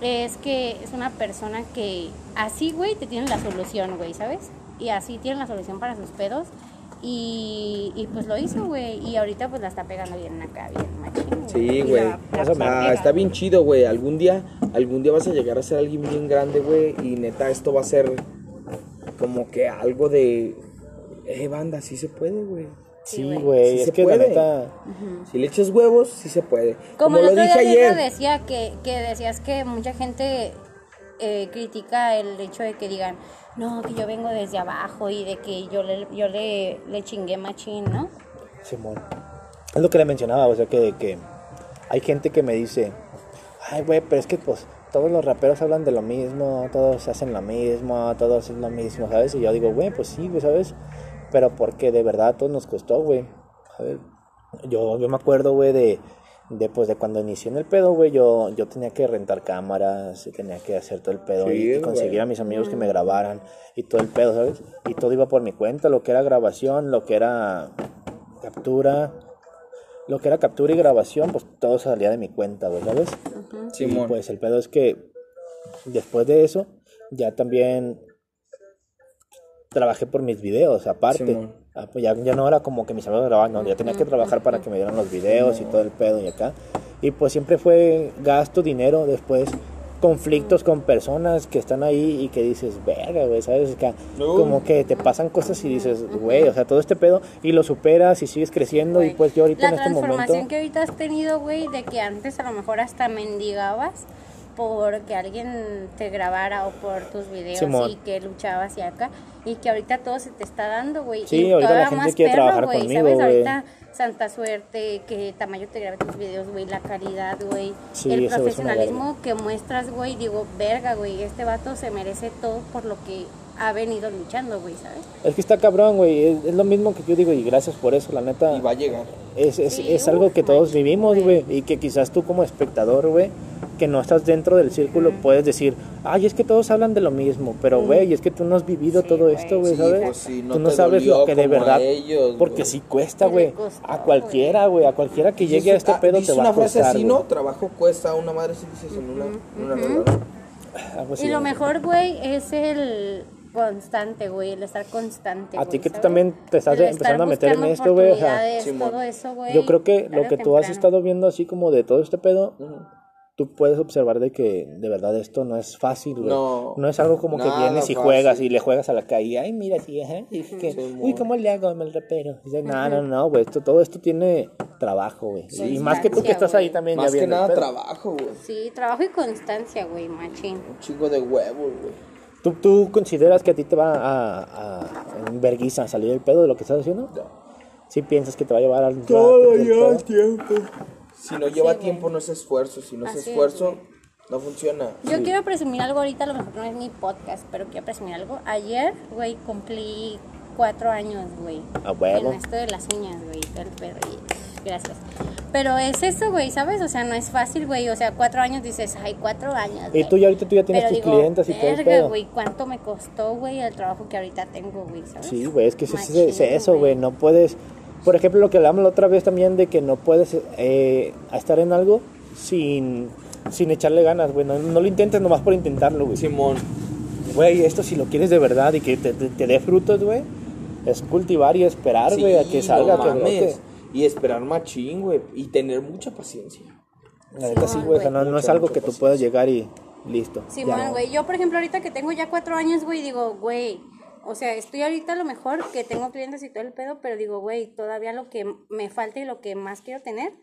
es que es una persona que así, güey, te tiene la solución, güey, ¿sabes? Y así tiene la solución para sus pedos. Y, y pues lo hizo, güey. Y ahorita pues la está pegando bien acá, bien machín. Sí, güey. Ah, está bien chido, güey. Algún día, algún día vas a llegar a ser alguien bien grande, güey. Y neta, esto va a ser como que algo de. Eh, banda, sí se puede, güey. Sí, güey. Sí es se que puede. la neta... Si le echas huevos, sí se puede. Como, Como, el lo otro dije día ayer. decía que, que decías que mucha gente eh, critica el hecho de que digan, no, que yo vengo desde abajo y de que yo le, yo le, le chingué machín, ¿no? Simón. Es lo que le mencionaba, o sea, que, que hay gente que me dice, ay, güey, pero es que pues todos los raperos hablan de lo mismo, todos hacen lo mismo, todos es lo mismo, ¿sabes? Y yo digo, güey, pues sí, güey, ¿sabes? Pero porque de verdad a todos nos costó, güey. Yo, yo me acuerdo, güey, de, de, pues, de cuando inicié en el pedo, güey, yo, yo tenía que rentar cámaras, y tenía que hacer todo el pedo Sí, y, y güey. conseguir a mis amigos que me grabaran y todo el pedo, ¿sabes? Y todo iba por mi cuenta, lo que era grabación, lo que era captura, lo que era captura y grabación, pues todo salía de mi cuenta, güey, ¿sabes? Y Simón. pues el pedo es que después de eso, ya también trabajé por mis videos, aparte. Simón. Ah, pues ya, ya no era como que mis amigos grababan, no, ya tenía que trabajar para que me dieran los videos y todo el pedo y acá. Y pues siempre fue gasto, dinero, después conflictos con personas que están ahí y que dices, verga, güey, ¿sabes? Que, como que te pasan cosas y dices, güey, o sea, todo este pedo y lo superas y sigues creciendo y Güey, pues yo ahorita la en este momento... transformación que ahorita has tenido, güey, de que antes a lo mejor hasta mendigabas por que alguien te grabara o por tus videos Simón. y que luchabas y acá y que ahorita todo se te está dando, güey. Sí, y ahorita la gente más quiere perro, trabajar güey, conmigo, güey. Ahorita Santa Suerte, que Tamayo te grabe tus videos, güey, la calidad, güey, Sí, el profesionalismo que muestras, güey, digo, verga, güey, este vato se merece todo por lo que ha venido luchando, güey, ¿sabes? Es que está cabrón, güey, es, es lo mismo que yo digo y gracias por eso, la neta. Y va a llegar. Es, es, Sí, es algo que todos vivimos, güey. y que quizás tú como espectador, güey, que no estás dentro del círculo, puedes decir, ay, es que todos hablan de lo mismo, pero, güey, es que tú no has vivido Sí, todo esto, güey, Sí, ¿sabes? pues sí, no tú no sabes lo que de verdad, ellos, porque güey. sí cuesta, güey, a cualquiera, güey, a cualquiera que llegue a este Ah, pedo te va una a frase costar, así, güey. ¿no? Trabajo cuesta, una madre si dices en una, una así, Y lo mejor, güey, es el constante, güey, el estar constante. A ti que tú también te estás El empezando a meter en esto, güey, o sea, oportunidades, Simón. todo eso, güey, Yo creo que lo que tú has temprano. estado viendo así como de todo este pedo, tú puedes observar de que de verdad esto no es fácil, güey. No, es algo como que vienes y fácil. juegas y le juegas a la calle. Ay, mira, sí, ajá. y que, Sí, uy, mo. ¿cómo le hago al rapero? Dice, no, no, no, güey. Esto, todo esto tiene trabajo, güey. Sí, y más que tú que estás ahí también Más ya que el nada trabajo, güey. Sí, trabajo y constancia, güey, machín. Un chingo de huevos, güey. ¿Tú, ¿Tú consideras que a ti te va a, a vergüenza salir el pedo de lo que estás haciendo? ¿Sí piensas que te va a llevar al Todo lleva tiempo. Si no lleva tiempo, no es esfuerzo. Si no es Así esfuerzo, no funciona. Yo quiero presumir algo ahorita, a lo mejor no es mi podcast, pero quiero presumir algo. Ayer, güey, cumplí cuatro años, güey. A huevo. En esto de las uñas, güey, todo el pedo. y- Gracias. Pero es eso, güey, ¿sabes? O sea, no es fácil, güey. O sea, cuatro años dices, ay, cuatro años. Y tú ya ahorita tú ya tienes Pero tus digo, clientes y todo verga, güey, ¿cuánto me costó, güey, el trabajo que ahorita tengo, güey, ¿sabes? Sí, güey, es que es, es- es eso, güey. No puedes. Por ejemplo, lo que hablamos la otra vez también de que no puedes eh, estar en algo sin, sin echarle ganas, güey. No, no lo intentes nomás por intentarlo, güey. Simón. Güey, esto si lo quieres de verdad y que te, te- te dé frutos, güey, es cultivar y esperar, güey, a que Sí, salga, no que brote. Y esperar machín, güey. Y tener mucha paciencia. La neta sí, güey, o sea, no, no es algo que mucha tú puedas llegar y listo. Simón, ya. güey. Yo, por ejemplo, ahorita que tengo ya cuatro años, güey, digo, güey, o sea, estoy ahorita a lo mejor que tengo clientes y todo el pedo, pero digo, güey, todavía lo que me falta y lo que más quiero tener,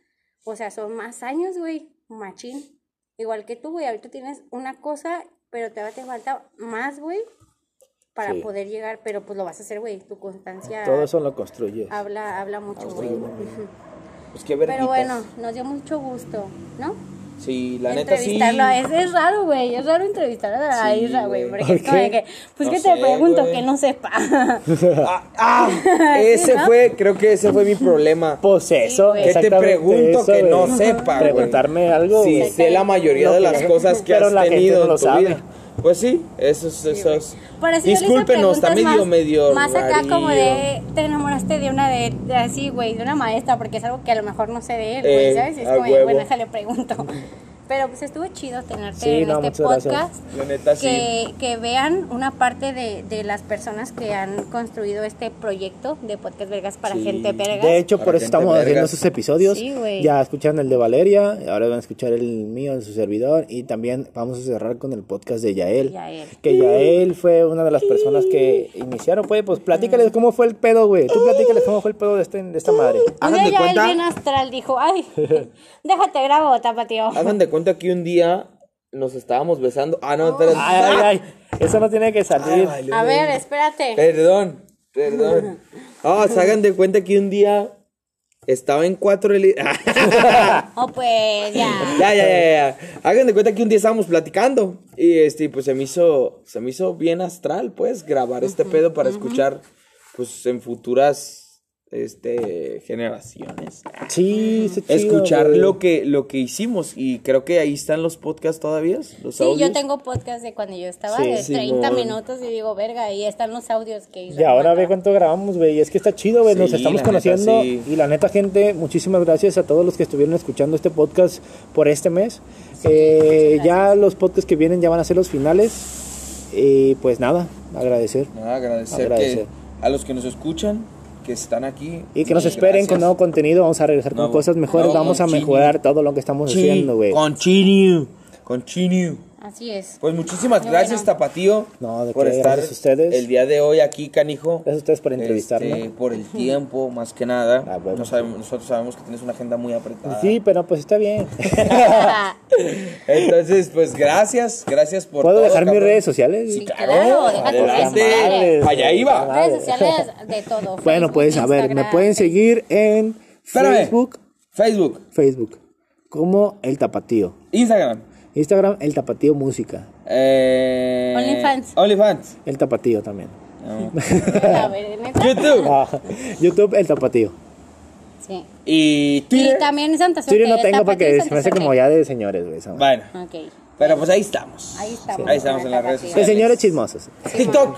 o sea, son más años, güey, machín. Igual que tú, güey, ahorita tienes una cosa, pero te va te falta más, güey, para Sí. poder llegar, pero pues lo vas a hacer, güey, tu constancia Todo eso lo construyes. habla, habla mucho, güey. Pues qué verguitas. Pero bueno, nos dio mucho gusto, ¿no? Sí, la neta sí. entrevistarlo. Es, es raro, güey. Es raro entrevistar a Sí, Isra, güey. güey. Porque es ¿Por como de que, pues No que sé, te pregunto güey. que no sepa. (laughs) Ah, ah, (laughs) ese ¿no? fue, creo que ese fue mi problema. Pues eso, güey. Que te pregunto eso, que no sepa, güey. Preguntarme algo, Sí, sé la mayoría Lo de las la- cosas que has la gente tenido no en lo tu sabe. vida. Pues sí, eso es, eso es. Por eso Discúlpenos, está medio, más, medio Más acá como de, te enamoraste de una de, de así, güey, de una maestra, porque es algo que a lo mejor no sé de él, Eh, güey, ¿sabes? Y es a como, bueno, déjale pregunto. (laughs) Pero pues estuvo chido tenerte Sí, en no, este podcast. La neta, sí. que, vean una parte de, de las personas que han construido este proyecto de Podcast Vergas para Sí. gente vergas. De hecho, Para por eso estamos haciendo esos episodios. Sí, güey. ya escucharon el de Valeria, ahora van a escuchar el mío, de su servidor. Y también vamos a cerrar con el podcast de Yael. Yael. Que Yael fue una de las personas que iniciaron. Pues, pues platícales cómo fue el pedo, güey. Tú platícales cómo fue el pedo de, este, de esta madre. Hagan de cuenta- bien astral dijo, ay, déjate grabo, tapatío. Hagan de cuenta que un día nos estábamos besando. Ah, no, espérate. Ay, ay, ay. Eso no tiene que salir. Ay, A ver, espérate. Perdón, perdón. (laughs) Ah, se hagan de cuenta que un día estaba en cuatro (laughs) Oh, pues ya. ya, ya, ya, ya. Hagan de cuenta que un día estábamos platicando y este pues se me hizo se me hizo bien astral, pues, grabar este pedo para escuchar pues en futuras este generaciones. Sí, chido, Escuchar güey. lo que lo que hicimos y creo que ahí están los podcasts todavía, los Sí, audios. yo tengo podcast de cuando yo estaba Sí, de 30 Simón. minutos y digo, verga, ahí están los audios que hice. Y ahora ve cuánto grabamos, güey. Y es que está chido, güey. Nos Sí, estamos neta, conociendo. sí. Y la neta, gente, muchísimas gracias a todos los que estuvieron escuchando este podcast por este mes. Eh, ya los podcasts que vienen ya van a ser los finales. Y pues nada, agradecer. Nada, agradecer, Agradecer. que a los que nos escuchan, que están aquí. Y que nos esperen gracias. con nuevo contenido. Vamos a regresar con cosas mejores. Vamos a mejorar todo lo que estamos Sí, haciendo, güey. Continue. Continue. Así es. Pues muchísimas gracias, bueno. Tapatío, No, de por qué, estar gracias a ustedes. el día de hoy aquí, canijo. Gracias a ustedes por entrevistarme. Este, por el tiempo, más que nada. Ah, bueno. Sabemos- nosotros sabemos que tienes una agenda muy apretada. Sí, pero pues está bien. (laughs) Entonces, pues gracias, gracias por ¿Puedo todo, dejar mis redes sociales? Sí, claro, redes Adelante. sociales. Allá iba. Redes sociales de todo. (laughs) Bueno, pues a ver, me pueden seguir en Espérame. Facebook. Facebook, Facebook. Como El Tapatío. Instagram, Instagram, El Tapatío Música. eh, OnlyFans. OnlyFans. El Tapatío también. (laughs) A ver, ¿neta? YouTube Ah, YouTube, El Tapatío. Sí. y Y Twitter. también Santa Suerte. Twitter no tengo porque se me hace como ya de señores, güey. Bueno, Ok. Pero pues ahí estamos. Ahí estamos. Ahí estamos en las redes Tapatío. De señores chismosos. TikTok.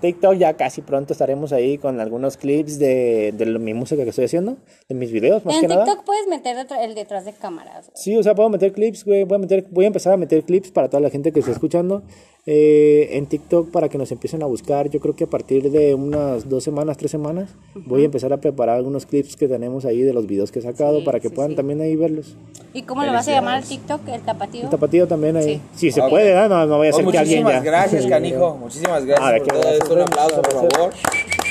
TikTok ya casi pronto estaremos ahí con algunos clips de, de lo- mi música que estoy haciendo, de mis videos más En que nada. TikTok puedes meter el detrás de cámaras. güey. Sí, o sea, puedo meter clips, güey. Voy a, meter, voy a empezar a meter clips para toda la gente que está escuchando eh, en TikTok para que nos empiecen a buscar. Yo creo que a partir de unas dos semanas, tres semanas, voy a empezar a preparar algunos clips que tenemos ahí de los videos que he sacado Sí, para que sí, puedan sí. también ahí verlos. ¿Y cómo lo vas a llamar al TikTok? El tapatío. El tapatío también ahí. Sí. Si se puede, ¿verdad? no, no voy a Oh, hacer que alguien muchísimas ya. gracias, canijo. Muchísimas gracias por qué todo gracias, esto. Un aplauso, por favor.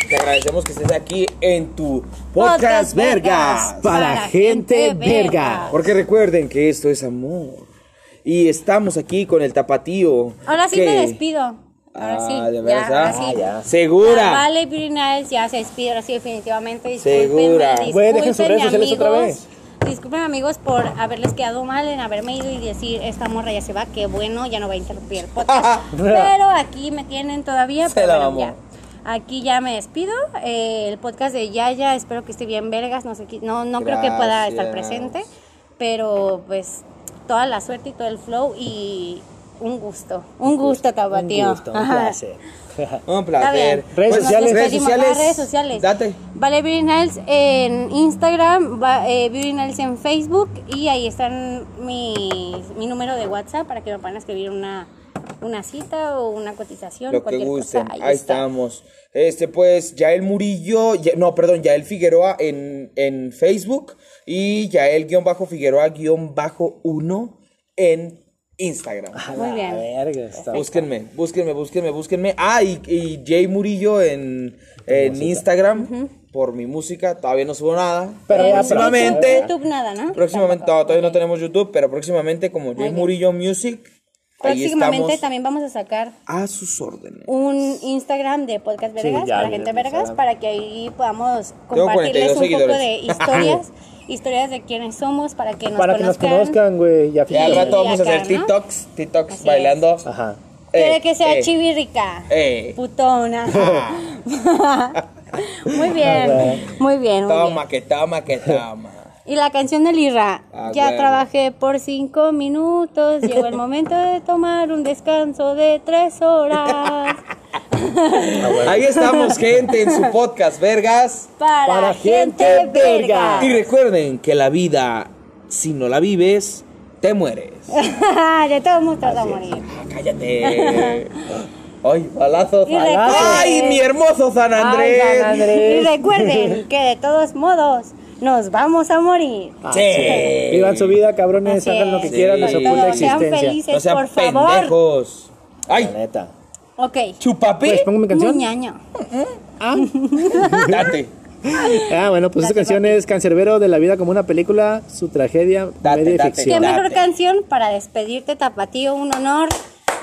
Te agradecemos que estés aquí en tu Podcast podcast, Vergas. Vergas. Para gente verga. Porque recuerden que esto es amor. Y estamos aquí con el tapatío. Ahora sí que- me despido. Ahora Ah, sí. ¿de ya, veras? ahora Ah, sí. ya. Segura. Ah, Vale, Niles ya se despide, ahora sí, definitivamente. Segura. Güey, dejen sus discúlpenme, redes sociales otra amigos. vez. Disculpen amigos por haberles quedado mal en haberme ido y decir esta morra ya se va, que bueno, ya no va a interrumpir el podcast. (laughs) pero aquí me tienen todavía, Se pero la bueno, ya. Aquí ya me despido. Eh, el podcast de Yaya, espero que esté bien vergas. No sé, qué- no, no creo que pueda estar presente, pero pues toda la suerte y todo el flow y un gusto, un gusto, Tapatío. Un gusto, un placer. (laughs) Un placer. Redes sociales. redes sociales. Redes sociales. Date. Vale Beauty Niles en Instagram, va- eh, Beauty Niles en Facebook y ahí están mi, mi número de WhatsApp para que me puedan escribir una, una cita o una cotización. Lo que cualquier gusten. cosa. Ahí, está. estamos. Este, pues, Yael Murillo, ya- no, perdón, Yael Figueroa en, en Facebook y Yael-Figueroa-1 en Instagram. Muy bien. Verga, está- Búsquenme, búsquenme, búsquenme, búsquenme. Ah, y, y Jay Murillo en, en Instagram por mi música. Todavía no subo nada. Pero próximamente. YouTube, YouTube nada, ¿no? Próximamente, no, todavía no tenemos YouTube, pero próximamente como Jay. Murillo Music. Próximamente estamos también vamos a sacar a sus órdenes. un Instagram de Podcast Vergas ya para gente vergas Instagram. para que ahí podamos compartirles 42 un poco de historias, historias de quiénes somos para que nos Para que nos conozcan. conozcan, güey. Ya Y al Sí, rato vamos a hacer ¿no? TikToks, TikToks Así bailando. Ajá. Quiere Eh, que sea eh, chivirrica. eh. Putona. (laughs) (laughs) muy bien, muy bien, muy Toma, bien. que toma, que toma. Y la canción de Lira. Ah, ya bueno. trabajé por cinco minutos. (laughs) Llegó el momento de tomar un descanso de tres horas. Ahí estamos, gente, en su podcast, vergas. Para, Para gente, gente verga. Y recuerden que la vida, si no la vives, te mueres. (laughs) de todos modos te vas a morir. Ah, cállate. (laughs) Ay, recuerden- Ay, mi hermoso San Andrés. Ay, San Andrés. Y recuerden que de todos modos nos vamos a morir. Sí. Vivan su vida, cabrones. Hagan lo que es. quieran de Sí. su puta sean existencia. felices, No sean por favor. pendejos. La Ay, neta. Ok. chupapi. Pues pongo mi canción. Muñaño. (laughs) Date. Ah, bueno, pues esta canción es Cancerbero de la vida como una película, su tragedia, Date, media. Qué ficción. Date. mejor canción para despedirte, Tapatío, un honor.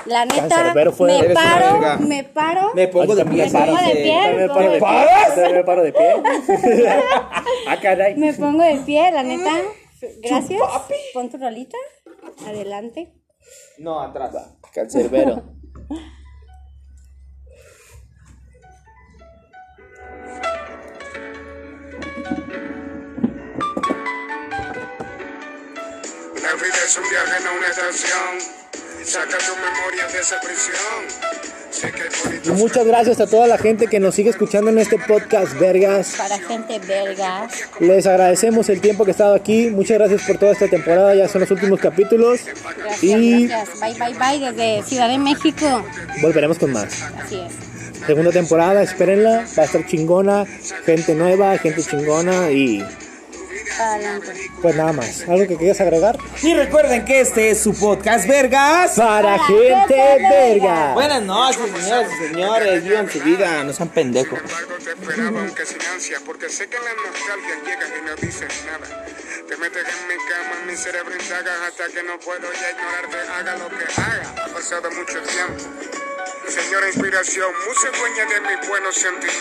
La neta, me paro, me paro. Me pongo de pie. Me pongo de pie. Me pongo de pie. Me paro de pie. (laughs) Me pongo de pie, la neta. Gracias. Pon tu rolita. Adelante. No, atrás. Cancerbero. La vida es un viaje, no una estación. Saca tu memoria de esa prisión. Y muchas gracias a toda la gente que nos sigue escuchando en este podcast, vergas. Para gente verga. Les agradecemos el tiempo que he estado aquí. Muchas gracias por toda esta temporada. Ya son los últimos capítulos. Gracias, Y gracias. Bye, bye, bye desde Ciudad de México. volveremos con más. Así es. Segunda temporada, espérenla. Va a estar chingona. Gente nueva, gente chingona. Y adelante. pues nada más. ¿Algo que quieras agregar? Y recuerden que este es su podcast, vergas. Para gente verga. Buenas noches, señoras y señores. Vivan su vida, no sean pendejos. embargo te esperaba aunque sin ansia Porque sé que la nostalgia llega y no dices nada Te metes en mi cama, en mi cerebro indagas Hasta que no puedo ya ignorarte, haga lo que haga Ha pasado mucho tiempo Señora inspiración, mucha dueña de mis buenos sentimientos